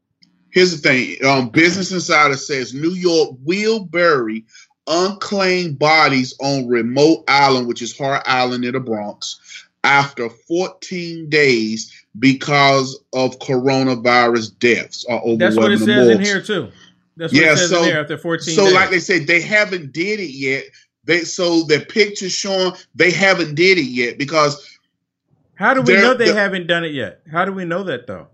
Here's the thing. Um, Business Insider says New York will bury unclaimed bodies on remote island, which is Hart Island in the Bronx, after 14 days because of coronavirus deaths or overwhelming That's what it says in here too. That's what yeah, it says so in there after 14 so days. like they said, they haven't did it yet. They so the pictures showing they haven't did it yet because How do we know they the- haven't done it yet? How do we know that though?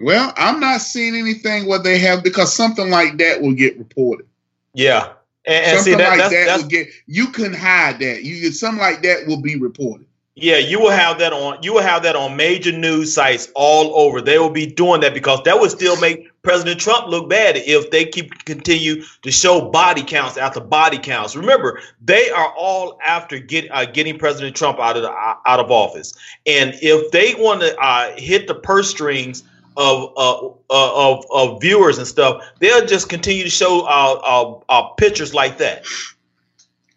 Well, I'm not seeing anything what they have because something like that will get reported. yeah, and, and something see that, like that's, that that's will get. You can hide that. You something like that will be reported. Yeah, you will have that on you will have that on major news sites all over. They will be doing that because that would still make President Trump look bad if they keep continue to show body counts after body counts. Remember, they are all after get, uh, getting President Trump out of the, uh, out of office, and if they want to uh, hit the purse strings of, uh, of of viewers and stuff, they'll just continue to show our, uh, uh, pictures like that.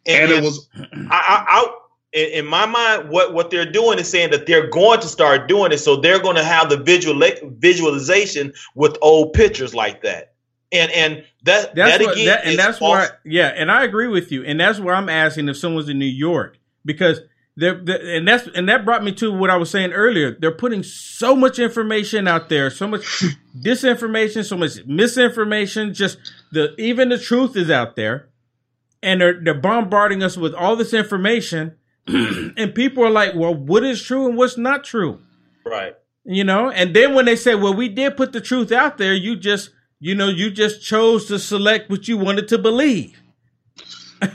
And it was I, I, I in, my mind, what what they're doing is saying that they're going to start doing it, so they're going to have the visual visualization with old pictures like that, and and that That's that what, again that, and that's false- why, yeah, and I agree with you, and that's why I'm asking if someone's in New York because they're, they're- and that's and that brought me to what I was saying earlier. They're putting so much information out there, so much [LAUGHS] disinformation, so much misinformation. Just the even the truth is out there, and they're they're bombarding us with all this information, [CLEARS THROAT] and people are like, "Well, what is true and what's not true?" right. you know and then when they say well we did put the truth out there you just you know you just chose to select what you wanted to believe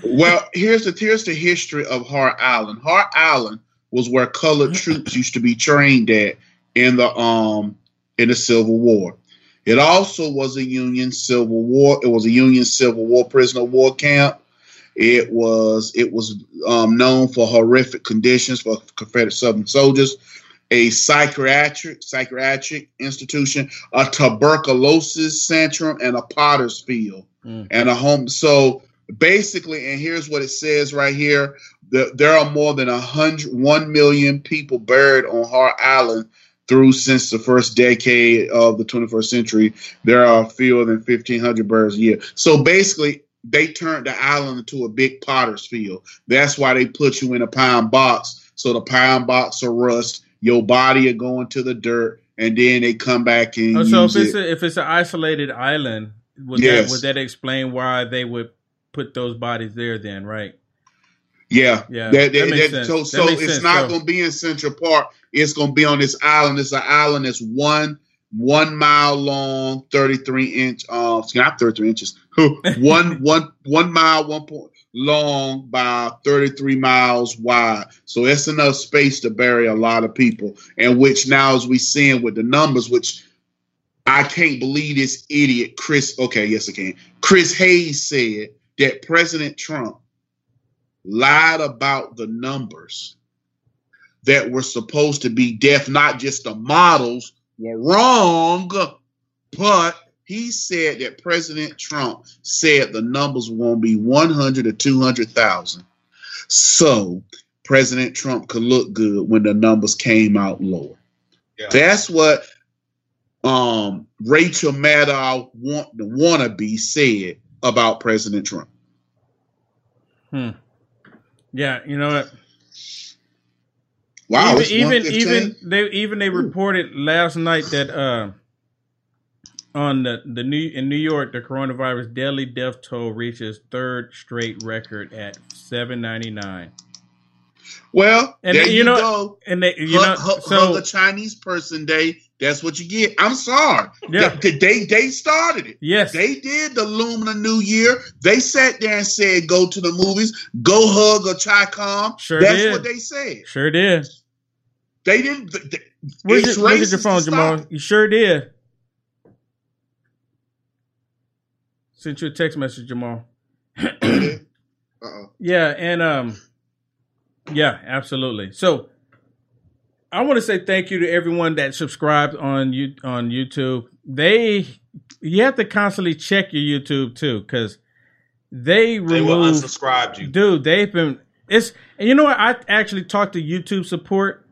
well, here's the here's the history of Hart Island. Hart Island was where colored troops used to be trained at in the um in the Civil War. It also was a Union Civil War. It was a Union Civil War prisoner of war camp. It was it was um, known for horrific conditions for Confederate Southern soldiers. A psychiatric psychiatric institution, a tuberculosis centrum, and a Potter's Field and a home. So basically, and here's what it says right here: the, there are more than a hundred, one million people buried on Hart Island through since the first decade of the 21st century. There are fewer than 1,500 burials a year. So basically. They turned the island into a big potter's field. That's why they put you in a pine box. So the pine box will rust, your body will go into the dirt, and then they come back and Oh, so if it's it. a, if it's an isolated island would Yes. that would that explain why they would put those bodies there then right Yeah, Yeah, That, that that- makes that- sense. so so it's sense, not so- going to be in Central Park. It's going to be on this island. It's an island that's one one mile long, thirty three inch. Uh, not thirty three inches. [LAUGHS] one [LAUGHS] one one mile, one point long by thirty three miles wide. So that's enough space to bury a lot of people. And which now, as we seeing with the numbers, which I can't believe this idiot Chris. Okay, yes I can. Chris Hayes said that President Trump lied about the numbers that were supposed to be deaf, not just the models were wrong, but he said that President Trump said the numbers won't be 100 or 200,000. So President Trump could look good when the numbers came out lower. That's what um, Rachel Maddow, want, the wannabe, said about President Trump. hmm yeah you know what Wow, even even even they even they reported last night that uh, on the the new in New York the coronavirus daily death toll reaches third straight record at seven ninety nine. Well, And there you you, know- go. and they- you hug, know, hug- so- hug a Chinese person day. That's what you get. I'm sorry. Yeah. They, they they started it. Yes. They did the Lunar New Year. They sat there and said, "Go to the movies, go hug a Chi-Com." Sure That's did. what they said. Sure did. They didn't. They, Where's it's your, your phone, Jamal. You sure did. Sent you a text message, Jamal. Yeah, [CLEARS THROAT] and um, yeah, absolutely. So, I want to say thank you to everyone that subscribed on you on YouTube. They, you have to constantly check your YouTube too, because they They will remove unsubscribe you. dude. They've been it's and you know what? I actually talked to YouTube support,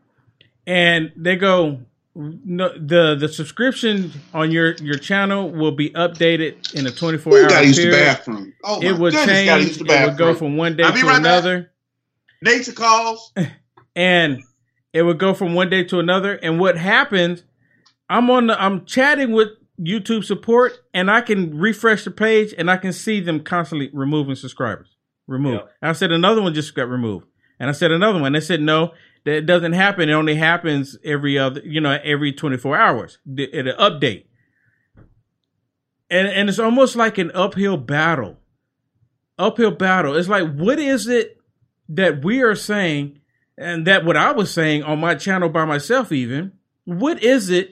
and they go, no, the the subscription on your your channel will be updated in a twenty four Ooh, hour gotta use the bathroom. Oh my it would goodness, change. gotta use the It would go from one day to right back. another, Nature calls. [LAUGHS] and it would go from one day to another. And what happens? I'm on the I'm chatting with YouTube support, and I can refresh the page, and I can see them constantly removing subscribers. Remove. I said another one just got removed, and I said another one. They said no, that doesn't happen. It only happens every other, you know, every 24 hours. The- It'll update, and and it's almost like an uphill battle. Uphill battle. It's like what is it that we are saying, and that what I was saying on my channel by myself, even what is it?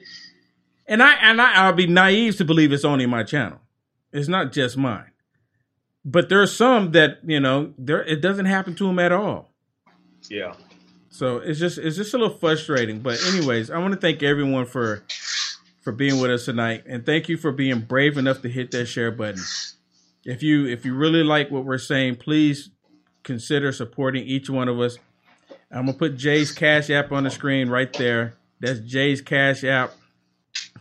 And I and I, I'll be naive to believe it's only my channel. It's not just mine. But there are some that you know there it doesn't happen to them at all. Yeah. So it's just it's just a little frustrating. But anyways, I want to thank everyone for for being with us tonight, and thank you for being brave enough to hit that share button. If you if you really like what we're saying, please consider supporting each one of us. I'm gonna put Jay's Cash App on the screen right there. That's Jay's Cash App.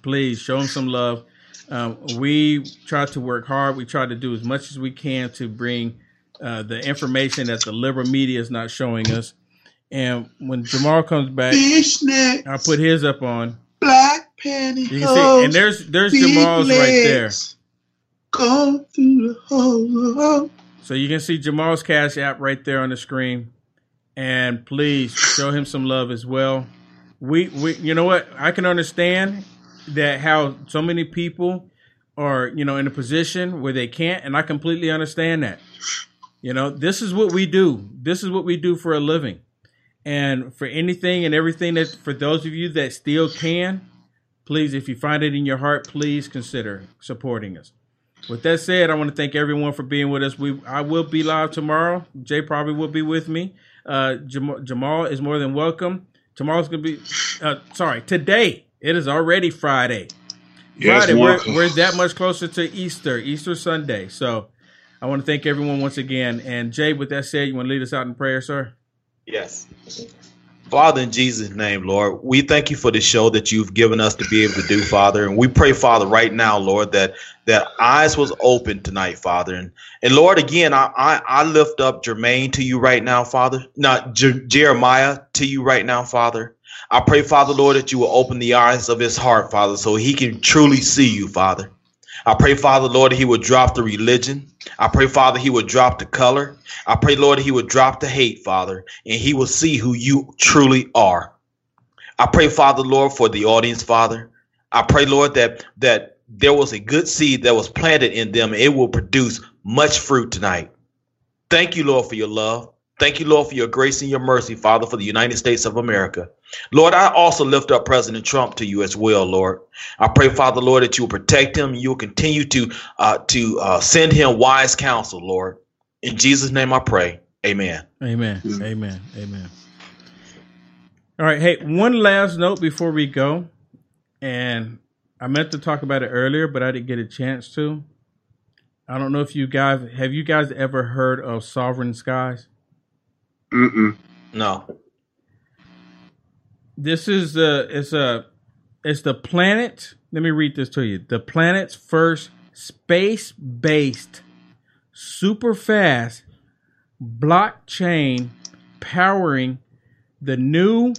Please show him some love. Um, we try to work hard. We try to do as much as we can to bring uh, the information that the liberal media is not showing us. And when Jamal comes back, Fishnet, I'll put his up on. black pantyhose. You can see, and there's there's Jamal's right there. Go through the hole. So you can see Jamal's Cash App right there on the screen. And please show him some love as well. We we you know what? I can understand that how so many people are, you know, in a position where they can't, and I completely understand that. You know, this is what we do. This is what we do for a living. And for anything and everything that for those of you that still can, please, if you find it in your heart, please consider supporting us. With that said, I want to thank everyone for being with us. We I will be live tomorrow. Jay probably will be with me. Uh, Jamal, Jamal is more than welcome. Tomorrow's gonna be, uh, sorry, today. It is already Friday. Yes, Friday. We're, we're that much closer to Easter, Easter Sunday. So I want to thank everyone once again. And Jay, with that said, you want to lead us out in prayer, sir? Yes. Father, in Jesus' name, Lord, we thank you for the show that you've given us to be able to do, Father. And we pray, Father, right now, Lord, that that eyes was open tonight, Father. And and Lord, again, I I, I lift up Jermaine to you right now, Father. Not Jer- Jeremiah to you right now, Father. I pray, Father, Lord, that you will open the eyes of his heart, Father, so he can truly see you, Father. I pray, Father, Lord, he would drop the religion. I pray, Father, he would drop the color. I pray, Lord, he would drop the hate, Father, and he will see who you truly are. I pray, Father, Lord, for the audience, Father. I pray, Lord, that that there was a good seed that was planted in them. It will produce much fruit tonight. Thank you, Lord, for your love. Thank you, Lord, for your grace and your mercy, Father, for the United States of America. Lord, I also lift up President Trump to you as well, Lord. I pray, Father, Lord, that you will protect him. You will continue to uh, to uh, send him wise counsel, Lord. In Jesus' name, I pray. Amen. Amen. Amen. Amen. All right. Hey, one last note before we go. And I meant to talk about it earlier, but I didn't get a chance to. I don't know if you guys have you guys ever heard of Sovereign Skies? Mm-mm. No. This is the it's a it's the planet. Let me read this to you. The planet's first space-based, super fast blockchain powering the new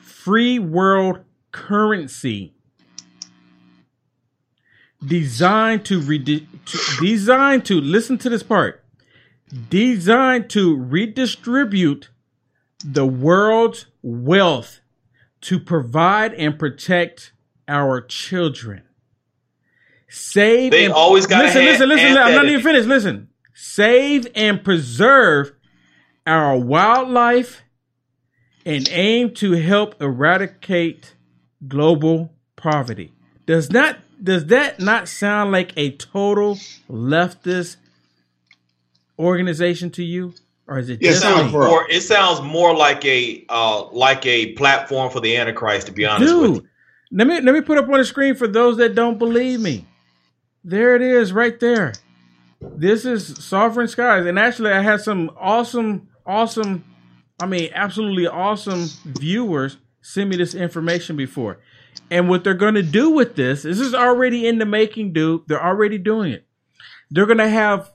free world currency designed to, redi- to designed to listen to this part designed to redistribute the world's wealth to provide and protect our children. Save. They and, always gotta listen. listen. Listen. I'm not even finished. Listen. Save and preserve our wildlife and aim to help eradicate global poverty. Does not does that not sound like a total leftist organization to you, or is it It sounds more. It sounds more like a uh, like a platform for the Antichrist. To be honest with you. Dude, let me let me put up on the screen for those that don't believe me. There it is, right there. This is Sovereign Skies, and actually, I had some awesome, awesome, I mean, absolutely awesome viewers send me this information before. And what they're going to do with this, this is already in the making, dude. They're already doing it. They're going to have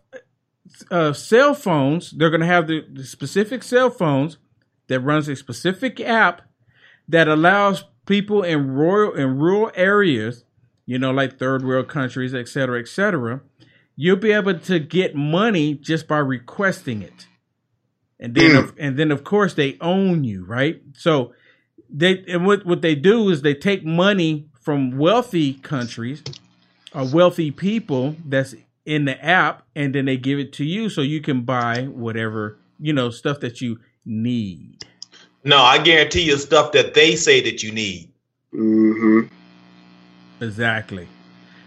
uh, cell phones. They're going to have the, the specific cell phones that runs a specific app that allows people in rural in rural areas, you know, like third world countries, et cetera, et cetera, you'll be able to get money just by requesting it. And then, of, and then of course they own you, right? So they and what what they do is they take money from wealthy countries or wealthy people that's in the app, and then they give it to you so you can buy whatever you know stuff that you need. No, I guarantee you stuff that they say that you need. Mm-hmm. Exactly.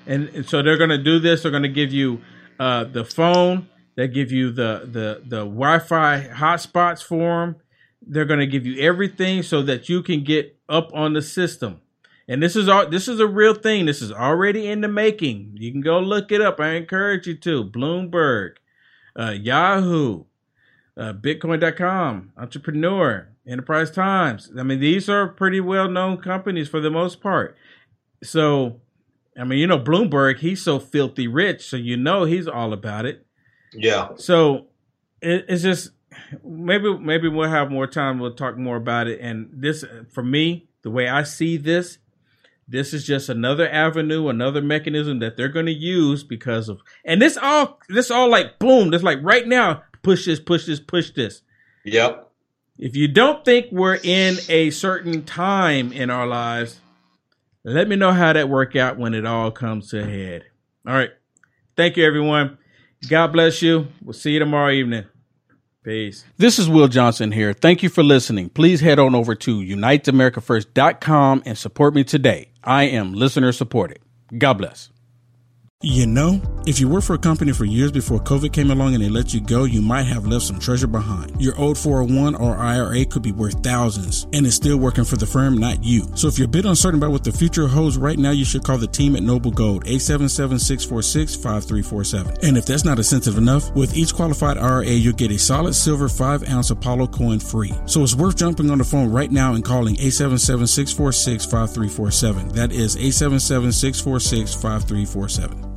And, and so they're going to do this. They're going to give you uh, the phone. They give you the the the Wi-Fi hotspots for them. They're going to give you everything so that you can get up on the system. And this is all. This is a real thing. This is already in the making. You can go look it up. I encourage you to. Bloomberg, uh, Yahoo, uh, Bitcoin.com, Entrepreneur, Enterprise Times. I mean, these are pretty well known companies for the most part. So, I mean, you know, Bloomberg, he's so filthy rich, so you know he's all about it. Yeah. So it, it's just maybe maybe we'll have more time. We'll talk more about it. And this, for me, the way I see this, this is just another avenue, another mechanism that they're going to use because of. And this all this all like boom. This like right now, push this, push this, push this. Yep. If you don't think we're in a certain time in our lives, let me know how that work out when it all comes to a head. All right. Thank you, everyone. God bless you. We'll see you tomorrow evening. Peace. This is Will Johnson here. Thank you for listening. Please head on over to uniteamericafirst.com and support me today. I am listener supported. God bless. You know, if you worked for a company for years before COVID came along and they let you go, you might have left some treasure behind. Your old 401 or IRA could be worth thousands and it's still working for the firm, not you. So if you're a bit uncertain about what the future holds right now, you should call the team at Noble Gold, 877-646-5347. And if that's not incentive enough, with each qualified IRA, you'll get a solid silver 5 ounce Apollo coin free. So it's worth jumping on the phone right now and calling 877-646-5347. That is 877-646-5347.